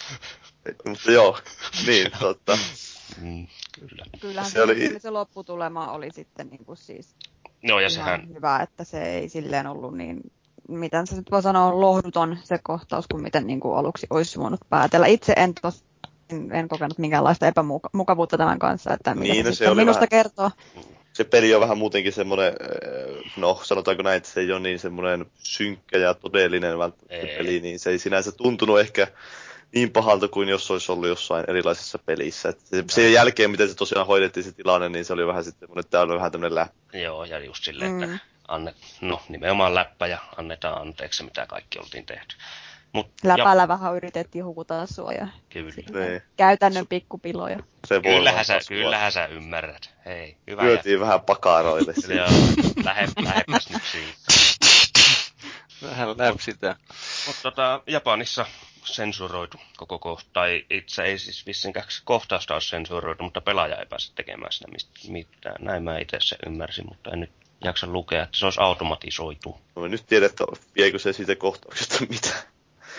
Mutta joo, niin, totta. Mm, kyllä. Kyllähän se, oli... se lopputulema oli sitten niin kuin siis no, ja sehän... hyvä, että se ei silleen ollut niin miten se nyt voi sanoa, lohduton se kohtaus, kuin miten niin kuin aluksi olisi voinut päätellä. Itse en tos, en, en kokenut minkäänlaista epämukavuutta tämän kanssa, että mitä niin, se, se oli minusta vähän, kertoo. Se peli on vähän muutenkin semmoinen, äh, no sanotaanko näin, että se ei ole niin semmoinen synkkä ja todellinen välttämättä peli, niin se ei sinänsä tuntunut ehkä niin pahalta kuin jos olisi ollut jossain erilaisessa pelissä. Et se, sen jälkeen, miten se tosiaan hoidettiin se tilanne, niin se oli vähän sitten semmoinen, että tämä oli vähän tämmöinen läppä. Joo, ja just silleen, mm. että anne, no, nimenomaan läppä ja annetaan anteeksi, mitä kaikki oltiin tehty. Mut, Läpällä ja, vähän yritettiin hukuttaa sua ja kyllä. Niin. käytännön pikkupiloja. Se kyllähän, sä, kyllähän sä ymmärrät. Hei, hyvä. Lyötiin ja... vähän pakaroille. Joo, lähe, lähepäs nyt siitä. Vähän läpsitään. Mutta tota, Japanissa sensuroitu koko kohta, tai itse ei siis vissinkään kohtausta ole sensuroitu, mutta pelaaja ei pääse tekemään sitä mitään. Näin mä itse se ymmärsin, mutta en nyt jaksa lukea, että se olisi automatisoitu. No mä nyt tiedän, että viekö se siitä kohtauksesta mitään.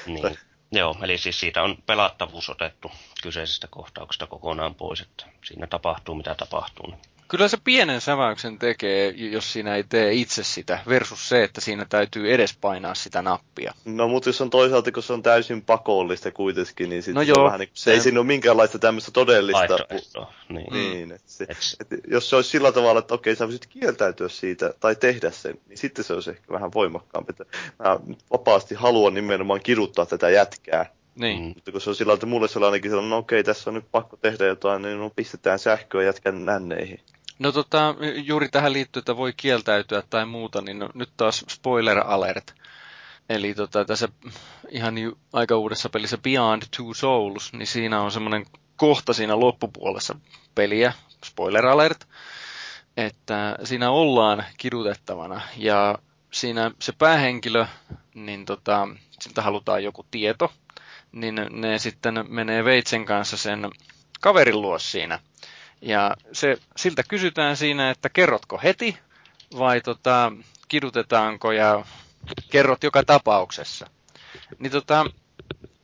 Niin. Joo, eli siis siitä on pelattavuus otettu kyseisestä kohtauksesta kokonaan pois, että siinä tapahtuu mitä tapahtuu. Niin Kyllä se pienen säväyksen tekee, jos siinä ei tee itse sitä, versus se, että siinä täytyy edes painaa sitä nappia. No mutta jos on toisaalta, kun se on täysin pakollista kuitenkin, niin sitten no se joo, on vähän niin, se, ei siinä ole minkäänlaista tämmöistä todellista... Niin. niin että se, et... Että jos se olisi sillä tavalla, että okei, sä voisit kieltäytyä siitä tai tehdä sen, niin sitten se olisi ehkä vähän voimakkaampi. Mä vapaasti haluan nimenomaan kiduttaa tätä jätkää, niin. Mm. Mutta kun se on sillä että mulle se on ainakin sellainen, no okei, tässä on nyt pakko tehdä jotain, niin no pistetään sähköä jätkän nänneihin. No tota, juuri tähän liittyy, että voi kieltäytyä tai muuta, niin no, nyt taas spoiler alert. Eli tota, tässä ihan ju, aika uudessa pelissä Beyond Two Souls, niin siinä on semmoinen kohta siinä loppupuolessa peliä, spoiler alert, että siinä ollaan kidutettavana ja siinä se päähenkilö, niin tota, siltä halutaan joku tieto, niin ne sitten menee veitsen kanssa sen kaverin luo siinä. Ja se, siltä kysytään siinä, että kerrotko heti vai tota, kidutetaanko ja kerrot joka tapauksessa. Niin tota,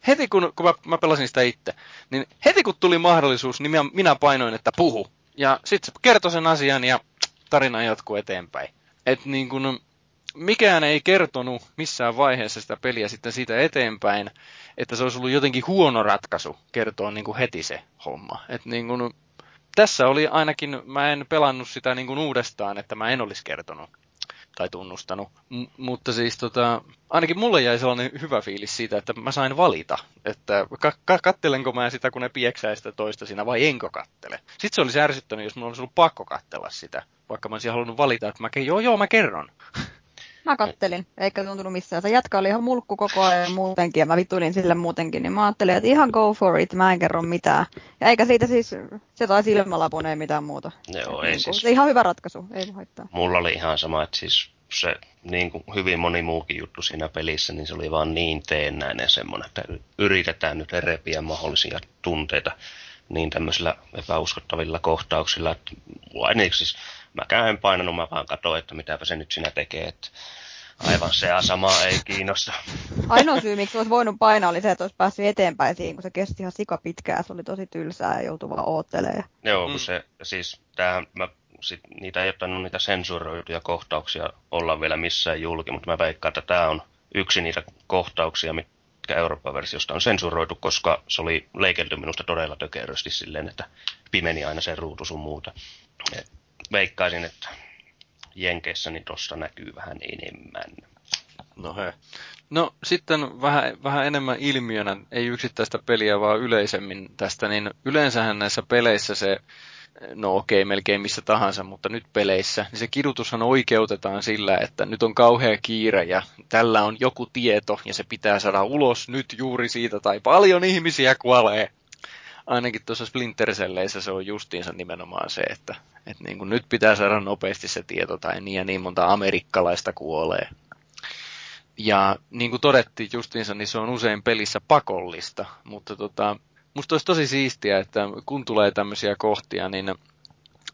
heti kun, kun mä, mä pelasin sitä itse, niin heti kun tuli mahdollisuus, niin minä, minä painoin, että puhu. Ja sitten se kertoi sen asian ja tarina jatkuu eteenpäin. Et niin kun, mikään ei kertonut missään vaiheessa sitä peliä sitten siitä eteenpäin, että se olisi ollut jotenkin huono ratkaisu kertoa niin kuin heti se homma. Et niin kuin, tässä oli ainakin, mä en pelannut sitä niin kuin uudestaan, että mä en olisi kertonut tai tunnustanut. M- mutta siis tota, ainakin mulle jäi sellainen hyvä fiilis siitä, että mä sain valita, että ka- ka- kattelenko mä sitä, kun ne pieksää sitä toista siinä, vai enkö kattele. Sitten se olisi ärsyttänyt, jos mulla olisi ollut pakko kattella sitä, vaikka mä olisin halunnut valita, että mä, joo joo, mä kerron. Mä kattelin, eikä tuntunut missään. Se jatka oli ihan mulkku koko ajan muutenkin, ja mä vitulin sille muutenkin, niin mä ajattelin, että ihan go for it, mä en kerro mitään. Ja eikä siitä siis, se taisi ilmalapun, ei mitään muuta. Joo, ei niin siis... Se ihan hyvä ratkaisu, ei haittaa. Mulla oli ihan sama, että siis se niin kuin hyvin moni muukin juttu siinä pelissä, niin se oli vaan niin teennäinen semmoinen, että yritetään nyt repiä mahdollisia tunteita niin tämmöisillä epäuskottavilla kohtauksilla, että mulla ei siis mäkään en painanut, mä vaan katsoin, että mitäpä se nyt sinä tekee. Että aivan se sama ei kiinnosta. Ainoa syy, miksi olisi voinut painaa, oli se, että olisi päässyt eteenpäin siihen, kun se kesti ihan sika pitkään. Se oli tosi tylsää ja joutui vaan oottelemaan. Joo, kun mm. se, siis tämähän, mä, sit, niitä ei ottanut niitä sensuroituja kohtauksia olla vielä missään julki, mutta mä veikkaan, että tämä on yksi niitä kohtauksia, mitkä Euroopan versiosta on sensuroitu, koska se oli leikelty minusta todella tökerösti silleen, että pimeni aina sen ruutu sun muuta. Et veikkaisin, että Jenkeissä niin tossa näkyy vähän enemmän. No he. No sitten vähän, vähän enemmän ilmiönä, ei yksittäistä peliä, vaan yleisemmin tästä, niin yleensähän näissä peleissä se, no okei, melkein missä tahansa, mutta nyt peleissä, niin se kidutushan oikeutetaan sillä, että nyt on kauhea kiire ja tällä on joku tieto ja se pitää saada ulos nyt juuri siitä tai paljon ihmisiä kuolee ainakin tuossa Splinter se on justiinsa nimenomaan se, että, että niin kuin nyt pitää saada nopeasti se tieto tai niin ja niin monta amerikkalaista kuolee. Ja niin kuin todettiin justiinsa, niin se on usein pelissä pakollista, mutta tota, musta olisi tosi siistiä, että kun tulee tämmöisiä kohtia, niin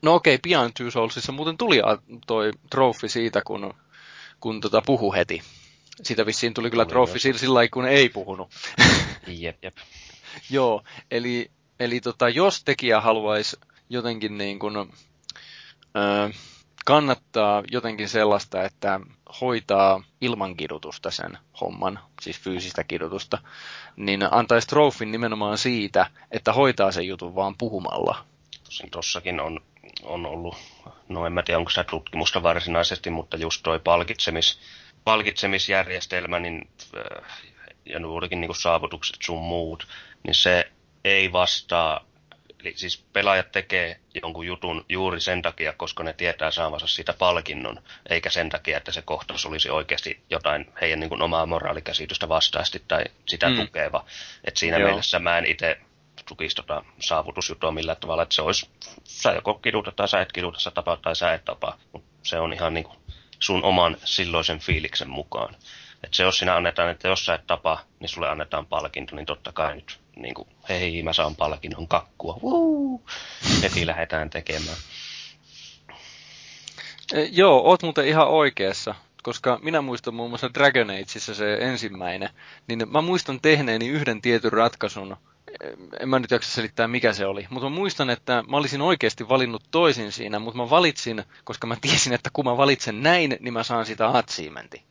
no okei, okay, Beyond Two Soulsissa muuten tuli toi trofi siitä, kun, kun tota puhu heti. Siitä vissiin tuli kyllä trofi sillä, sillä kun ei puhunut. Jep, jep. Joo, eli Eli tota, jos tekijä haluaisi jotenkin niin kuin, ö, kannattaa jotenkin sellaista, että hoitaa ilman kidutusta sen homman, siis fyysistä kidutusta, niin antaisi trofin nimenomaan siitä, että hoitaa sen jutun vaan puhumalla. Tossakin on, on ollut, no en mä tiedä onko se tutkimusta varsinaisesti, mutta just toi palkitsemis, palkitsemisjärjestelmä, niin, ja juurikin niin saavutukset sun muut, niin se ei vastaa, eli siis pelaajat tekee jonkun jutun juuri sen takia, koska ne tietää saavansa siitä palkinnon, eikä sen takia, että se kohtaus olisi oikeasti jotain heidän niin kuin omaa moraalikäsitystä vastaasti tai sitä mm. tukeva. Et siinä Joo. mielessä mä en itse tukisi tota saavutusjutua millään tavalla, että se olisi, sä joko kiduta tai sä et kiduta, sä tapaa tai sä et tapaa, mutta se on ihan niin kuin sun oman silloisen fiiliksen mukaan. Että se, jos sinä annetaan, että jos sä et tapa, niin sulle annetaan palkinto, niin totta kai nyt niin kuin, hei, mä saan palkinnon kakkua, Woo! heti lähdetään tekemään. E, joo, oot muuten ihan oikeassa, koska minä muistan muun muassa Dragon Ageissa se ensimmäinen, niin mä muistan tehneeni yhden tietyn ratkaisun, e, en mä nyt jaksa selittää mikä se oli, mutta mä muistan, että mä olisin oikeasti valinnut toisin siinä, mutta mä valitsin, koska mä tiesin, että kun mä valitsen näin, niin mä saan sitä achievementin.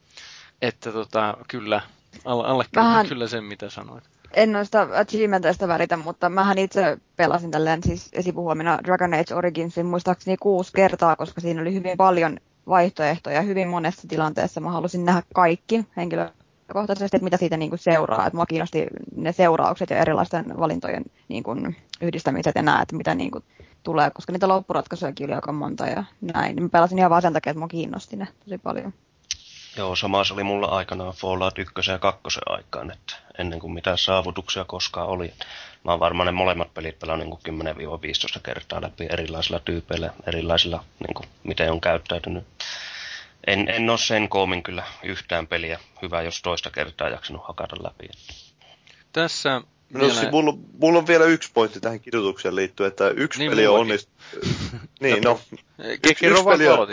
Että tota, kyllä, alle Vähän... kyllä sen mitä sanoit en noista achievementeista välitä, mutta mähän itse pelasin tälleen siis esipuhuomina Dragon Age Originsin muistaakseni kuusi kertaa, koska siinä oli hyvin paljon vaihtoehtoja. Hyvin monessa tilanteessa mä halusin nähdä kaikki henkilökohtaisesti, että mitä siitä niin kuin seuraa. Että mua kiinnosti ne seuraukset ja erilaisten valintojen niin kuin yhdistämiset ja nämä, että mitä niin kuin tulee, koska niitä loppuratkaisuja oli aika monta ja näin. Mä pelasin ihan vaan sen takia, että mua kiinnosti ne tosi paljon. Joo, sama se oli mulla aikanaan Fallout 1 ja 2 aikaan, että ennen kuin mitään saavutuksia koskaan oli. Mä oon varmaan ne molemmat pelit pelannut niin 10-15 kertaa läpi erilaisilla tyypeillä, erilaisilla, niin kuin, miten on käyttäytynyt. En, en ole sen koomin kyllä yhtään peliä. Hyvä, jos toista kertaa jaksanut hakata läpi. Tässä No, vielä... siis mulla, mulla on vielä yksi pointti tähän kidutukseen liittyen, että yksi niin, peli on onnistunut... niin, no... Peli on,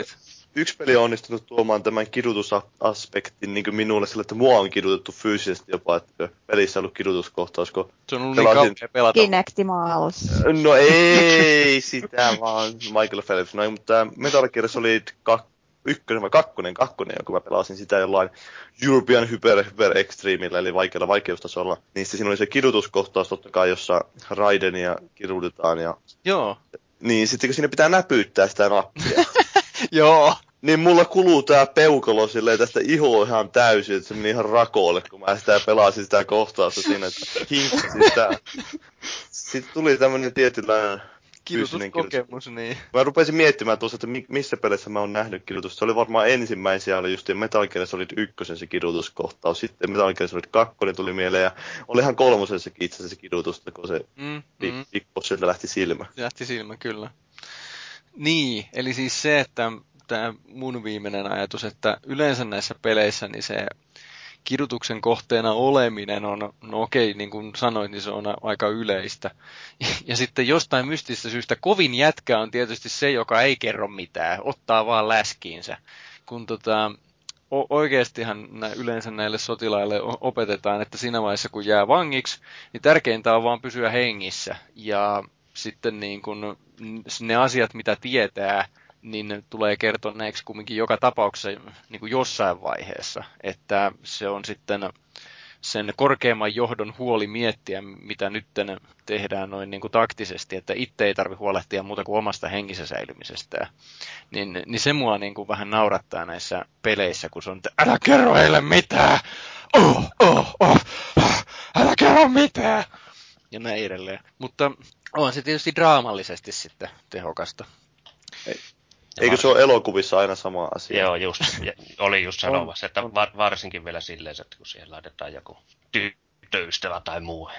yksi peli on onnistunut tuomaan tämän kidutusaspektin niin kuin minulle sillä, että mua on kidutettu fyysisesti jopa, että pelissä on ollut kidutuskohtaus, kun Se on ollut niin pelasin... niin pelata. Kinectimals. No ei sitä vaan, Michael Phelps. No, mutta Metal Gear Solid 2 ykkönen vai kakkonen, kakkonen, kun mä pelasin sitä jollain European Hyper Hyper Extremeillä, eli vaikealla vaikeustasolla. Niin siinä oli se kidutuskohtaus totta kai, jossa Raidenia kidutetaan ja... Joo. Niin, sitten kun siinä pitää näpyttää sitä nappia. Joo niin mulla kuluu tää peukalo silleen tästä iho ihan täysin, että se meni ihan rakoille, kun mä sitä pelasin sitä kohtausta siinä, että hinkkasin sitä. Sitten tuli tämmönen tietynlainen Kidutuskokemus, niin. Mä rupesin miettimään tuossa, että missä peleissä mä oon nähnyt kidutusta. Se oli varmaan ensimmäisiä, oli just Metal Gear Solid 1 se kidutuskohtaus. Sitten Metal Gear Solid 2 tuli mieleen ja olihan kolmosessakin itse asiassa kidutusta, kun se mm, mm. sieltä lähti silmä. Lähti silmä, kyllä. Niin, eli siis se, että tämä mun viimeinen ajatus, että yleensä näissä peleissä niin se kidutuksen kohteena oleminen on, no okei, niin kuin sanoit, niin se on aika yleistä. Ja sitten jostain mystistä syystä kovin jätkä on tietysti se, joka ei kerro mitään, ottaa vaan läskiinsä. Kun tota, oikeastihan yleensä näille sotilaille opetetaan, että siinä vaiheessa kun jää vangiksi, niin tärkeintä on vaan pysyä hengissä. Ja sitten niin kun, ne asiat, mitä tietää, niin tulee kertoneeksi kumminkin joka tapauksessa niin kuin jossain vaiheessa. Että se on sitten sen korkeimman johdon huoli miettiä, mitä nyt tehdään noin niin kuin taktisesti, että itse ei tarvitse huolehtia muuta kuin omasta henkisessä säilymisestä. Niin, niin se mua niin kuin vähän naurattaa näissä peleissä, kun se on, että älä kerro heille mitään! Oh, oh, oh, älä kerro mitään! Ja näin edelleen. Mutta on se tietysti draamallisesti sitten tehokasta. Eikö se ole elokuvissa aina sama asia? Joo, just. Oli just sanomassa, että var, varsinkin vielä silleen, että kun siihen laitetaan joku tyttöystävä tai muu.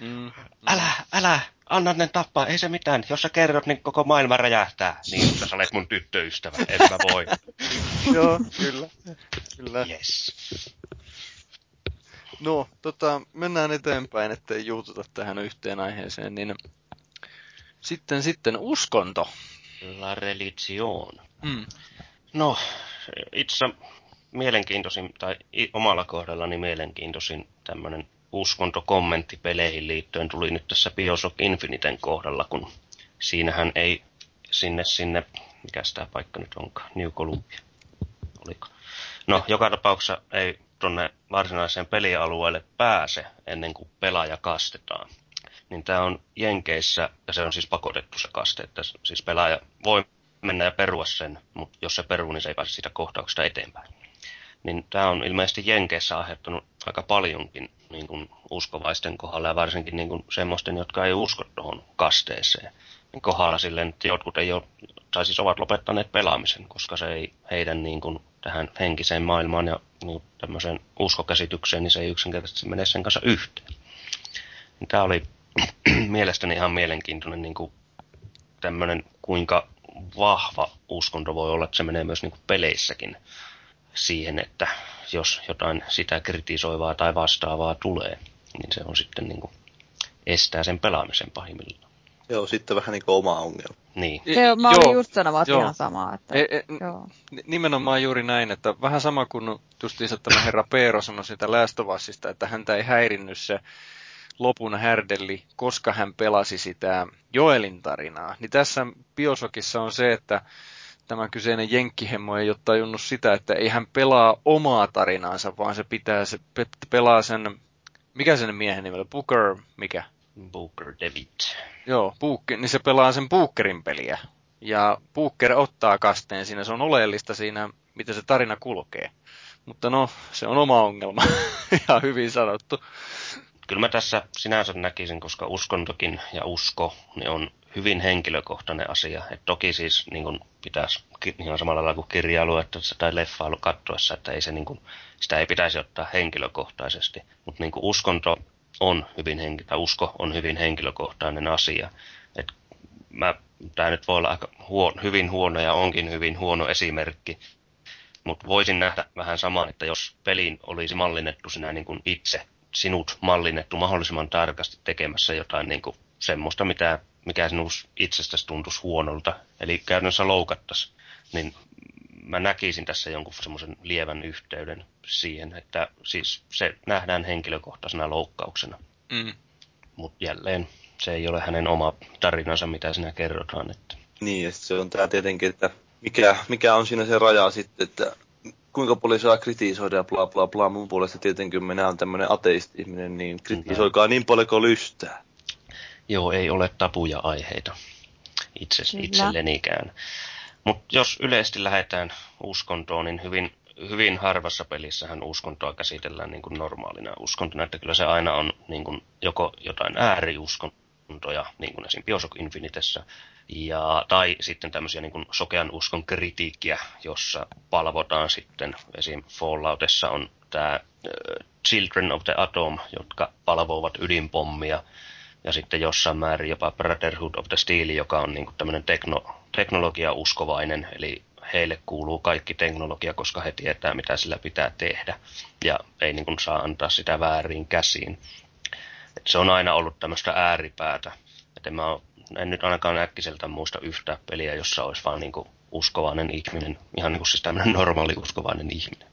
Mm, mm. Älä, älä, anna ne tappaa, ei se mitään. Jos sä kerrot, niin koko maailma räjähtää. Niin, sä olet mun tyttöystävä, en mä voi. Joo, kyllä. kyllä. Yes. No, tota, mennään eteenpäin, ettei juututa tähän yhteen aiheeseen, niin sitten, sitten uskonto. La religion. Mm. No, itse mielenkiintoisin, tai omalla kohdallani mielenkiintoisin tämmöinen uskontokommentti peleihin liittyen tuli nyt tässä Bioshock Infiniten kohdalla, kun siinähän ei sinne, sinne, mikä tämä paikka nyt onkaan, New Columbia, oliko? No, joka tapauksessa ei tuonne varsinaiseen pelialueelle pääse ennen kuin pelaaja kastetaan niin tämä on Jenkeissä, ja se on siis pakotettu se kaste, että siis pelaaja voi mennä ja perua sen, mutta jos se peruu, niin se ei pääse siitä kohtauksesta eteenpäin. Niin tämä on ilmeisesti Jenkeissä aiheuttanut aika paljonkin niin kuin uskovaisten kohdalla ja varsinkin niin kuin semmoisten, jotka ei usko tuohon kasteeseen. Niin kohdalla silleen, että jotkut ei ole, tai siis ovat lopettaneet pelaamisen, koska se ei heidän niin kuin, tähän henkiseen maailmaan ja niin tämmöiseen uskokäsitykseen, niin se ei yksinkertaisesti mene sen kanssa yhteen. Niin tämä oli mielestäni ihan mielenkiintoinen niin kuin tämmöinen, kuinka vahva uskonto voi olla, että se menee myös niin kuin peleissäkin siihen, että jos jotain sitä kritisoivaa tai vastaavaa tulee, niin se on sitten niin kuin estää sen pelaamisen pahimmillaan. Joo, sitten vähän niin kuin oma ongelma. Niin. Se, mä olin just sanomaan ihan samaa. Että, e, e, joo. Nimenomaan juuri näin, että vähän sama kuin justiinsa tämä herra Peero sanoi sitä Last että häntä ei häirinnyt se lopun härdelli, koska hän pelasi sitä Joelin tarinaa. Niin tässä Biosokissa on se, että tämä kyseinen jenkkihemmo ei ole tajunnut sitä, että ei hän pelaa omaa tarinaansa, vaan se pitää, se pelaa sen, mikä sen miehen nimellä, Booker, mikä? Booker David. Joo, Booker, niin se pelaa sen Bookerin peliä. Ja Booker ottaa kasteen siinä, se on oleellista siinä, miten se tarina kulkee. Mutta no, se on oma ongelma. Ihan hyvin sanottu kyllä mä tässä sinänsä näkisin, koska uskontokin ja usko niin on hyvin henkilökohtainen asia. Et toki siis niin kun pitäisi ihan samalla lailla kuin kirjailu tai leffailu katsoessa, että ei se, niin kun, sitä ei pitäisi ottaa henkilökohtaisesti. Mutta niin uskonto on hyvin henki, tai usko on hyvin henkilökohtainen asia. Mä, tämä nyt voi olla aika huono, hyvin huono ja onkin hyvin huono esimerkki, mutta voisin nähdä vähän saman, että jos peliin olisi mallinnettu sinä niin kuin itse sinut mallinnettu mahdollisimman tarkasti tekemässä jotain niin kuin semmoista, mitä, mikä sinus itsestäsi tuntuisi huonolta, eli käytännössä loukattaisi, niin mä näkisin tässä jonkun semmoisen lievän yhteyden siihen, että siis se nähdään henkilökohtaisena loukkauksena. Mm. Mutta jälleen se ei ole hänen oma tarinansa, mitä sinä kerrotaan. Että... Niin, ja se on tämä tietenkin, että mikä, mikä on siinä se raja sitten, että kuinka paljon saa kritisoida ja bla bla bla. Mun puolesta tietenkin minä olen tämmöinen ateisti-ihminen, niin kritisoikaa niin paljon kuin lystää. Joo, ei ole tapuja aiheita itse, itsellenikään. Mutta jos yleisesti lähdetään uskontoon, niin hyvin, hyvin harvassa pelissähän uskontoa käsitellään niin kuin normaalina uskontona, että kyllä se aina on niin kuin joko jotain ääriuskontoja, niin kuin esim. Bioshock Infinitessä, ja, tai sitten tämmöisiä niin sokean uskon kritiikkiä, jossa palvotaan sitten, esim. Falloutessa on tämä Children of the Atom, jotka palvovat ydinpommia, ja sitten jossain määrin jopa Brotherhood of the Steel, joka on niin tämmöinen tekno, teknologiauskovainen, eli heille kuuluu kaikki teknologia, koska he tietää, mitä sillä pitää tehdä, ja ei niin saa antaa sitä väärin käsiin. Et se on aina ollut tämmöistä ääripäätä. Et en mä en nyt ainakaan äkkiseltä muista yhtä peliä, jossa olisi vaan niin uskovainen ihminen, ihan niin kuin siis tämmöinen normaali uskovainen ihminen.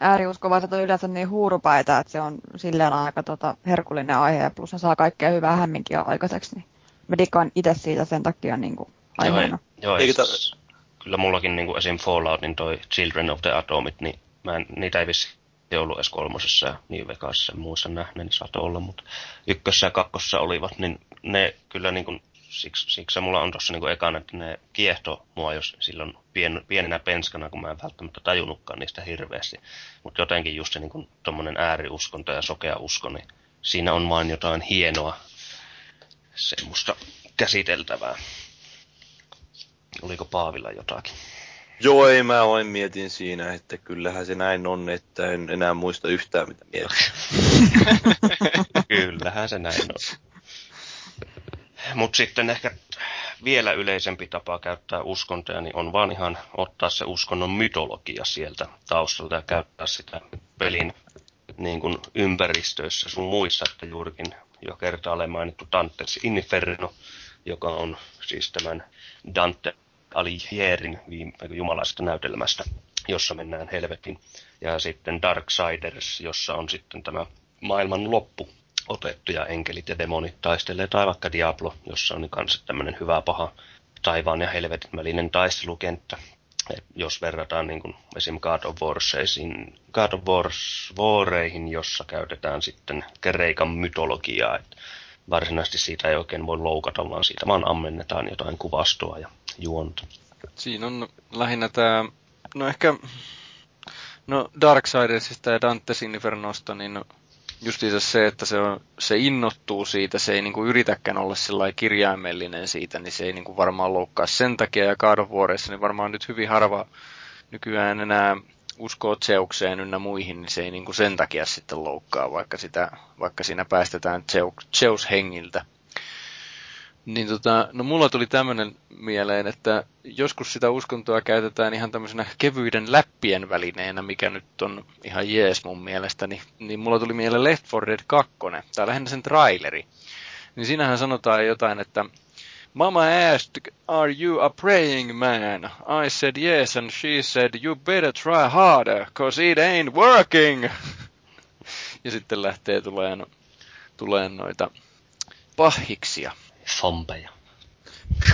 Ääriuskovaiset on yleensä niin huurupaita, että se on silleen aika tota, herkullinen aihe, ja plus saa kaikkea hyvää hämminkin aikaiseksi, niin mä dikkaan itse siitä sen takia niin kuin aiheena. Joo, ei, joo ta- kyllä mullakin niin kuin esim. Falloutin toi Children of the Atomit, niin mä en, niitä ei vissi ollut edes kolmosessa ja niin Vegasissa muissa nähneet, niin saattoi olla, mutta ykkössä ja kakkossa olivat, niin ne kyllä niin kuin siksi, siksi mulla on tuossa niinku ekan, että ne kiehto mua jos silloin pien, pienenä penskana, kun mä en välttämättä tajunnutkaan niistä hirveästi. Mutta jotenkin just se niinku, tommonen ääriuskonto ja sokea usko, niin siinä on vain jotain hienoa semmoista käsiteltävää. Oliko Paavilla jotakin? Joo, ei mä vain mietin siinä, että kyllähän se näin on, että en enää muista yhtään mitä mietin. kyllähän se näin on. Mutta sitten ehkä vielä yleisempi tapa käyttää uskontoja, niin on vaan ihan ottaa se uskonnon mytologia sieltä taustalta ja käyttää sitä pelin niin kuin ympäristöissä sun muissa, että juurikin jo kertaalleen mainittu Dantes Inferno, joka on siis tämän Dante Alighierin jumalaisesta näytelmästä, jossa mennään helvetin. Ja sitten Darksiders, jossa on sitten tämä maailman loppu otettu ja enkelit ja demonit taistelee, tai vaikka Diablo, jossa on kanssa tämmöinen hyvä paha taivaan ja helvetin välinen taistelukenttä. Et jos verrataan niin kuin esim. God of Warseisiin, God of Wars Wareihin, jossa käytetään sitten Kreikan mytologiaa, että varsinaisesti siitä ei oikein voi loukata, vaan siitä vaan ammennetaan jotain kuvastoa ja juonta. Siinä on lähinnä tämä, no ehkä, no Darksidersista ja Dante's Infernosta, niin justiinsa se, että se, on, se innottuu siitä, se ei niinku yritäkään olla sillä kirjaimellinen siitä, niin se ei niinku varmaan loukkaa sen takia. Ja Warissa, niin varmaan nyt hyvin harva nykyään enää uskoo Zeukseen ynnä muihin, niin se ei niinku sen takia sitten loukkaa, vaikka, sitä, vaikka siinä päästetään Zeus hengiltä. Niin tota, no mulla tuli tämmöinen mieleen, että joskus sitä uskontoa käytetään ihan tämmöisenä kevyiden läppien välineenä, mikä nyt on ihan jees mun mielestä, niin, niin mulla tuli mieleen Left 4 Dead 2, tai lähinnä sen traileri. Niin siinähän sanotaan jotain, että Mama asked, are you a praying man? I said yes, and she said, you better try harder, cause it ain't working. ja sitten lähtee tuleen, tuleen noita pahiksia. Zombeja.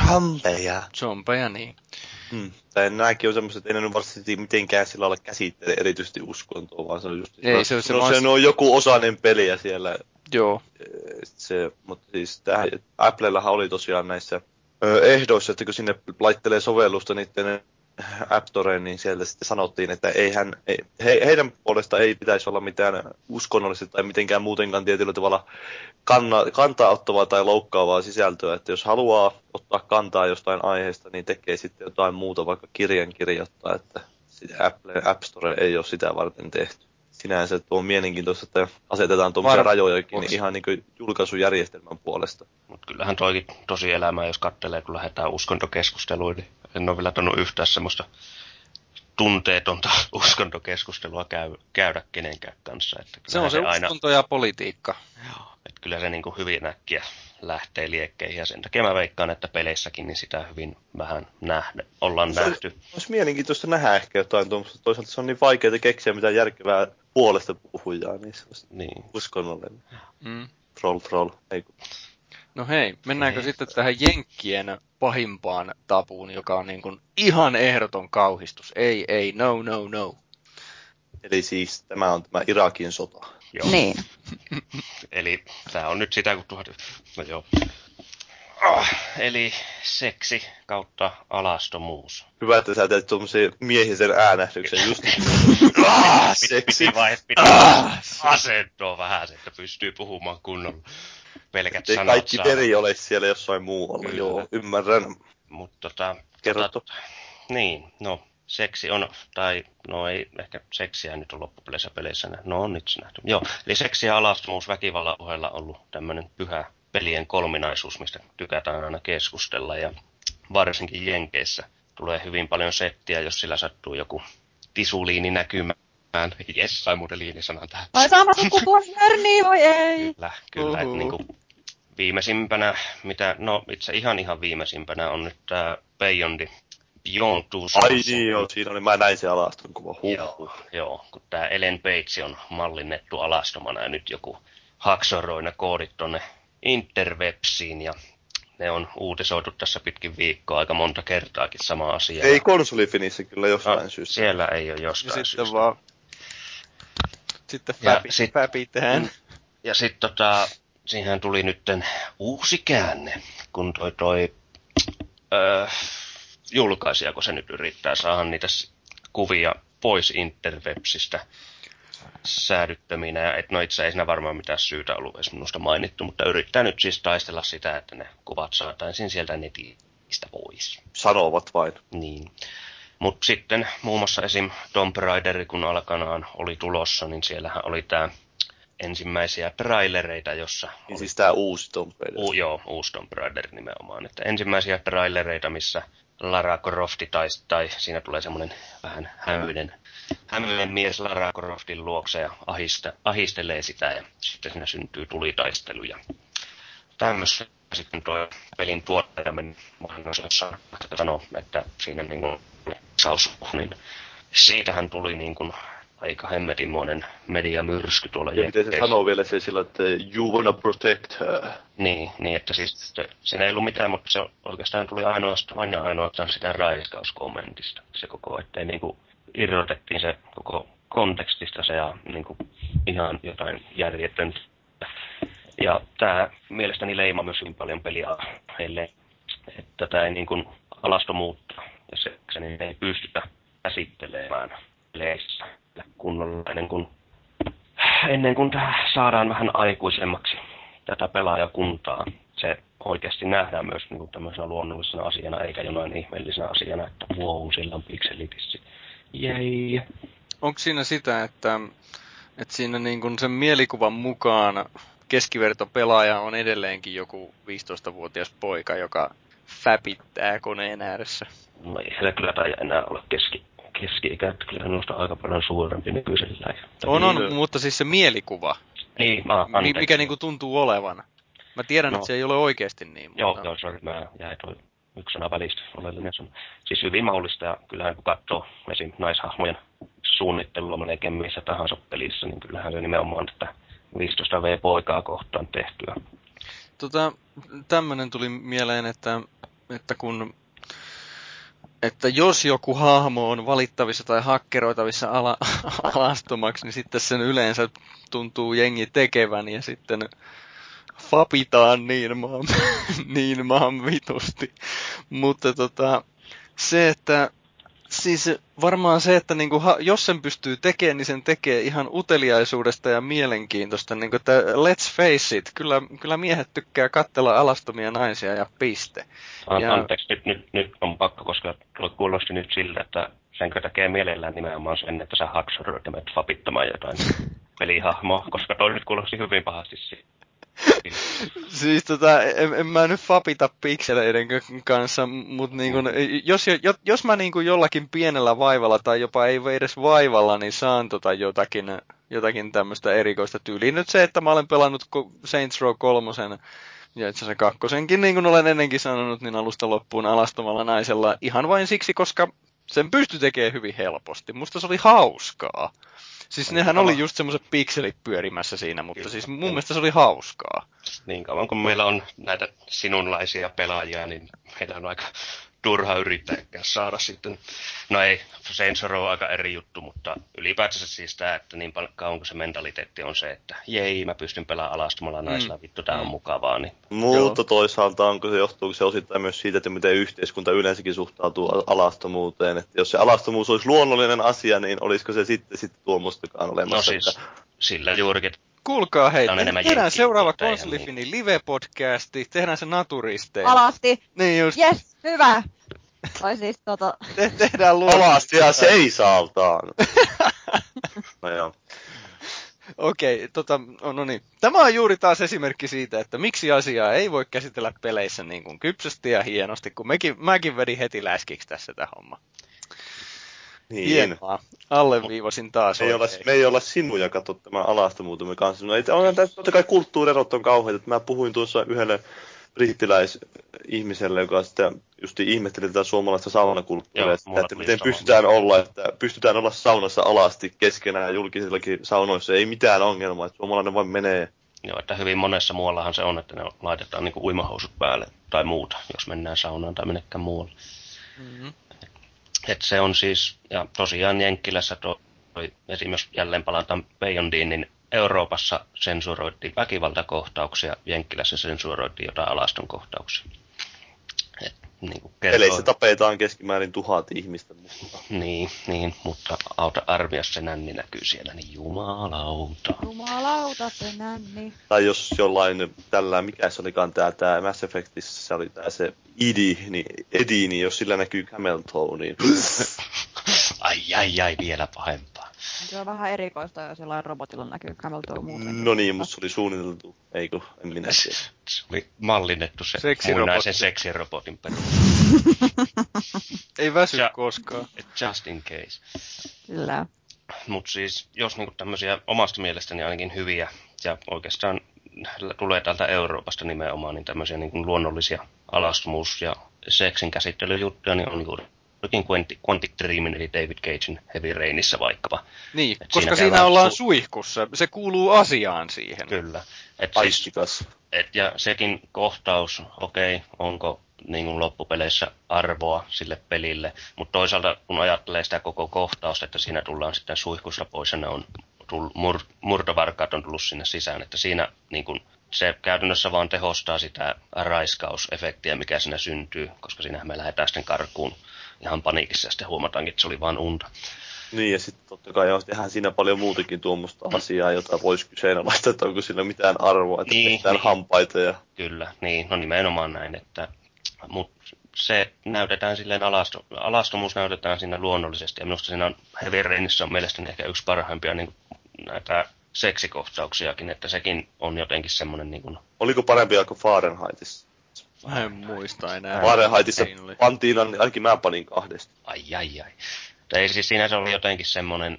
Zombeja. Zombeja, niin. Hmm. Tai nämäkin on semmoiset, että ei ne varsinaisesti mitenkään sillä olla käsittele erityisesti uskontoa, vaan se on just... Ei, se, on, se, no, se on joku osainen peliä siellä. Joo. Se, mutta siis tähän, Applellahan oli tosiaan näissä ehdoissa, että kun sinne laittelee sovellusta niiden App Storeen, niin sieltä sitten sanottiin, että eihän, ei, he, heidän puolesta ei pitäisi olla mitään uskonnollista tai mitenkään muutenkaan tietyllä tavalla kanna, kantaa ottavaa tai loukkaavaa sisältöä. Että jos haluaa ottaa kantaa jostain aiheesta, niin tekee sitten jotain muuta, vaikka kirjan kirjoittaa, että Apple App Store ei ole sitä varten tehty. Sinänsä tuo on mielenkiintoista, että asetetaan tuommoisia Var- rajojakin niin ihan niin julkaisujärjestelmän puolesta. Mutta kyllähän toikin tosi elämää, jos katselee, kun lähdetään uskontokeskusteluun, niin en ole vielä tannut yhtään semmoista tunteetonta uskontokeskustelua käy, käydä kenenkään kanssa. Että se on se aina, uskonto ja politiikka. Joo, että kyllä se niin kuin hyvin äkkiä lähtee liekkeihin ja sen takia mä veikkaan, että peleissäkin niin sitä hyvin vähän nähdä, ollaan se nähty. Olisi mielenkiintoista nähdä ehkä jotain tuommoista. Toisaalta se on niin vaikeaa keksiä mitään järkevää puolesta puhujaa, niin se olisi niin. uskonnollinen. Mm. Troll, troll. Ei. No hei, mennäänkö hei. sitten tähän Jenkkien pahimpaan tapuun, joka on niin kuin ihan ehdoton kauhistus. Ei, ei, no, no, no. Eli siis tämä on tämä Irakin sota. Joo. Niin. Eli tämä on nyt sitä, kun tuhat... No joo. Oh, eli seksi kautta alastomuus. Hyvä, että sä teet tuommoisen miehisen äänähdyksen just. ah, seksi. Piti, vai, piti ah, asentoa vähän, että pystyy puhumaan kunnolla pelkät Ei sanat kaikki saa. veri ole siellä jossain muualla, Kyllä. joo, ymmärrän. Mutta tota, Kerrottu. Tota, niin, no, seksi on, tai no ei ehkä seksiä nyt on loppupeleissä peleissä, no on nyt nähty. Joo, eli seksi ja alastomuus väkivallan ohella ollut tämmöinen pyhä pelien kolminaisuus, mistä tykätään aina keskustella, ja varsinkin Jenkeissä tulee hyvin paljon settiä, jos sillä sattuu joku tisuliini näkymään. Jes, sai muuten liinisanan tähän. Vai sama sukupuoli, niin voi ei. Kyllä, kyllä. Että niin kuin viimeisimpänä, mitä, no itse ihan ihan viimeisimpänä on nyt tämä Beyondi Beyond Two Ai Souls. niin joo, siinä oli, mä näin se alaston kuva. Huh. Joo, joo, kun tämä Ellen Page on mallinnettu alastomana ja nyt joku haksoroi ne koodit tonne interwebsiin ja ne on uutisoitu tässä pitkin viikkoa aika monta kertaakin sama asia. Ei konsolifinissä kyllä jostain Ah, syystä. Siellä ei ole Ja jostain sitten syystä. vaan... Sitten Ja fäpi, sit- fäpitään. Ja sitten tota, siihen tuli nytten uusi käänne, kun toi toi öö, julkaisija, kun se nyt yrittää saada niitä kuvia pois interwebsistä säädyttöminä. Ja et, no itse ei siinä varmaan mitään syytä ollut edes minusta mainittu, mutta yrittää nyt siis taistella sitä, että ne kuvat saataisiin sieltä netistä pois. Sanovat vain. Niin. Mutta sitten muun muassa esim. Tomb Raider, kun alkanaan oli tulossa, niin siellähän oli tämä ensimmäisiä trailereita, jossa Niin oli, siis tää uusi Tomb Raider. u, joo, uusi Tomb Raider nimenomaan. Että ensimmäisiä trailereita, missä Lara Crofti tai, tai siinä tulee semmoinen vähän hämyinen, hämyinen mies Lara Croftin luokse ja ahista, ahistelee sitä ja sitten siinä syntyy tulitaisteluja. Tämmöistä sitten tuo pelin tuottaja meni maailmassa sanoa, että siinä niin kuin niin siitähän tuli niin kuin aika hemmetimoinen mediamyrsky tuolla Ja miten se sanoo vielä se sillä, että you wanna protect her. Niin, niin, että siis se, siinä ei ollut mitään, mutta se oikeastaan tuli ainoastaan, aina ainoastaan sitä raiskauskommentista. Se koko, ettei niinku irrotettiin se koko kontekstista se ja niinku ihan jotain järjetöntä. Ja tämä mielestäni leima myös hyvin paljon peliä heille, että tämä ei niinku alastomuutta ja se, se niin ei pystytä käsittelemään peleissä kunnolla ennen kuin ennen kuin saadaan vähän aikuisemmaksi tätä pelaajakuntaa, se oikeasti nähdään myös niin kuin tämmöisenä luonnollisena asiana, eikä jonain ihmeellisenä asiana, että wow, sillä on pikselitissi. Jei. Onko siinä sitä, että, että siinä niin kuin sen mielikuvan mukaan keskivertopelaaja on edelleenkin joku 15-vuotias poika, joka fäpittää koneen ääressä? No ei siellä kyllä taida enää olla keski, keski-ikä, että kyllä minusta aika paljon suurempi nykyisellä. On, on, Niin, mutta siis se mielikuva, Niin, mi- anteeksi. mikä niinku tuntuu olevan. Mä tiedän, No. että se ei ole oikeasti niin, mutta... Joo, joo, sorry, mä jäin toi yksi sana välistä, oleellinen sana. Siis hyvin mahdollista, ja kyllähän kun katsoo esim. naishahmojen suunnittelua melkein missä tahansa pelissä, niin kyllähän se nimenomaan että 15V-poikaa kohtaan tehtyä. Tota, tämmönen tuli mieleen, että, että kun että jos joku hahmo on valittavissa tai hakkeroitavissa ala, alastomaksi, niin sitten sen yleensä tuntuu jengi tekevän ja sitten fapitaan niin maan, niin maan vitusti. Mutta tota, se, että siis varmaan se, että niinku, jos sen pystyy tekemään, niin sen tekee ihan uteliaisuudesta ja mielenkiintoista. Niinku, että let's face it, kyllä, kyllä miehet tykkää katsella alastomia naisia ja piste. An- Ja- Anteeksi, nyt, nyt, nyt on pakko, koska kuulosti nyt siltä, että senkö tekee mielellään nimenomaan sen, että sä haksoroit ja menet fapittamaan jotain pelihahmoa, koska toi nyt kuulosti hyvin pahasti si- Siis tota, en, en mä nyt fapita pikseleiden kanssa, mutta niinku, jos, jo- jos mä niinku jollakin pienellä vaivalla tai jopa ei edes vaivalla, niin saan tota jotakin, jotakin tämmöistä erikoista tyyliä. Nyt se, että mä olen pelannut Saints Row 3 ja itse asiassa kakkosenkin, niin kuin olen ennenkin sanonut, niin alusta loppuun alastomalla naisella ihan vain siksi, koska sen pystyi tekemään hyvin helposti. Musta se oli hauskaa. Siis nehän oli just semmoiset pikselit pyörimässä siinä, mutta siis mun mielestä se oli hauskaa. niin kauan kun meillä on näitä sinunlaisia pelaajia, niin meidän on aika turha yrittääkään saada sitten, no ei, Saints on aika eri juttu, mutta ylipäätänsä siis tämä, että niin paljon kauan kun se mentaliteetti on se, että jei, mä pystyn pelaamaan alastomalla naisella, vittu tää on mukavaa, niin Mutta toisaalta onko se johtuuko se osittain myös siitä, että miten yhteiskunta yleensäkin suhtautuu al- alastomuuteen. Että jos se alastomuus olisi luonnollinen asia, niin olisiko se sitten, sitten tuommoistakaan no olemassa. siis että, sillä juurikin, Kuulkaa hei, on tehdään jenkki- seuraava Konsolifini live-podcasti, tehdään se naturistein. Alasti. Niin just, Yes, hyvä. Tai siis tota, te- tehdään alasti ja seisaltaan. no joo. Okei, tota, no, no niin. Tämä on juuri taas esimerkki siitä, että miksi asiaa ei voi käsitellä peleissä niin kuin kypsästi ja hienosti, kun mekin, mäkin vedin heti läskiksi tässä tämä homma. Niin. Hienoa. Alleviivasin taas Me ei, olla, me ei olla sinuja katso tämän alastomuutemme kanssa. No, on tässä totta kai kulttuurierot on kauheita. että Mä puhuin tuossa yhdelle brittiläis ihmiselle, joka sitten just ihmetteli tätä suomalaista saunakulttuuria, Joo, että, miten pystytään olla, että pystytään olla saunassa alasti keskenään julkisillakin saunoissa, ei mitään ongelmaa, että suomalainen vain menee. Joo, että hyvin monessa muuallahan se on, että ne laitetaan niin uimahousut päälle tai muuta, jos mennään saunaan tai minnekään muualle. Mm-hmm. Et se on siis, ja tosiaan Jenkkilässä toi, esimerkiksi jälleen palataan Beyondiin, niin Euroopassa sensuroitiin väkivaltakohtauksia, Jenkkilässä sensuroitiin jotain alaston kohtauksia. Niin kuin Peleissä tapetaan keskimäärin tuhat ihmistä. Mutta... Niin, niin, mutta auta arvia se nänni näkyy siellä, niin jumalauta. Jumalauta se nänni. Tai jos jollain tällä, mikä se olikaan tää, tää Mass Effectissä, se oli tää se Idi, niin, Edi, niin jos sillä näkyy Camel Toe, niin Ai, ai, ai, vielä pahempaa. Se on vähän erikoista, jos jollain robotilla näkyy camel toe muuten. no niin, mutta se oli suunniteltu, eikö, en minä tiedä. Se oli mallinnettu se muinaisen seksirobotin perus. Ei väsy Ja- koskaan. Et Just in case. Kyllä. Mutta siis, jos niinku tämmöisiä omasta mielestäni ainakin hyviä, ja oikeastaan tulee täältä Euroopasta nimenomaan, niin tämmöisiä niinku luonnollisia alastomuus- ja seksin käsittelyjuttuja, niin on juurikin Quantic, Quantic Dreamin, eli David Cagein Heavy Rainissa vaikkapa. Niin, Et koska siinä siinä, ollaan su- suihkussa. Se kuuluu asiaan siihen. Kyllä. Et siis, et, ja sekin kohtaus, okei, onko niin kuin loppupeleissä arvoa sille pelille, mutta toisaalta kun ajattelee sitä koko kohtausta, että siinä tullaan sitten suihkussa pois ja ne on tull, mur, murtovarkaat on tullut sinne sisään, että siinä niin kuin, se käytännössä vaan tehostaa sitä raiskausefektiä, mikä siinä syntyy, koska siinähän me lähdetään sitten karkuun ihan paniikissa ja sitten huomataankin, että se oli vain unta. Niin, ja sitten totta kai on tehdään siinä paljon muutakin tuommoista asiaa, jota voisi kyseenalaistaa, että onko sillä mitään arvoa, että Niin, niin, hampaita ja Kyllä, niin, no nimenomaan näin, että mutta se näytetään silleen, alasto, alastomuus näytetään siinä luonnollisesti, ja minusta siinä on Heavy Rainissa on mielestäni ehkä yksi parhaimpia niin näitä seksikohtauksiakin, että sekin on jotenkin semmoinen niin kuin, oliko parempi kuin Fahrenheitissa? Mä en muista enää. Fahrenheitissa pantiin, ainakin mä panin kahdesti. ai ai ai. Tai ei siis siinä se oli jotenkin semmoinen,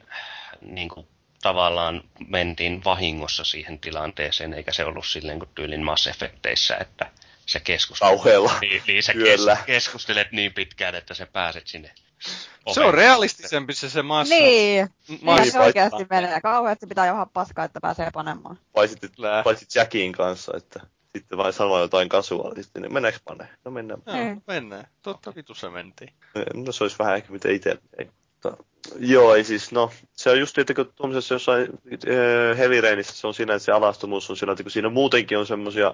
niin kuin, tavallaan mentiin vahingossa siihen tilanteeseen, eikä se ollut silleen kuin tyylin Mass Effecteissä, että se keskustelu. Kauheella Niin, niin sä yöllä. keskustelet niin pitkään, että sä pääset sinne. Se oven on realistisempi se, se massa. Niin, Ma- niin se oikeasti menee. Kauheasti pitää johon paskaa, että pääsee panemaan. Vai sitten, vai sitten Jackin kanssa, että sitten vain sanoa jotain kasuaalisesti, niin mennäänkö pane? No mennään. Joo, mennään. Totta vitussa mentiin. No se olisi vähän ehkä mitä itse ei. Mutta, joo, ei siis, no, se on just, että kun tuollaisessa jossain äh, Heavy Rainissa se on siinä, että se alastomuus on siinä, että kun siinä muutenkin on semmoisia,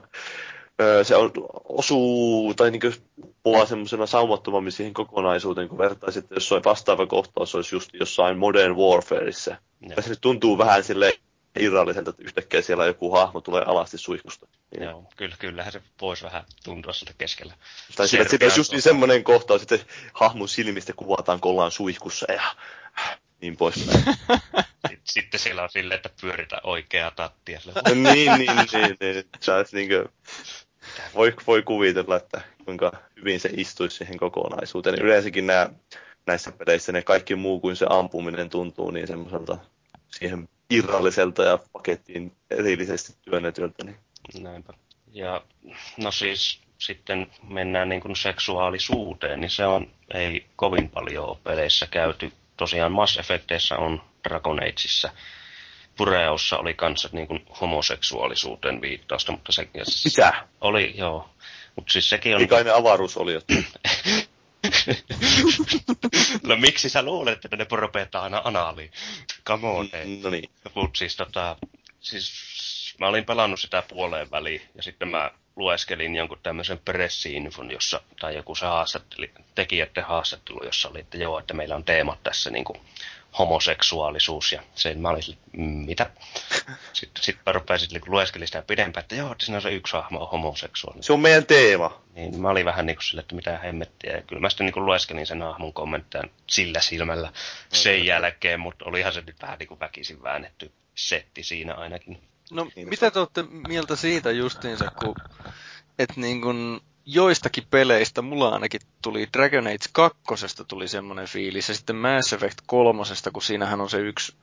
äh, se on, osuu, tai niin puhua semmoisena saumattomammin siihen kokonaisuuteen, kun vertaisit, että jos vastaava kohtaus olisi just jossain Modern Warfareissa. Ja se nyt tuntuu vähän sille irralliselta, että yhtäkkiä siellä joku hahmo tulee alasti suihkusta. Niin. Joo, kyllä, kyllähän se voisi vähän tuntua siltä keskellä. Tai sillä, että olisi just niin semmoinen kohtaus, että hahmon silmistä kuvataan, kun ollaan suihkussa ja niin poispäin. Sit- Sitten siellä on silleen, että pyöritään oikeaa tattia. No niin, niin, niin, niin. Se olisi niinkö, voi, voi kuvitella, että kuinka hyvin se istuisi siihen kokonaisuuteen. Yleensäkin nämä, näissä peleissä ne kaikki muu kuin se ampuminen tuntuu niin semmoiselta siihen irralliselta ja pakettiin erillisesti työnnetyltä. Niin. Näinpä. Ja no siis sitten mennään niin kuin seksuaalisuuteen, niin se on ei kovin paljon ole peleissä käyty. Tosiaan Mass Effecteissä on Dragon Ageissa. Pureossa oli kanssa niin kuin homoseksuaalisuuteen viittausta, mutta se ja s- Mitä? oli, joo. Mutta siis sekin on... Ei kai ne avaruusoliot. no miksi sä luulet, että ne propetaan aina anaaliin? Come on, ei. No niin. Mut siis tota, siis mä olin pelannut sitä puoleen väliin ja sitten mä lueskelin jonkun tämmöisen pressiinfon, jossa, tai joku se haastatteli, tekijöiden haastattelu, jossa oli, että joo, että meillä on teemat tässä niin kuin homoseksuaalisuus ja sen mä olin sille, "Mm, mitä? Sitten, sitten mä rupesin niin lueskelin sitä pidempään, että joo, että siinä on se yksi hahmo on homoseksuaalinen. Se on meidän teema. Niin mä olin vähän niin kuin sille, että mitä hemmettiä. Ja kyllä mä sitten niin kuin lueskelin sen hahmon kommentteja sillä silmällä sen jälkeen, mutta olihan se nyt vähän niin kuin väkisin väännetty setti siinä ainakin. No, mitä te olette mieltä siitä justiinsa, kun et niin kun joistakin peleistä, mulla ainakin tuli Dragon Age 2 tuli semmoinen fiilis, ja sitten Mass Effect 3, kun siinähän on se yksi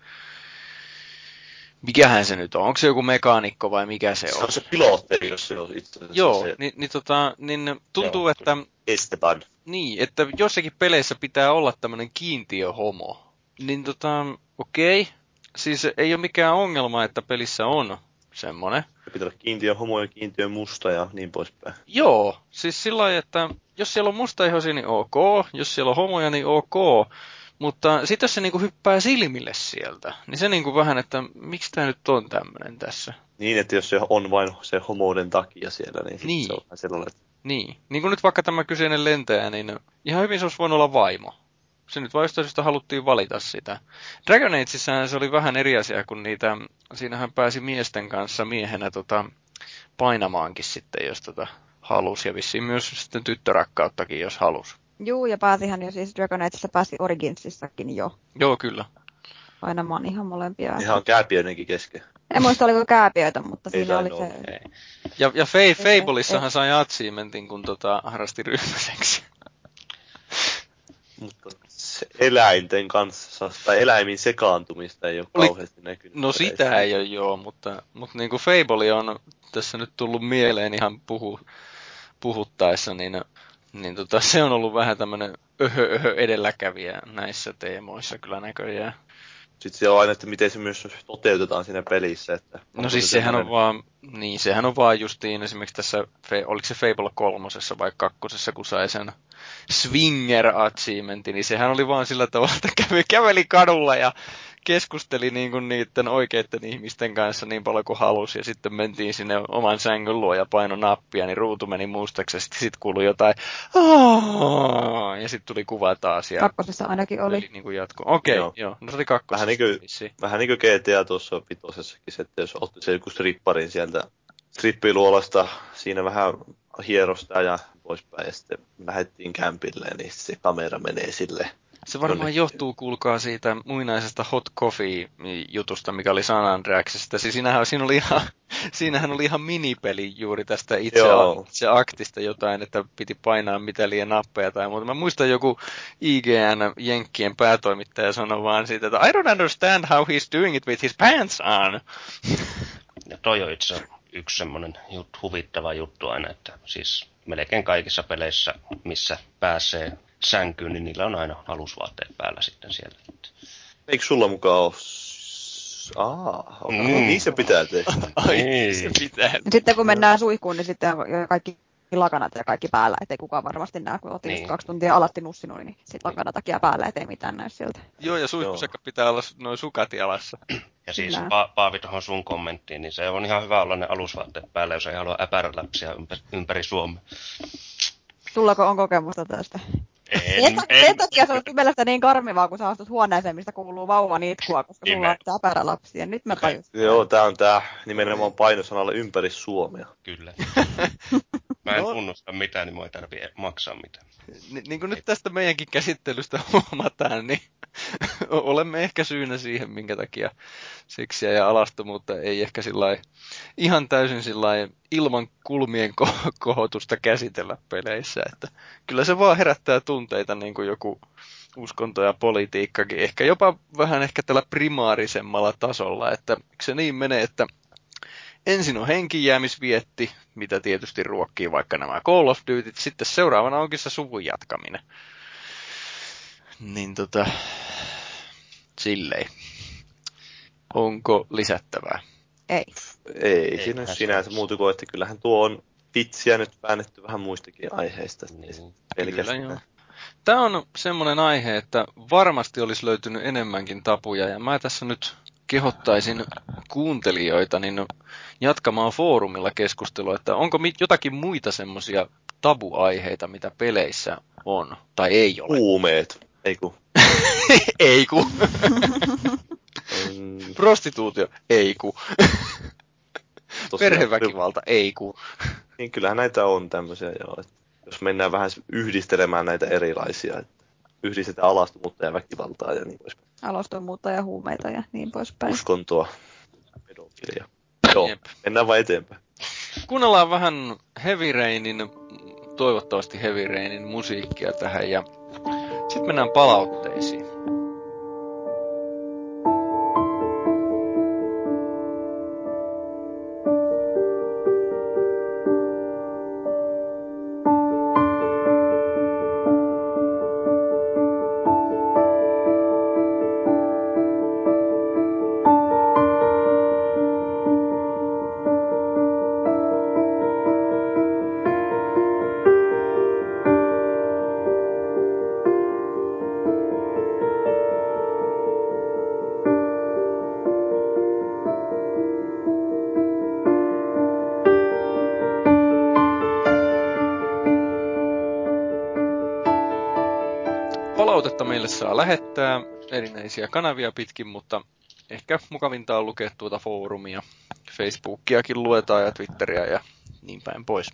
mikähän se nyt on, onko se joku mekaanikko vai mikä se Se on? on se pilotteri, jos se on itse asiassa Joo, se niin, niin, tota, niin tuntuu, Joo, että, Esteban. niin, että jossakin peleissä pitää olla tämmöinen kiintiöhomo. Niin tota, okei, siis ei ole mikään ongelma, että pelissä on semmonen. Se pitää olla kiintiö homo ja kiintiö musta ja niin poispäin. Joo, siis sillä lailla, että jos siellä on mustaihoisia, niin ok, jos siellä on homoja, niin ok, mutta sitten jos se niinku hyppää silmille sieltä, niin se niinku vähän, että miksi tämä nyt on tämmöinen tässä. Niin, että jos se on vain se homouden takia siellä, niin, Niin. se on sellainen, että Niin, niin kuin nyt vaikka tämä kyseinen lentäjä, niin ihan hyvin se olisi voinut olla vaimo. Se nyt vaan jostain syystä haluttiin valita sitä. Dragon Ageissähän se oli vähän eri asia, kun niitä, siinähän pääsi miesten kanssa miehenä tota, painamaankin sitten, jos tota halusi, ja vissiin myös sitten tyttörakkauttakin, jos halusi. Juu, ja pääsihän jo siis Dragon Ageissa pääsi Originsissakin jo Joo, kyllä. painamaan ihan molempia. ihan kääpiöinenkin kesken. En muista oliko kääpiöitä, mutta Ei siinä oli se... Ei. Ja, ja ei. Fableissahan sai achievementin, kun tota, harrasti ryhmäseksi. Mutta eläinten kanssa, tai eläimiin sekaantumista ei ole Oli- kauheasti näkynyt. No sitä ei ole joo, mutta, mutta niin kuin Fable on tässä nyt tullut mieleen ihan puhu, puhuttaessa, niin, niin tota, se on ollut vähän tämmöinen öhö, öhö edelläkävijä näissä teemoissa kyllä näköjään. Sitten siellä on aina, että miten se myös toteutetaan siinä pelissä. Että No siis sehän on vaan, niin sehän on vaan justiin esimerkiksi tässä, oliko se Fable kolmosessa vai kakkosessa, kun sai sen Swinger achievementin, niin sehän oli vaan sillä tavalla, että käveli, käveli kadulla ja keskusteli niin kuin niiden oikeiden ihmisten kanssa niin paljon kuin halusi, ja sitten mentiin sinne oman sängyn luo ja paino nappia, niin ruutu meni mustaksi, ja sitten sit kuului jotain, "Aa", ja sitten tuli kuva taas, ja Kakkosessa ainakin oli. niin kuin jatkuu. Okei, Joo. joo. joo, no se oli kakkosessa. Vähän niin kuin-. Vähän niin kuin GTA tuossa vitosessakin, se, että jos otti se joku stripparin sieltä strippiluolasta, siinä vähän hierosta ja poispäin, ja sitten lähdettiin kämpille, niin se kamera menee sille. Se varmaan Jonnekin. johtuu, kuulkaa, siitä muinaisesta hot coffee-jutusta, mikä oli San Andreasista. Siis siinähän, siinä oli ihan, siinähän oli ihan minipeli juuri tästä itse, Joo. itse aktista jotain, että piti painaa mitä liian nappeja tai muuta. Mä muistan joku IGN Jenkkien päätoimittaja sanoi vaan siitä, että I don't understand how he's doing it with his pants on. Ja toi on itse yksi semmoinen jut, huvittava juttu aina, että siis melkein kaikissa peleissä, missä pääsee sänkyyn, niin niillä on aina alusvaatteet päällä sitten siellä. Eikö sulla mukaan ole? Aa, mm. Mm. niin se pitää tehdä. Ai, Ei. se pitää. Sitten kun mennään suihkuun, niin sitten kaikki lakanat ja kaikki päällä, ettei kukaan varmasti näe, kun otin Niin. niin. kaksi tuntia alasti nussinut, niin sitten lakana takia päällä, ettei mitään näy sieltä. Joo, ja suihkusakka pitää olla noin sukat jalassa. Ja siis pa- Paavi tuohon sun kommenttiin, niin se on ihan hyvä olla ne alusvaatteet päällä, jos ei halua äpäräläpsiä ympäri, ympäri Suomea. Sullako on kokemusta tästä? En, Sen, en, sen takia se on mielestäni niin karmivaa, kun sä astut huoneeseen, mistä kuuluu vauvan itkua, koska Niin sulla on täpärä lapsia. Nyt mä tajusin. Joo, tää on tää nimenomaan painosanalle ympäri Suomea. Kyllä. Mä en No. tunnusta mitään, niin mua ei tarvii maksaa mitään. Ni, niin kuin nyt tästä meidänkin käsittelystä huomataan, niin olemme ehkä syynä siihen, minkä takia seksiä ja alastomuutta ei ehkä sillai, ihan täysin sillai, ilman kulmien ko- kohotusta käsitellä peleissä. Että kyllä se vaan herättää tunteita niin kuin joku uskonto ja politiikkakin, ehkä jopa vähän ehkä tällä primaarisemmalla tasolla, että se niin menee, että ensin on henkijäämisvietti, mitä tietysti ruokkii vaikka nämä Call of Dutyt, sitten seuraavana onkin se suvun jatkaminen. Niin tota, silleen. Onko lisättävää? Ei. Ei, Ei siinä sinänsä muuta kuin, että kyllähän tuo on vitsiä nyt väännetty vähän muistakin aiheista. Niin. Pelkästään. Kyllä, joo. Tämä on semmoinen aihe, että varmasti olisi löytynyt enemmänkin tapuja, ja mä tässä nyt kehottaisin kuuntelijoita niin jatkamaan foorumilla keskustelua, että onko jotakin muita semmoisia tabuaiheita, mitä peleissä on, tai ei ole. Huumeet. Ei kun. ei ku. Prostituutio, ei ku. Perheväkivalta, ei ku. Niin kyllähän näitä on tämmöisiä joo. Jos mennään vähän yhdistelemään näitä erilaisia, että yhdistetään alastomuutta ja väkivaltaa ja niin poispäin. Alastomuutta ja huumeita ja niin poispäin. Uskontoa, pedofilia. Joo, Jep. mennään vaan eteenpäin. Kuunnellaan vähän Heavy Rainin, toivottavasti Heavy Rainin musiikkia tähän ja sitten mennään palautteisiin. Erinäisiä kanavia pitkin, mutta ehkä mukavinta on lukea tuota foorumia. Facebookiakin luetaan ja Twitteriä ja niin päin pois.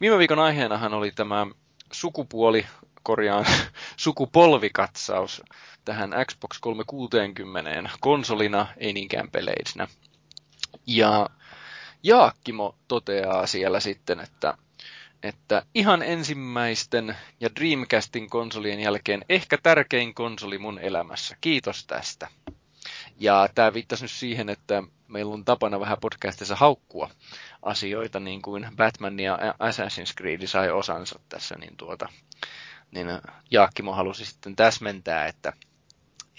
Viime viikon aiheenahan oli tämä sukupuoli, korjaan sukupolvikatsaus tähän Xbox 360 konsolina, ei niinkään peleisnä. Ja Jaakkimo toteaa siellä sitten, että, että ihan ensimmäisten ja Dreamcastin konsolien jälkeen ehkä tärkein konsoli mun elämässä. Kiitos tästä. Ja tämä viittasi nyt siihen, että meillä on tapana vähän podcastissa haukkua asioita, niin kuin Batman ja Assassin's Creed sai osansa tässä, niin, tuota, niin Jaakkimo halusi sitten täsmentää, että,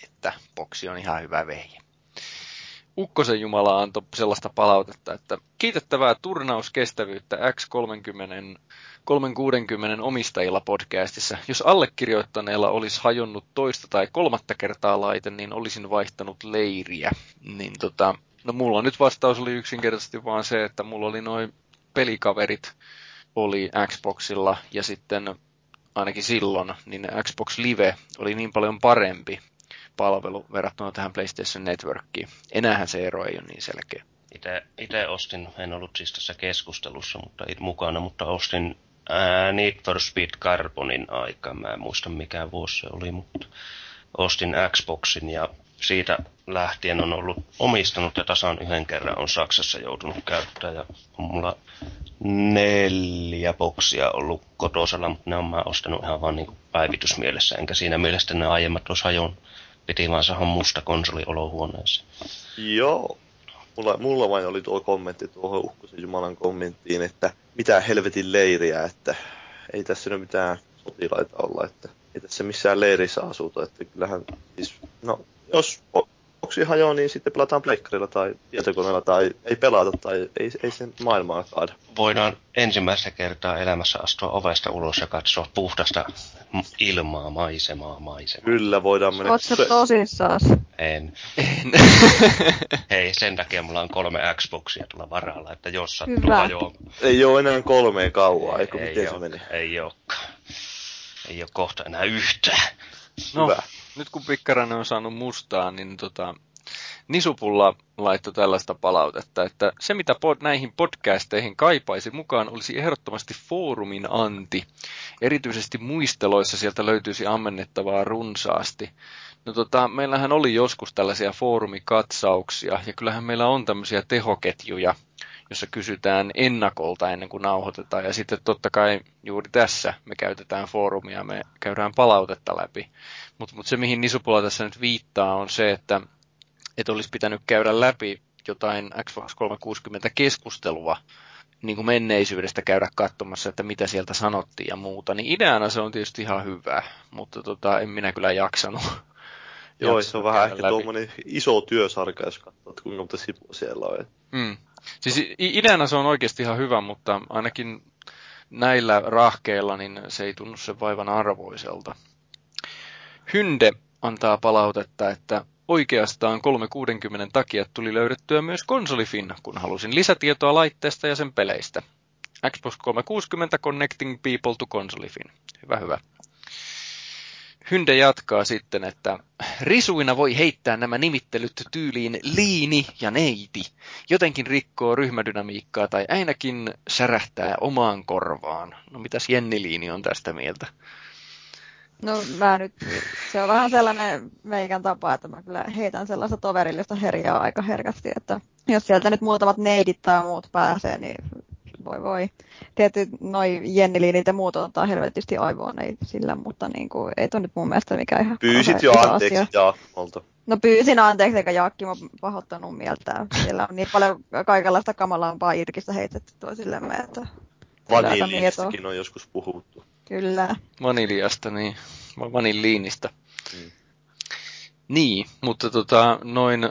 että boksi on ihan hyvä vehje. Ukkosen Jumala antoi sellaista palautetta, että kiitettävää turnauskestävyyttä X30 360 omistajilla podcastissa. Jos allekirjoittaneella olisi hajonnut toista tai kolmatta kertaa laite, niin olisin vaihtanut leiriä. Niin tota, no mulla nyt vastaus oli yksinkertaisesti vaan se, että mulla oli noin pelikaverit oli Xboxilla ja sitten ainakin silloin, niin Xbox Live oli niin paljon parempi palvelu verrattuna tähän PlayStation Networkiin. Enäähän se ero ei ole niin selkeä. Itse ostin, en ollut siis tässä keskustelussa mutta mukana, mutta ostin ää, Need for Speed Carbonin aika. Mä en muista mikä vuosi se oli, mutta ostin Xboxin ja siitä lähtien on ollut omistanut ja tasan yhden kerran on Saksassa joutunut käyttää ja on mulla neljä boksia ollut kotosalla, mutta ne on mä ostanut ihan vaan niin päivitysmielessä, enkä siinä mielessä ne aiemmat olisi hajonnut. Piti vaan saada musta konsoli olohuoneeseen. Joo. Mulla, mulla vain oli tuo kommentti tuohon Ukkosen Jumalan kommenttiin, että mitä helvetin leiriä, että ei tässä nyt mitään sotilaita olla, että ei tässä missään leirissä asuta, että kyllähän siis, no jos boksi hajoaa, niin sitten pelataan pleikkarilla tai tietokoneella tai ei pelata tai ei, ei sen maailmaa kaada. Voidaan ensimmäistä kertaa elämässä astua ovesta ulos ja katsoa puhdasta ilmaa, maisemaa, maisemaa. Kyllä, voidaan mennä. Oletko tosissaan? En. En. Hei, sen takia mulla on kolme Xboxia tuolla varalla, että jos sattuu Hyvä. hajoa. Ei ole enää kolmeen kauaa, eikö ei miten se oo, meni? Ei olekaan. Ei ole kohta enää yhtään. No, Hyvä. Nyt kun Pikkarainen on saanut mustaa, niin tota, Nisupulla laittoi tällaista palautetta, että se mitä pod, näihin podcasteihin kaipaisi mukaan olisi ehdottomasti foorumin anti. Erityisesti muisteloissa sieltä löytyisi ammennettavaa runsaasti. No tota, meillähän oli joskus tällaisia foorumikatsauksia, ja kyllähän meillä on tämmöisiä tehoketjuja, jossa kysytään ennakolta ennen kuin nauhoitetaan. Ja sitten totta kai juuri tässä me käytetään foorumia, me käydään palautetta läpi. Mutta mut se, mihin Nisupula tässä nyt viittaa, on se, että, että olisi pitänyt käydä läpi jotain Xbox 360 keskustelua, niin kuin menneisyydestä käydä katsomassa, että mitä sieltä sanottiin ja muuta. Niin ideana se on tietysti ihan hyvä, mutta tota, en minä kyllä jaksanut. Joo, jaksanut se on vähän ehkä läpi. tuommoinen iso työsarka, jos katsot kuinka monta sivua siellä on. Mm. Siis ideana se on oikeasti ihan hyvä, mutta ainakin näillä rahkeilla niin se ei tunnu sen vaivan arvoiselta. Hynde antaa palautetta, että oikeastaan 360 takia tuli löydettyä myös konsolifin, kun halusin lisätietoa laitteesta ja sen peleistä. Xbox 360 Connecting People to Consolifin. Hyvä, hyvä. Hynde jatkaa sitten, että risuina voi heittää nämä nimittelyt tyyliin liini ja neiti. Jotenkin rikkoo ryhmädynamiikkaa tai ainakin särähtää omaan korvaan. No mitäs Jenni Liini on tästä mieltä? No mä nyt, se on vähän sellainen meikän tapa, että mä kyllä heitän sellaista toverillista herjaa aika herkästi, että jos sieltä nyt muutamat neidit tai muut pääsee, niin voi voi. Tietysti noi Jenniliinit ja muut ottaa helvetisti aivoon, ei sillä, mutta niin kuin, ei tuo nyt mun mielestä mikään ihan Pyysit jo anteeksi asia. No pyysin anteeksi, eikä Jaakki mä pahoittanut mieltään. Siellä on niin paljon kaikenlaista kamalampaa irkistä heitetty toisillemme, että. Vaniljistakin on joskus puhuttu. Kyllä. Vaniliasta, niin. Va- Vanilliinista. Mm. Niin, mutta tota, noin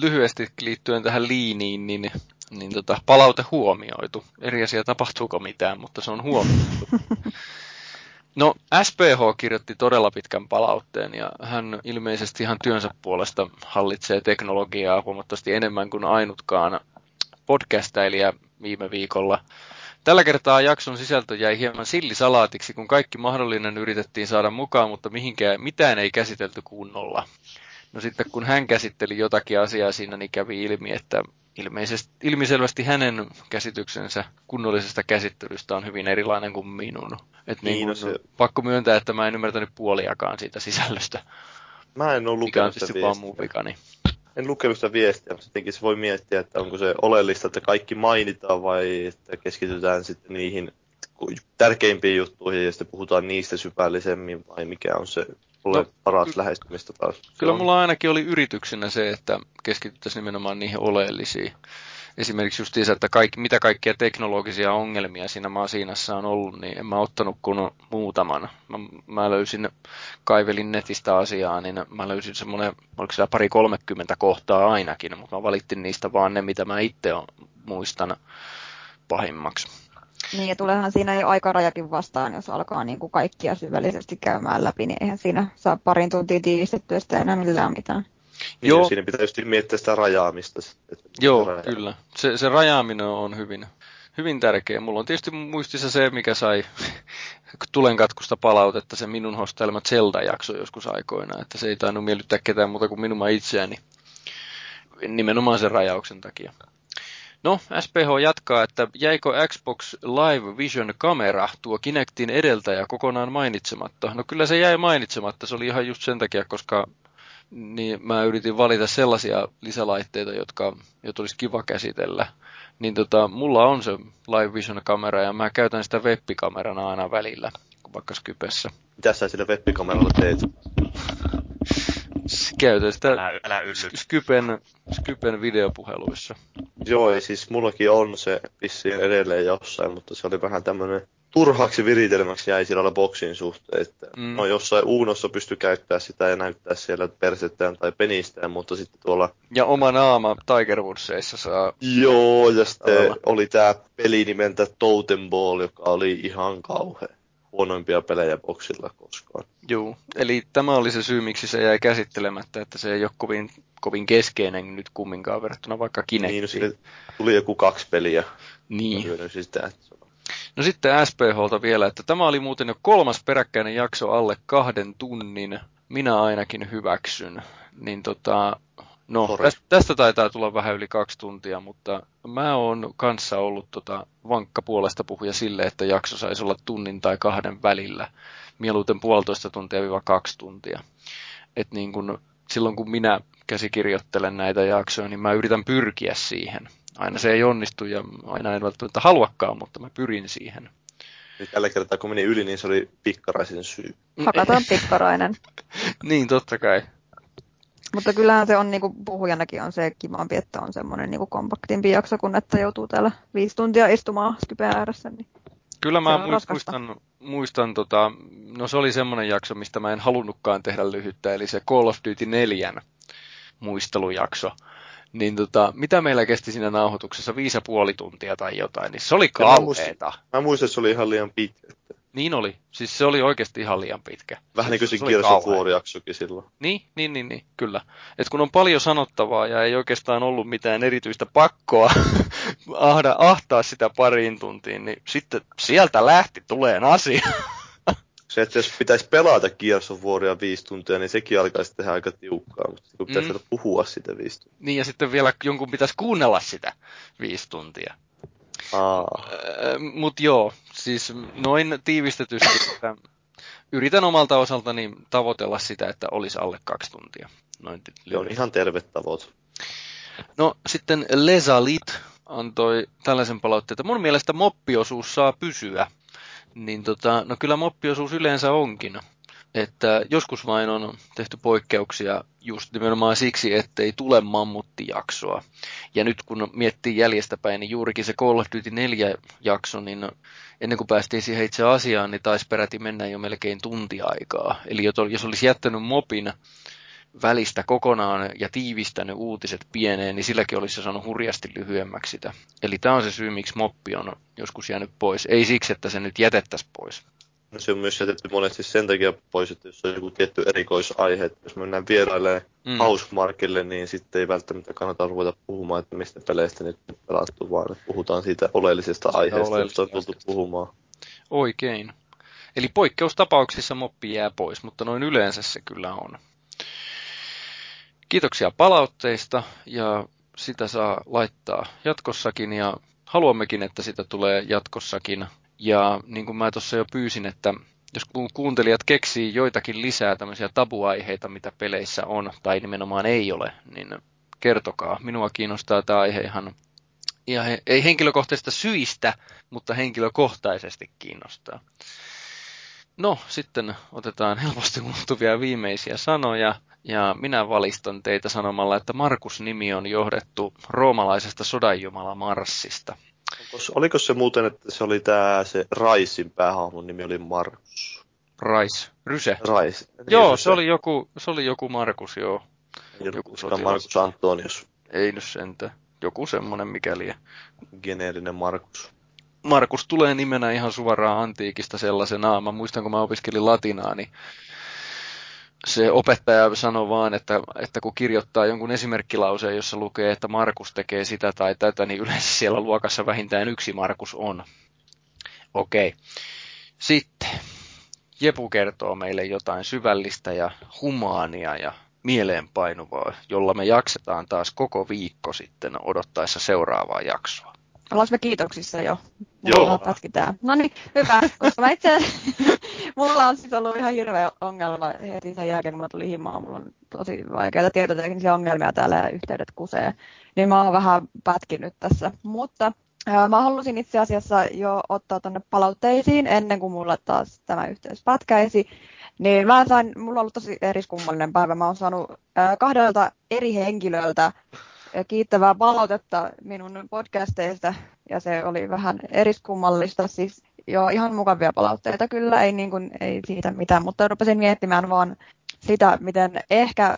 lyhyesti liittyen tähän liiniin, niin, niin tota, palaute huomioitu. Eri asia tapahtuuko mitään, mutta se on huomioitu. No, SPH kirjoitti todella pitkän palautteen ja hän ilmeisesti ihan työnsä puolesta hallitsee teknologiaa huomattavasti enemmän kuin ainutkaan podcastailija viime viikolla Tällä kertaa jakson sisältö jäi hieman sillisalaatiksi, kun kaikki mahdollinen yritettiin saada mukaan, mutta mihinkään mitään ei käsitelty kunnolla. No sitten kun hän käsitteli jotakin asiaa siinä, niin kävi ilmi, että ilmeisesti, ilmiselvästi hänen käsityksensä kunnollisesta käsittelystä on hyvin erilainen kuin minun. Et niin, niin no se... Pakko myöntää, että mä en ymmärtänyt puoliakaan siitä sisällöstä. Mä en ole lukenut sitä vaan muu vikani. En lukenut sitä viestiä, mutta sittenkin se voi miettiä, että onko se oleellista, että kaikki mainitaan vai että keskitytään sitten niihin tärkeimpiin juttuihin ja sitten puhutaan niistä syvällisemmin vai mikä on se ole no, paras ky- lähestymistä taas. Kyllä on. mulla ainakin oli yrityksenä se, että keskityttäisiin nimenomaan niihin oleellisiin. Esimerkiksi just se, että kaikki, mitä kaikkia teknologisia ongelmia siinä Masinassa on ollut, niin en mä ottanut kun muutaman. Mä, mä löysin, kaivelin netistä asiaa, niin mä löysin semmoinen, oliko siellä pari kolmekymmentä kohtaa ainakin, mutta mä valittin niistä vaan ne, mitä mä itse muistan pahimmaksi. Niin, ja tuleehan siinä jo aikarajakin vastaan, jos alkaa niin kuin kaikkia syvällisesti käymään läpi, niin eihän siinä saa parin tuntia tiivistettyä sitä enää millään mitään. Niin, Joo. Siinä pitää just miettiä sitä rajaamista. Että Joo, rajaa. kyllä. Se, se rajaaminen on hyvin, hyvin tärkeä. Mulla on tietysti muistissa se, mikä sai tulenkatkusta palautetta, se minun hostelma Zelda-jakso joskus aikoina, että se ei tainnut miellyttää ketään muuta kuin minua itseäni nimenomaan sen rajauksen takia. No, SPH jatkaa, että jäikö Xbox Live Vision kamera tuo Kinectin edeltäjä kokonaan mainitsematta? No kyllä se jäi mainitsematta, se oli ihan just sen takia, koska niin mä yritin valita sellaisia lisälaitteita, jotka, jotka olisi kiva käsitellä. Niin tota, mulla on se Live Vision kamera ja mä käytän sitä web-kamerana aina välillä, vaikka Skypessä. Mitä sä sillä web-kameralla teet? Käytän sitä älä, älä Skypen, Skypen videopuheluissa. Joo, ja siis mullakin on se vissiin edelleen jossain, mutta se oli vähän tämmönen turhaksi viritelmäksi jäi sillä boksin suhteen, että mm. no jossain uunossa pystyi käyttää sitä ja näyttää siellä persettään tai penistään, mutta sitten tuolla... Ja oma naama Tiger Woodsissa saa... Joo, ja sitten olla. oli tää peli nimeltä Totem Ball, joka oli ihan kauhea huonoimpia pelejä boksilla koskaan. Joo, eli tämä oli se syy, miksi se jäi käsittelemättä, että se ei ole kovin, kovin keskeinen nyt kumminkaan verrattuna vaikka Kinectiin. Niin, no tuli joku kaksi peliä. Niin. Sitä, No sitten SPHlta vielä, että tämä oli muuten jo kolmas peräkkäinen jakso alle kahden tunnin. Minä ainakin hyväksyn. Niin tota, No, tästä, tästä taitaa tulla vähän yli kaksi tuntia, mutta mä oon kanssa ollut tota vankka puolesta puhuja sille, että jakso saisi olla tunnin tai kahden välillä. Mieluiten puolitoista tuntia viiva kaksi tuntia. Et niin kun, silloin kun minä käsikirjoittelen näitä jaksoja, niin mä yritän pyrkiä siihen. Aina se ei onnistu ja aina en välttämättä haluakaan, mutta mä pyrin siihen. Nyt tällä kertaa kun meni yli, niin se oli pikkaraisen syy. Hakataan pikkarainen. niin, totta kai. Mutta kyllähän se on niin kuin puhujanakin on se kivampi, että on semmoinen niin kuin kompaktimpi jakso, kun että joutuu täällä viisi tuntia istumaan Skype ääressä. Niin Kyllä mä muistan, muistan tota, no se oli semmoinen jakso, mistä mä en halunnutkaan tehdä lyhyttä, eli se Call of Duty 4 muistelujakso. Niin tota, mitä meillä kesti siinä nauhoituksessa, viisi ja puoli tuntia tai jotain, niin se oli kauheeta. Mä muistan, että se oli ihan liian pitkä. Niin oli. Siis se oli oikeasti ihan liian pitkä. Vähän niin kuin se Gears of War-jaksokin silloin. Niin, niin, niin, niin, kyllä. Et kun on paljon sanottavaa ja ei oikeastaan ollut mitään erityistä pakkoa ahda, ahtaa sitä pariin tuntiin, niin sitten sieltä lähti tuleen asia. se, että jos pitäisi pelata Gears of Waria viisi tuntia, niin sekin alkaisi tehdä aika tiukkaa, mutta kun pitäisi mm. puhua sitä viisi tuntia. Niin, ja sitten vielä jonkun pitäisi kuunnella sitä viisi tuntia. Mutta joo, siis noin tiivistetysti, että yritän omalta osaltani tavoitella sitä, että olisi alle kaksi tuntia. Noin Se on ihan terve tavoite. No sitten Lesalit antoi tällaisen palautteen, että mun mielestä moppiosuus saa pysyä. Niin tota, no kyllä moppiosuus yleensä onkin että joskus vain on tehty poikkeuksia just nimenomaan siksi, ettei tule mammuttijaksoa. Ja nyt kun miettii jäljestäpäin, niin juurikin se Call of Duty 4 jakso, niin ennen kuin päästiin siihen itse asiaan, niin taisi peräti mennä jo melkein tuntiaikaa. Eli jos olisi jättänyt mopin välistä kokonaan ja tiivistänyt uutiset pieneen, niin silläkin olisi saanut hurjasti lyhyemmäksi sitä. Eli tämä on se syy, miksi moppi on joskus jäänyt pois. Ei siksi, että se nyt jätettäisiin pois. Se on myös jätetty monesti sen takia pois, että jos on joku tietty erikoisaihe, että jos mennään vierailemaan mm. Housemarkille, niin sitten ei välttämättä kannata ruveta puhumaan, että mistä peleistä nyt pelattu, vaan että puhutaan siitä oleellisesta aiheesta, josta on tultu puhumaan. Oikein. Eli poikkeustapauksissa moppi jää pois, mutta noin yleensä se kyllä on. Kiitoksia palautteista ja sitä saa laittaa jatkossakin ja haluammekin, että sitä tulee jatkossakin. Ja niin kuin mä tuossa jo pyysin, että jos kuuntelijat keksii joitakin lisää tämmöisiä tabuaiheita, mitä peleissä on tai nimenomaan ei ole, niin kertokaa. Minua kiinnostaa tämä aihe ihan, ihan ei henkilökohtaisista syistä, mutta henkilökohtaisesti kiinnostaa. No, sitten otetaan helposti unohtuvia viimeisiä sanoja, ja minä valistan teitä sanomalla, että Markus-nimi on johdettu roomalaisesta sodanjumala Marssista. Oliko se muuten, että se oli tämä se Raisin päähahmon nimi oli Markus? Rais, Ryse. Rais. Niin, joo, Ryse. se oli joku, se oli joku Markus, joo. Joku, joku Markus Antonius. Ei nyt sentä. Joku semmonen mikäli. Geneerinen Markus. Markus tulee nimenä ihan suoraan antiikista sellaisena. Mä muistan, kun mä opiskelin latinaa, niin se opettaja sanoi vaan, että, että kun kirjoittaa jonkun esimerkkilauseen, jossa lukee, että Markus tekee sitä tai tätä, niin yleensä siellä luokassa vähintään yksi Markus on. Okei. Okay. Sitten Jepu kertoo meille jotain syvällistä ja humaania ja mieleenpainuvaa, jolla me jaksetaan taas koko viikko sitten odottaessa seuraavaa jaksoa. Ollaanko me kiitoksissa jo? Joo. No niin, hyvä, koska mä itse mulla on siis ollut ihan hirveä ongelma heti sen jälkeen, kun mä tulin himaan. Mulla on tosi vaikeita tietoteknisiä ongelmia täällä ja yhteydet kusee. Niin mä oon vähän pätkinyt tässä. Mutta Mä halusin itse asiassa jo ottaa tuonne palautteisiin ennen kuin mulla taas tämä yhteys pätkäisi. Niin mä sain, mulla on ollut tosi eriskummallinen päivä. Mä oon saanut kahdelta eri henkilöltä kiittävää palautetta minun podcasteista ja se oli vähän eriskummallista. Siis joo, ihan mukavia palautteita kyllä, ei, niin kuin, ei siitä mitään, mutta rupesin miettimään vaan sitä, miten ehkä äh,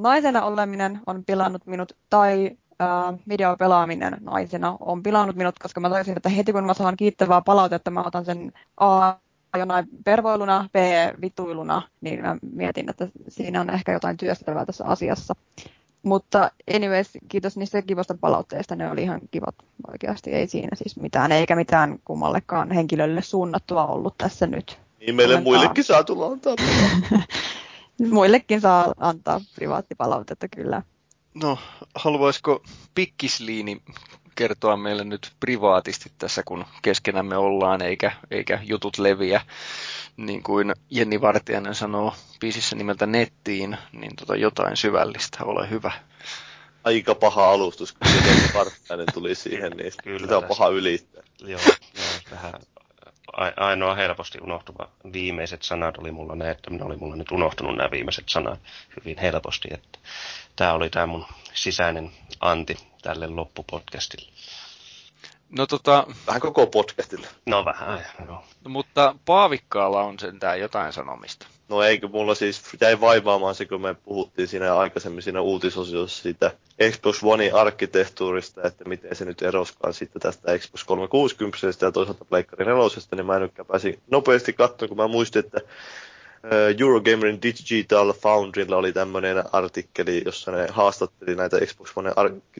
naisena oleminen on pilannut minut tai äh, videopelaaminen naisena on pilannut minut, koska mä taisin, että heti kun mä saan kiittävää palautetta, mä otan sen A jonain pervoiluna, B vituiluna, niin mä mietin, että siinä on ehkä jotain työstävää tässä asiassa. Mutta anyways, kiitos niistä kivasta palautteista, ne oli ihan kivat oikeasti, ei siinä siis mitään, eikä mitään kummallekaan henkilölle suunnattua ollut tässä nyt. Niin meille Ollenkaan. muillekin saa tulla antaa Muillekin saa antaa privaattipalautetta kyllä. No, haluaisiko Pikkisliini kertoa meille nyt privaatisti tässä, kun keskenämme ollaan, eikä, eikä jutut leviä, niin kuin Jenni Vartiainen sanoo biisissä nimeltä Nettiin, niin tota jotain syvällistä, ole hyvä. Aika paha alustus, kun Jenni Vartiainen tuli siihen, niin Kyllä, sitä on paha ylittää. Joo, joo vähän ainoa helposti unohtuva viimeiset sanat oli mulla ne, että minä oli mulla nyt unohtunut nämä viimeiset sanat hyvin helposti, että tämä oli tämä mun sisäinen anti tälle loppupodcastille. No tota... Vähän koko podcastille. No vähän, joo. No, mutta Paavikkaalla on sentään jotain sanomista. No eikö mulla siis jäi vaivaamaan se, kun me puhuttiin siinä aikaisemmin siinä uutisosiossa siitä Xbox One arkkitehtuurista, että miten se nyt eroskaan sitten tästä Xbox 360 ja toisaalta Pleikkari 4, niin mä nyt pääsin nopeasti katsomaan, kun mä muistin, että Eurogamerin Digital Foundrylla oli tämmöinen artikkeli, jossa ne haastatteli näitä Xbox One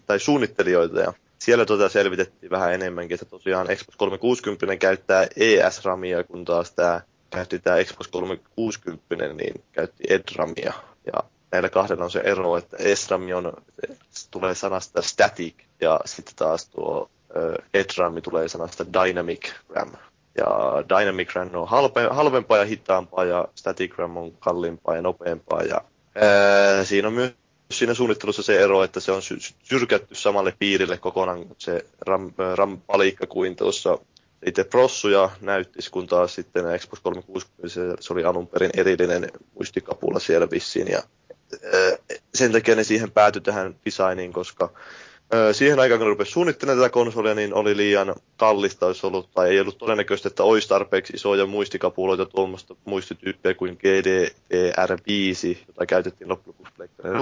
tai suunnittelijoita ja siellä tota selvitettiin vähän enemmänkin, että tosiaan Xbox 360 käyttää ES-ramia, kun taas tämä käytti tämä Xbox 360, niin käytti ED-ramia. Ja näillä kahdella on se ero, että ES-rami on, tulee sanasta static, ja sitten taas tuo ED-rami tulee sanasta dynamic RAM. Ja Dynamic RAM on halpe, halvempaa ja hitaampaa, ja Static RAM on kalliimpaa ja nopeampaa. Ja, ää, siinä on myös siinä suunnittelussa se ero, että se on syrkätty samalle piirille kokonaan se RAM, RAM-palikka kuin tuossa itse prossuja näyttisi, kun taas sitten Xbox 360 se, se oli alun perin erillinen muistikapula siellä vissiin. Ja, sen takia ne siihen päätyi tähän designiin, koska siihen aikaan, kun rupesi suunnittelemaan tätä konsolia, niin oli liian kallista. Olisi ollut, tai ei ollut todennäköistä, että olisi tarpeeksi isoja muistikapuloita tuommoista muistityyppiä kuin GDDR5, jota käytettiin loppujen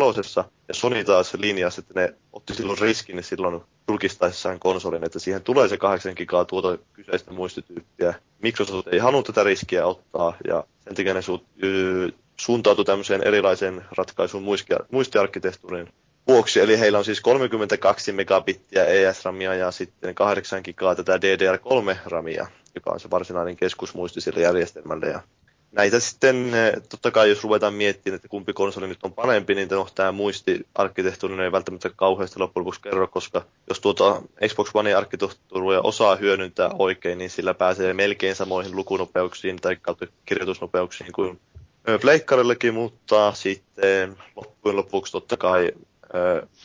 lopuksi. Ja Sony taas linjasi, että ne otti silloin riskin silloin julkistaessaan konsolin, että siihen tulee se 8 gigaa tuota kyseistä muistityyppiä, Microsoft ei halunnut tätä riskiä ottaa ja sen takia ne su- suuntautui tämmöiseen erilaiseen ratkaisuun muistiarkkitehtuurin vuoksi. Eli heillä on siis 32 megabittiä ES-ramia ja sitten 8 gigaa tätä DDR3-ramia, joka on se varsinainen keskusmuisti sille järjestelmälle. Ja näitä sitten, totta kai jos ruvetaan miettimään, että kumpi konsoli nyt on parempi, niin no, tämä muistiarkkitehtuuri ei välttämättä kauheasti loppujen lopuksi kerro, koska jos tuota Xbox One arkkitehtuuria osaa hyödyntää oikein, niin sillä pääsee melkein samoihin lukunopeuksiin tai kirjoitusnopeuksiin kuin Pleikkarillekin, mutta sitten loppujen lopuksi totta kai,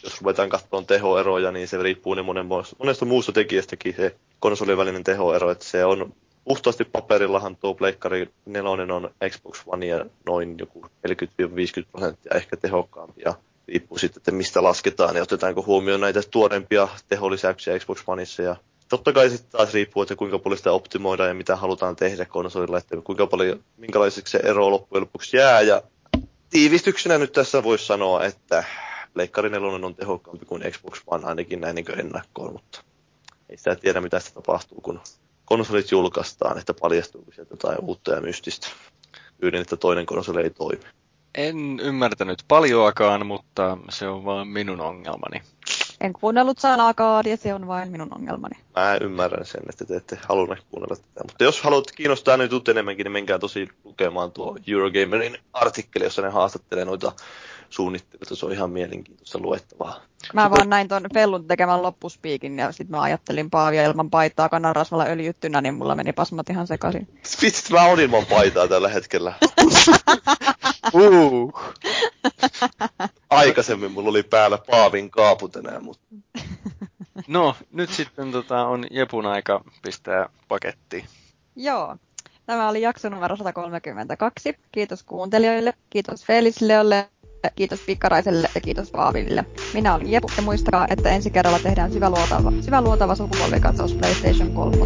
jos ruvetaan katsomaan tehoeroja, niin se riippuu niin monen, monesta muusta tekijästäkin se konsolin välinen tehoero, että se on puhtaasti paperillahan tuo Pleikkari 4 on Xbox One ja noin joku 40-50 prosenttia ehkä tehokkaampi ja riippuu sitten, että mistä lasketaan ja otetaanko huomioon näitä tuorempia teholisäyksiä Xbox Oneissa ja totta kai sitten taas riippuu, että kuinka paljon sitä optimoidaan ja mitä halutaan tehdä konsolilla, että kuinka paljon, minkälaiseksi se ero loppujen lopuksi jää. Ja tiivistyksenä nyt tässä voisi sanoa, että Pleikkari 4 on tehokkaampi kuin Xbox One ainakin näin niin ennakkoon, mutta ei sitä tiedä mitä sitä tapahtuu, kun konsolit julkaistaan, että paljastuuko sieltä jotain uutta ja mystistä. Pyydän, että toinen konsoli ei toimi. En ymmärtänyt paljoakaan, mutta se on vain minun ongelmani. En kuunnellut sanaakaan ja se on vain minun ongelmani. Mä ymmärrän sen, että te ette halunneet kuunnella tätä. Mutta jos haluat kiinnostaa nyt enemmänkin, niin menkää tosi lukemaan tuo Eurogamerin artikkeli, jossa ne haastattelee noita suunnitteluita. Se on ihan mielenkiintoista luettavaa. Mä vaan näin ton Fellun tekemän loppuspiikin ja sitten mä ajattelin Paavia ilman paitaa kananrasvalla öljyttynä, niin mulla meni pasmat ihan sekaisin. Vitsit, mä olin ilman paitaa tällä hetkellä. uh. Aikaisemmin mulla oli päällä Paavin kaaput enää, mutta... No, nyt sitten tota, on Jepun aika pistää paketti. Joo. Tämä oli jakso numero 132. Kiitos kuuntelijoille, kiitos Felisleolle, kiitos Pikkaraiselle ja kiitos Paaville. Minä olen Jepu ja muistakaa, että ensi kerralla tehdään syväluotava, syväluotava sukupolvikatsaus PlayStation 3.